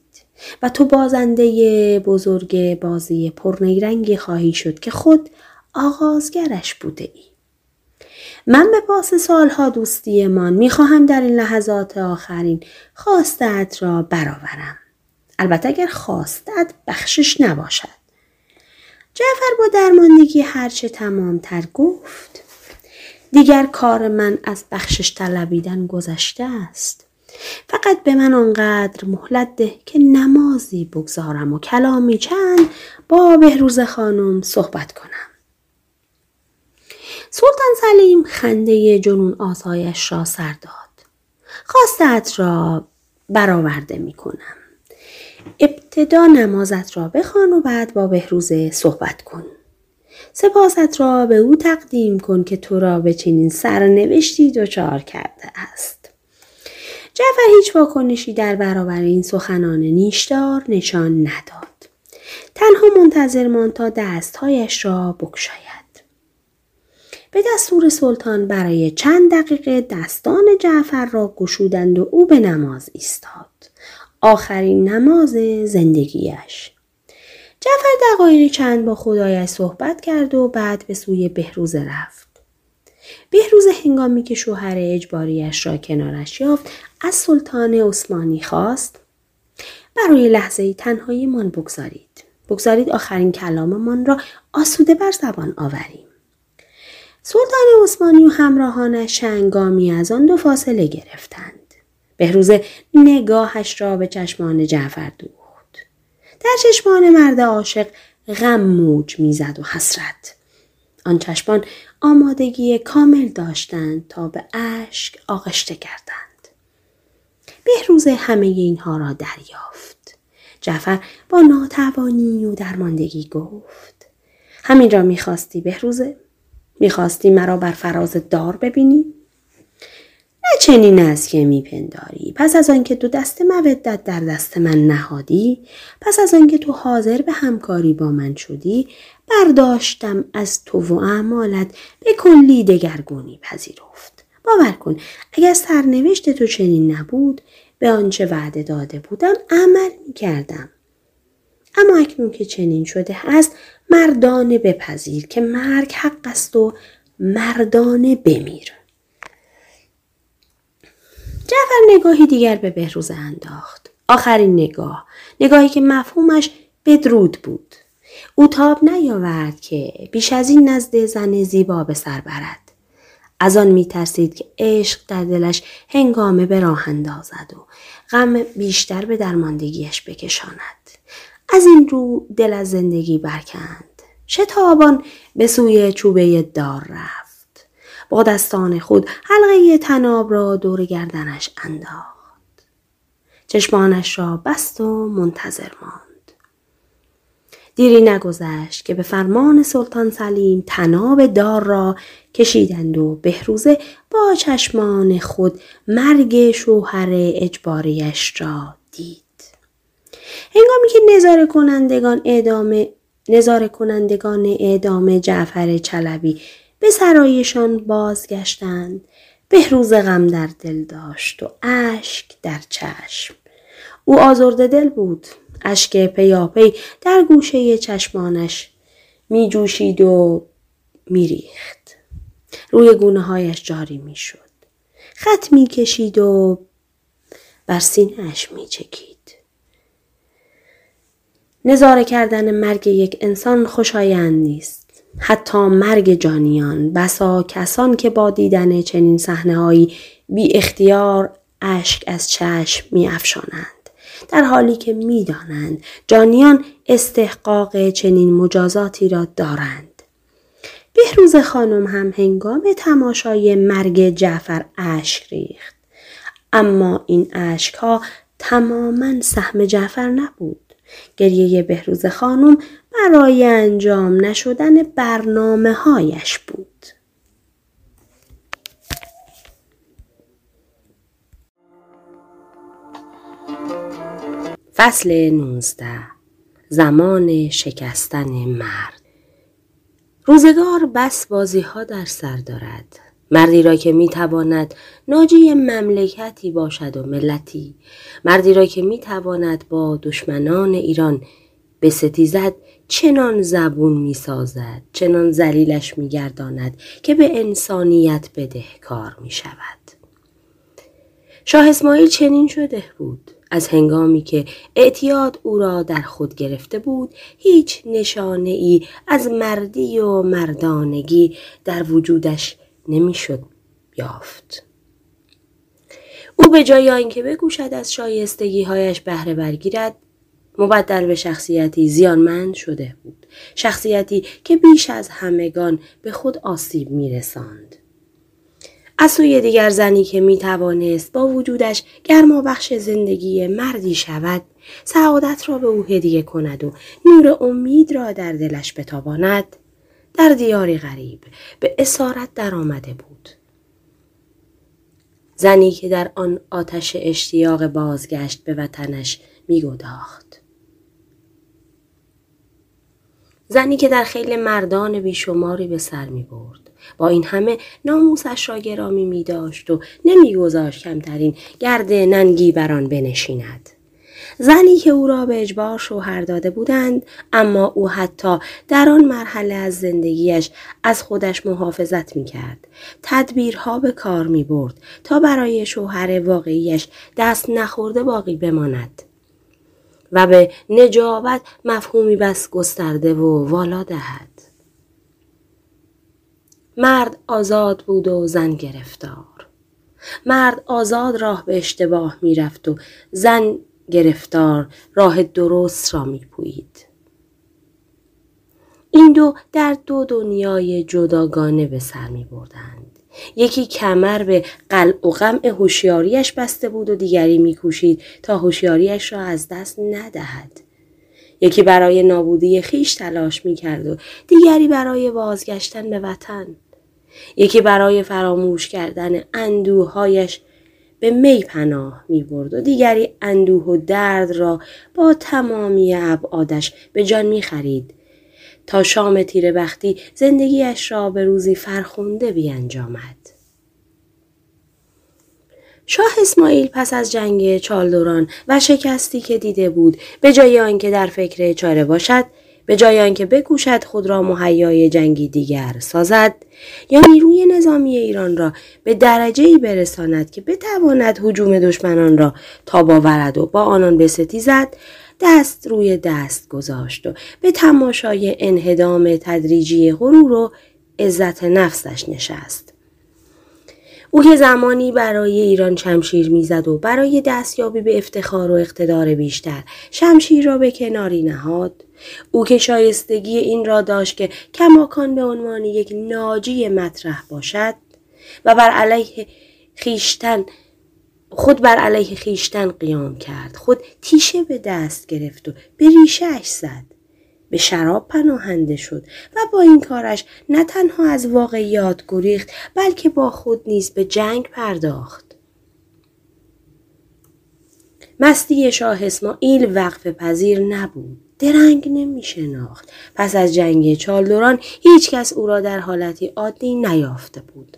و تو بازنده بزرگ بازی پرنیرنگی خواهی شد که خود آغازگرش بوده ای. من به پاس سالها دوستیمان می‌خواهم در این لحظات آخرین خواستت را برآورم. البته اگر خواستت بخشش نباشد. جعفر با درماندگی هرچه تمام تر گفت دیگر کار من از بخشش طلبیدن گذشته است. فقط به من آنقدر مهلت ده که نمازی بگذارم و کلامی چند با بهروز خانم صحبت کنم. سلطان سلیم خنده جنون آسایش را سر داد. خواستت را برآورده می کنم. ابتدا نمازت را بخوان و بعد با بهروزه صحبت کن. سپاست را به او تقدیم کن که تو را به چنین سرنوشتی دچار کرده است. جعفر هیچ واکنشی در برابر این سخنان نیشدار نشان نداد. تنها منتظر ماند تا دستهایش را بکشاید. به دستور سلطان برای چند دقیقه دستان جعفر را گشودند و او به نماز ایستاد. آخرین نماز زندگیش جعفر دقایقی چند با خدایش صحبت کرد و بعد به سوی بهروز رفت. بهروز هنگامی که شوهر اجباریش را کنارش یافت از سلطان عثمانی خواست برای لحظه تنهایی من بگذارید. بگذارید آخرین کلاممان را آسوده بر زبان آوریم. سلطان عثمانی و همراهانش شنگامی از آن دو فاصله گرفتند. بهروز نگاهش را به چشمان جعفر دوخت. در چشمان مرد عاشق غم موج می‌زد و حسرت. آن چشمان آمادگی کامل داشتند تا به اشک آغشته کردند. بهروز همه اینها را دریافت. جعفر با ناتوانی و درماندگی گفت. همین را می‌خواستی بهروزه؟ می‌خواستی مرا بر فراز دار ببینی؟ نه چنین است که میپنداری. پس از آنکه تو دست مودت در دست من نهادی پس از آنکه تو حاضر به همکاری با من شدی برداشتم از تو و اعمالت به کلی دگرگونی پذیرفت. باور کن اگر سرنوشت تو چنین نبود به آنچه وعده داده بودم عمل می‌کردم. اما اکنون که چنین شده است مردانه بپذیر که مرگ حق است و مردانه بمیر. جعفر نگاهی دیگر به بهروز انداخت. آخرین نگاه. نگاهی که مفهومش بدرود بود. او تاب نیاورد که بیش از این نزد زن زیبا به سر برد. از آن می ترسید که عشق در دلش هنگامه به راه اندازد و غم بیشتر به درماندگیش بکشاند. از این رو دل از زندگی برکند. شتابان به سوی چوبه دار رفت. با دستان خود حلقه تناب را دور گردنش انداخت. چشمانش را بست و منتظر ماند. دیری نگذشت که به فرمان سلطان سلیم تناب دار را کشیدند و بهروزه با چشمان خود مرگ شوهر اجباریش را دید. هنگامی که نظاره کنندگان اعدام نظاره کنندگان اعدام جعفر چلبی به سرایشان بازگشتند بهروز غم در دل داشت و اشک در چشم او آزرده دل بود اشک پیاپی در گوشه چشمانش می جوشید و می ریخت. روی گونه هایش جاری می شد. خط می کشید و بر سینهش می چکید. نظاره کردن مرگ یک انسان خوشایند نیست. حتی مرگ جانیان بسا کسان که با دیدن چنین صحنههایی بی اختیار اشک از چشم می افشانند. در حالی که می دانند جانیان استحقاق چنین مجازاتی را دارند. بهروز خانم هم هنگام تماشای مرگ جعفر اشک ریخت. اما این اشک ها تماما سهم جعفر نبود. گریه بهروز خانم برای انجام نشدن برنامه هایش بود. فصل 19 زمان شکستن مرد روزگار بس بازی ها در سر دارد مردی را که می‌تواند ناجی مملکتی باشد و ملتی مردی را که می‌تواند با دشمنان ایران به ستیزد چنان زبون می سازد چنان زلیلش می گرداند که به انسانیت بدهکار می شود شاه اسماعیل چنین شده بود. از هنگامی که اعتیاد او را در خود گرفته بود هیچ نشانه ای از مردی و مردانگی در وجودش نمی‌شد یافت. او به جای آنکه بکوشد از شایستگی هایش بهره برگیرد مبدل به شخصیتی زیانمند شده بود. شخصیتی که بیش از همگان به خود آسیب میرساند. از سوی دیگر زنی که می توانست با وجودش گرما بخش زندگی مردی شود سعادت را به او هدیه کند و نور امید را در دلش بتاباند. در دیاری غریب به اسارت درآمده بود زنی که در آن آتش اشتیاق بازگشت به وطنش میگداخت زنی که در خیلی مردان بیشماری به سر می برد. با این همه ناموسش را گرامی می داشت و نمیگذاشت کمترین گرد ننگی بر آن بنشیند. زنی که او را به اجبار شوهر داده بودند اما او حتی در آن مرحله از زندگیش از خودش محافظت می کرد. تدبیرها به کار می برد تا برای شوهر واقعیش دست نخورده باقی بماند. و به نجابت مفهومی بس گسترده و والا دهد. مرد آزاد بود و زن گرفتار. مرد آزاد راه به اشتباه می‌رفت و زن گرفتار راه درست را میپویید. این دو در دو دنیای جداگانه به سر می بردند. یکی کمر به قلع و غمع هوشیاریش بسته بود و دیگری میکوشید تا هوشیاریش را از دست ندهد. یکی برای نابودی خیش تلاش می‌کرد و دیگری برای بازگشتن به وطن. یکی برای فراموش کردن اندوهایش به می پناه می برد و دیگری اندوه و درد را با تمامی ابعادش به جان می خرید تا شام تیر بختی زندگیش را به روزی فرخونده بیانجامد. شاه اسماعیل پس از جنگ چالدوران و شکستی که دیده بود به جای آنکه در فکر چاره باشد به جای آنکه بکوشد خود را مهیای جنگی دیگر سازد یا نیروی نظامی ایران را به درجه ای برساند که بتواند حجوم دشمنان را تاب آورد و با آنان بستیزد دست روی دست گذاشت و به تماشای انهدام تدریجی غرور و عزت نفسش نشست. او که زمانی برای ایران شمشیر می‌زد و برای دستیابی به افتخار و اقتدار بیشتر شمشیر را به کناری نهاد. او که شایستگی این را داشت که کماکان به عنوان یک ناجی مطرح باشد و بر علیه خیشتن خود بر علیه خیشتن قیام کرد. خود تیشه به دست گرفت و به ریشه زد. به شراب پناهنده شد و با این کارش نه تنها از واقعیات گریخت بلکه با خود نیز به جنگ پرداخت مستی شاه اسماعیل وقف پذیر نبود درنگ نمی شناخت. پس از جنگ چالدوران هیچ کس او را در حالتی عادی نیافته بود.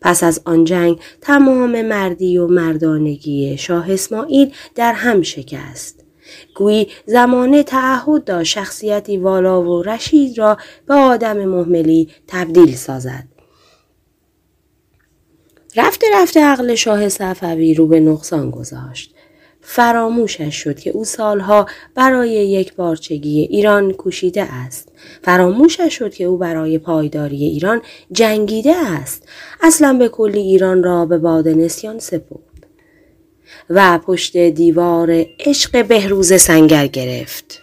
پس از آن جنگ تمام مردی و مردانگی شاه اسماعیل در هم شکست. گویی زمانه تعهد داشت شخصیتی والا و رشید را به آدم محملی تبدیل سازد. رفته رفته عقل شاه صفوی رو به نقصان گذاشت. فراموشش شد که او سالها برای یک بارچگی ایران کوشیده است. فراموشش شد که او برای پایداری ایران جنگیده است. اصلا به کلی ایران را به باد نسیان سپرد. و پشت دیوار عشق بهروز سنگر گرفت.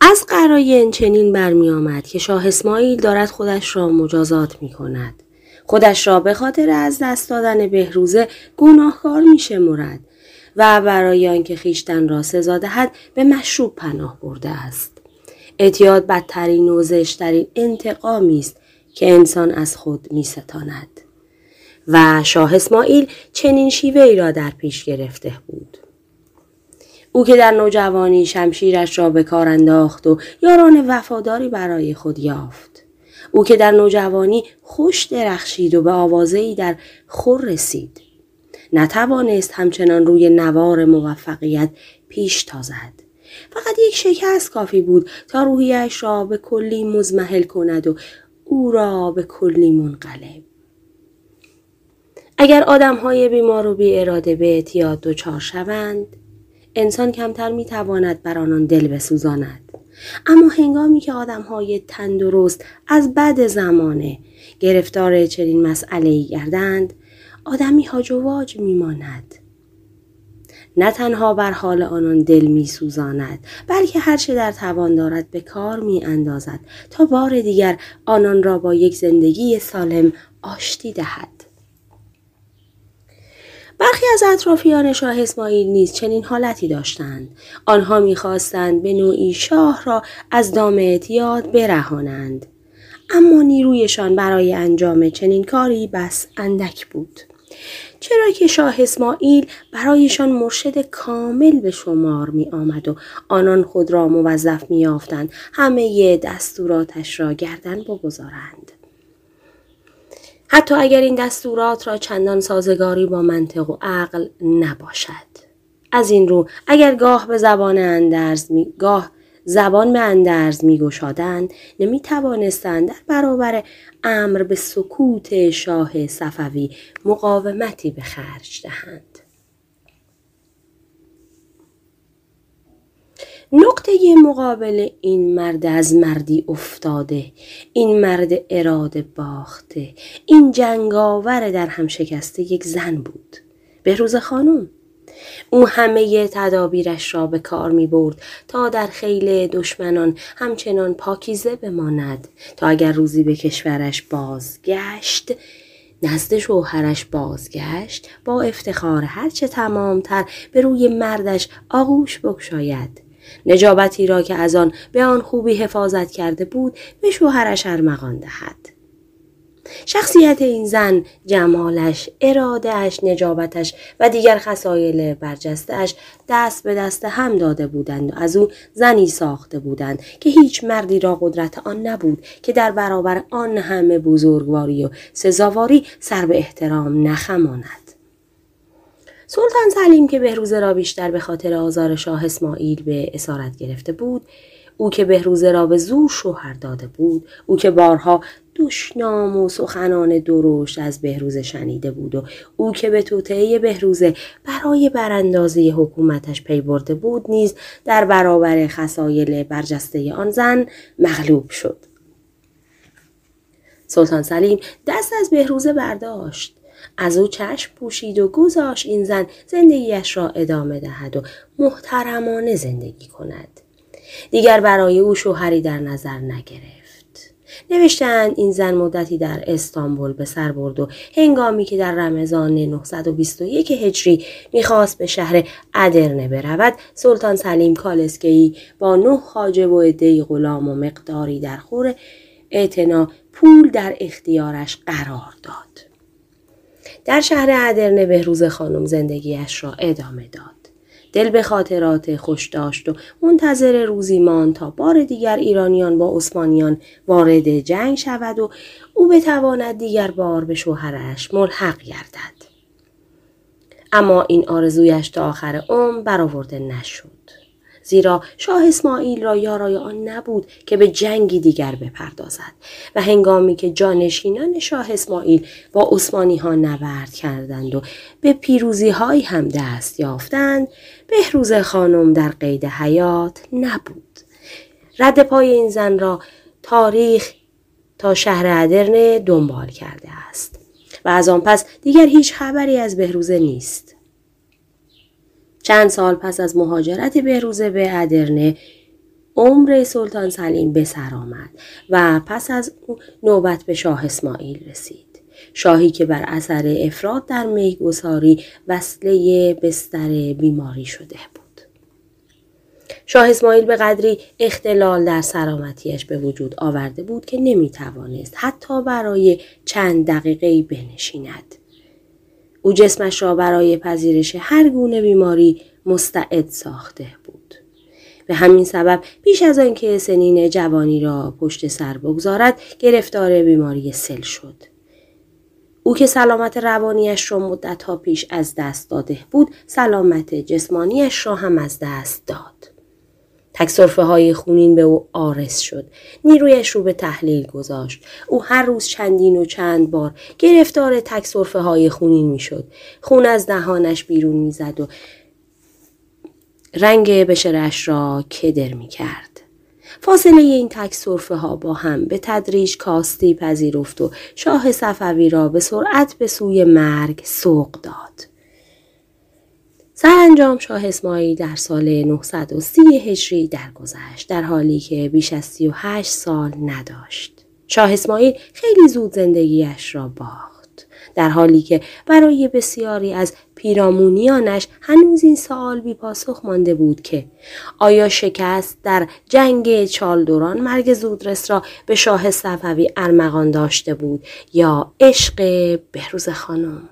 از قراین چنین برمی آمد که شاه اسماعیل دارد خودش را مجازات می کند. خودش را به خاطر از دست دادن بهروزه گناهکار می شمرد و برای آنکه خیشتن را سزا دهد به مشروب پناه برده است اعتیاد بدترین و زشترین انتقامی است که انسان از خود می ستاند. و شاه اسماعیل چنین شیوه ای را در پیش گرفته بود. او که در نوجوانی شمشیرش را به کار انداخت و یاران وفاداری برای خود یافت. او که در نوجوانی خوش درخشید و به آوازهی در خور رسید. نتوانست همچنان روی نوار موفقیت پیش تازد. فقط یک شکست کافی بود تا روحیش را به کلی مزمحل کند و او را به کلی منقلب. اگر آدم های بیمار و بی اراده به اعتیاد دچار شوند، انسان کمتر می تواند بر آنان دل بسوزاند. اما هنگامی که آدم های تندرست از بد زمانه گرفتار چنین مسئله گردند آدمی هاج و واج میماند نه تنها بر حال آنان دل می سوزاند بلکه هرچه در توان دارد به کار می اندازد تا بار دیگر آنان را با یک زندگی سالم آشتی دهد. برخی از اطرافیان شاه اسماعیل نیز چنین حالتی داشتند. آنها می‌خواستند به نوعی شاه را از دام اعتیاد برهانند. اما نیرویشان برای انجام چنین کاری بس اندک بود. چرا که شاه اسماعیل برایشان مرشد کامل به شمار می آمد و آنان خود را موظف می آفتند همه دستوراتش را گردن بگذارند. حتی اگر این دستورات را چندان سازگاری با منطق و عقل نباشد. از این رو اگر گاه به زبان اندرز می گاه زبان به اندرز می نمی توانستند در برابر امر به سکوت شاه صفوی مقاومتی به خرج دهند. نقطه مقابل این مرد از مردی افتاده این مرد اراده باخته این جنگاور در هم شکسته یک زن بود. بهروز خانم او همه تدابیرش را به کار می برد تا در خیل دشمنان همچنان پاکیزه بماند تا اگر روزی به کشورش بازگشت نزد شوهرش بازگشت با افتخار هرچه تمامتر به روی مردش آغوش بگشاید. نجابتی را که از آن به آن خوبی حفاظت کرده بود به شوهرش ارمغان دهد. شخصیت این زن جمالش ارادهش نجابتش و دیگر خصایل برجستهاش دست به دست هم داده بودند و از او زنی ساخته بودند که هیچ مردی را قدرت آن نبود که در برابر آن همه بزرگواری و سزاواری سر به احترام نخماند. سلطان سلیم که بهروزه را بیشتر به خاطر آزار شاه اسماعیل به اسارت گرفته بود او که بهروزه را به زور شوهر داده بود او که بارها دشنام و سخنان درشت از بهروزه شنیده بود و او که به توطعه بهروزه برای براندازی حکومتش پی برده بود نیز در برابر خسایل برجسته آن زن مغلوب شد. سلطان سلیم دست از بهروزه برداشت. از او چشم پوشید و گذاشت این زن زندگیش را ادامه دهد و محترمانه زندگی کند. دیگر برای او شوهری در نظر نگرفت. نوشتند این زن مدتی در استانبول به سر برد و هنگامی که در رمضان 921 هجری می‌خواست به شهر ادرنه برود سلطان سلیم کالسکی با نه خاجب و عدهای غلام و مقداری در خور اعتنا پول در اختیارش قرار داد. در شهر ادرنه بهروز خانم زندگیش را ادامه داد. دل به خاطرات خوش داشت و منتظر روزی مان تا بار دیگر ایرانیان با عثمانیان وارد جنگ شود و او بتواند دیگر بار به شوهرش ملحق گردد. اما این آرزویش تا آخر عمر برآورده نشد. زیرا شاه اسماعیل را یارای آن نبود که به جنگی دیگر بپردازد و هنگامی که جانشینان شاه اسماعیل با عثمانی ها نبرد کردند و به پیروزی هایی هم دست یافتند بهروز خانم در قید حیات نبود. رد پای این زن را تاریخ تا شهر ادرنه دنبال کرده است و از آن پس دیگر هیچ خبری از بهروزه نیست. چند سال پس از مهاجرت بهروزه به ادرنه عمر سلطان سلیم به سر آمد و پس از او نوبت به شاه اسماعیل رسید. شاهی که بر اثر افراد در میگساری وصله بستر بیماری شده بود. شاه اسماعیل به قدری اختلال در سلامتیش به وجود آورده بود که نمی توانست حتی برای چند دقیقه بنشیند. او جسمش را برای پذیرش هر گونه بیماری مستعد ساخته بود. به همین سبب پیش از آنکه سنین جوانی را پشت سر بگذارد گرفتار بیماری سل شد. او که سلامت روانیش را مدتها پیش از دست داده بود سلامت جسمانیش را هم از دست داد. تک های خونین به او آرس شد. نیرویش رو به تحلیل گذاشت. او هر روز چندین و چند بار گرفتار تک های خونین می شد. خون از دهانش بیرون می زد و رنگ بشرش را کدر می کرد. فاصله این تک صرفه ها با هم به تدریج کاستی پذیرفت و شاه صفوی را به سرعت به سوی مرگ سوق داد. سرانجام شاه اسماعیل در سال 930 هجری درگذشت در حالی که بیش از 38 سال نداشت. شاه اسماعیل خیلی زود زندگیش را باخت. در حالی که برای بسیاری از پیرامونیانش هنوز این سوال بی پاسخ مانده بود که آیا شکست در جنگ چالدوران مرگ زودرس را به شاه صفوی ارمغان داشته بود یا عشق بهروز خانم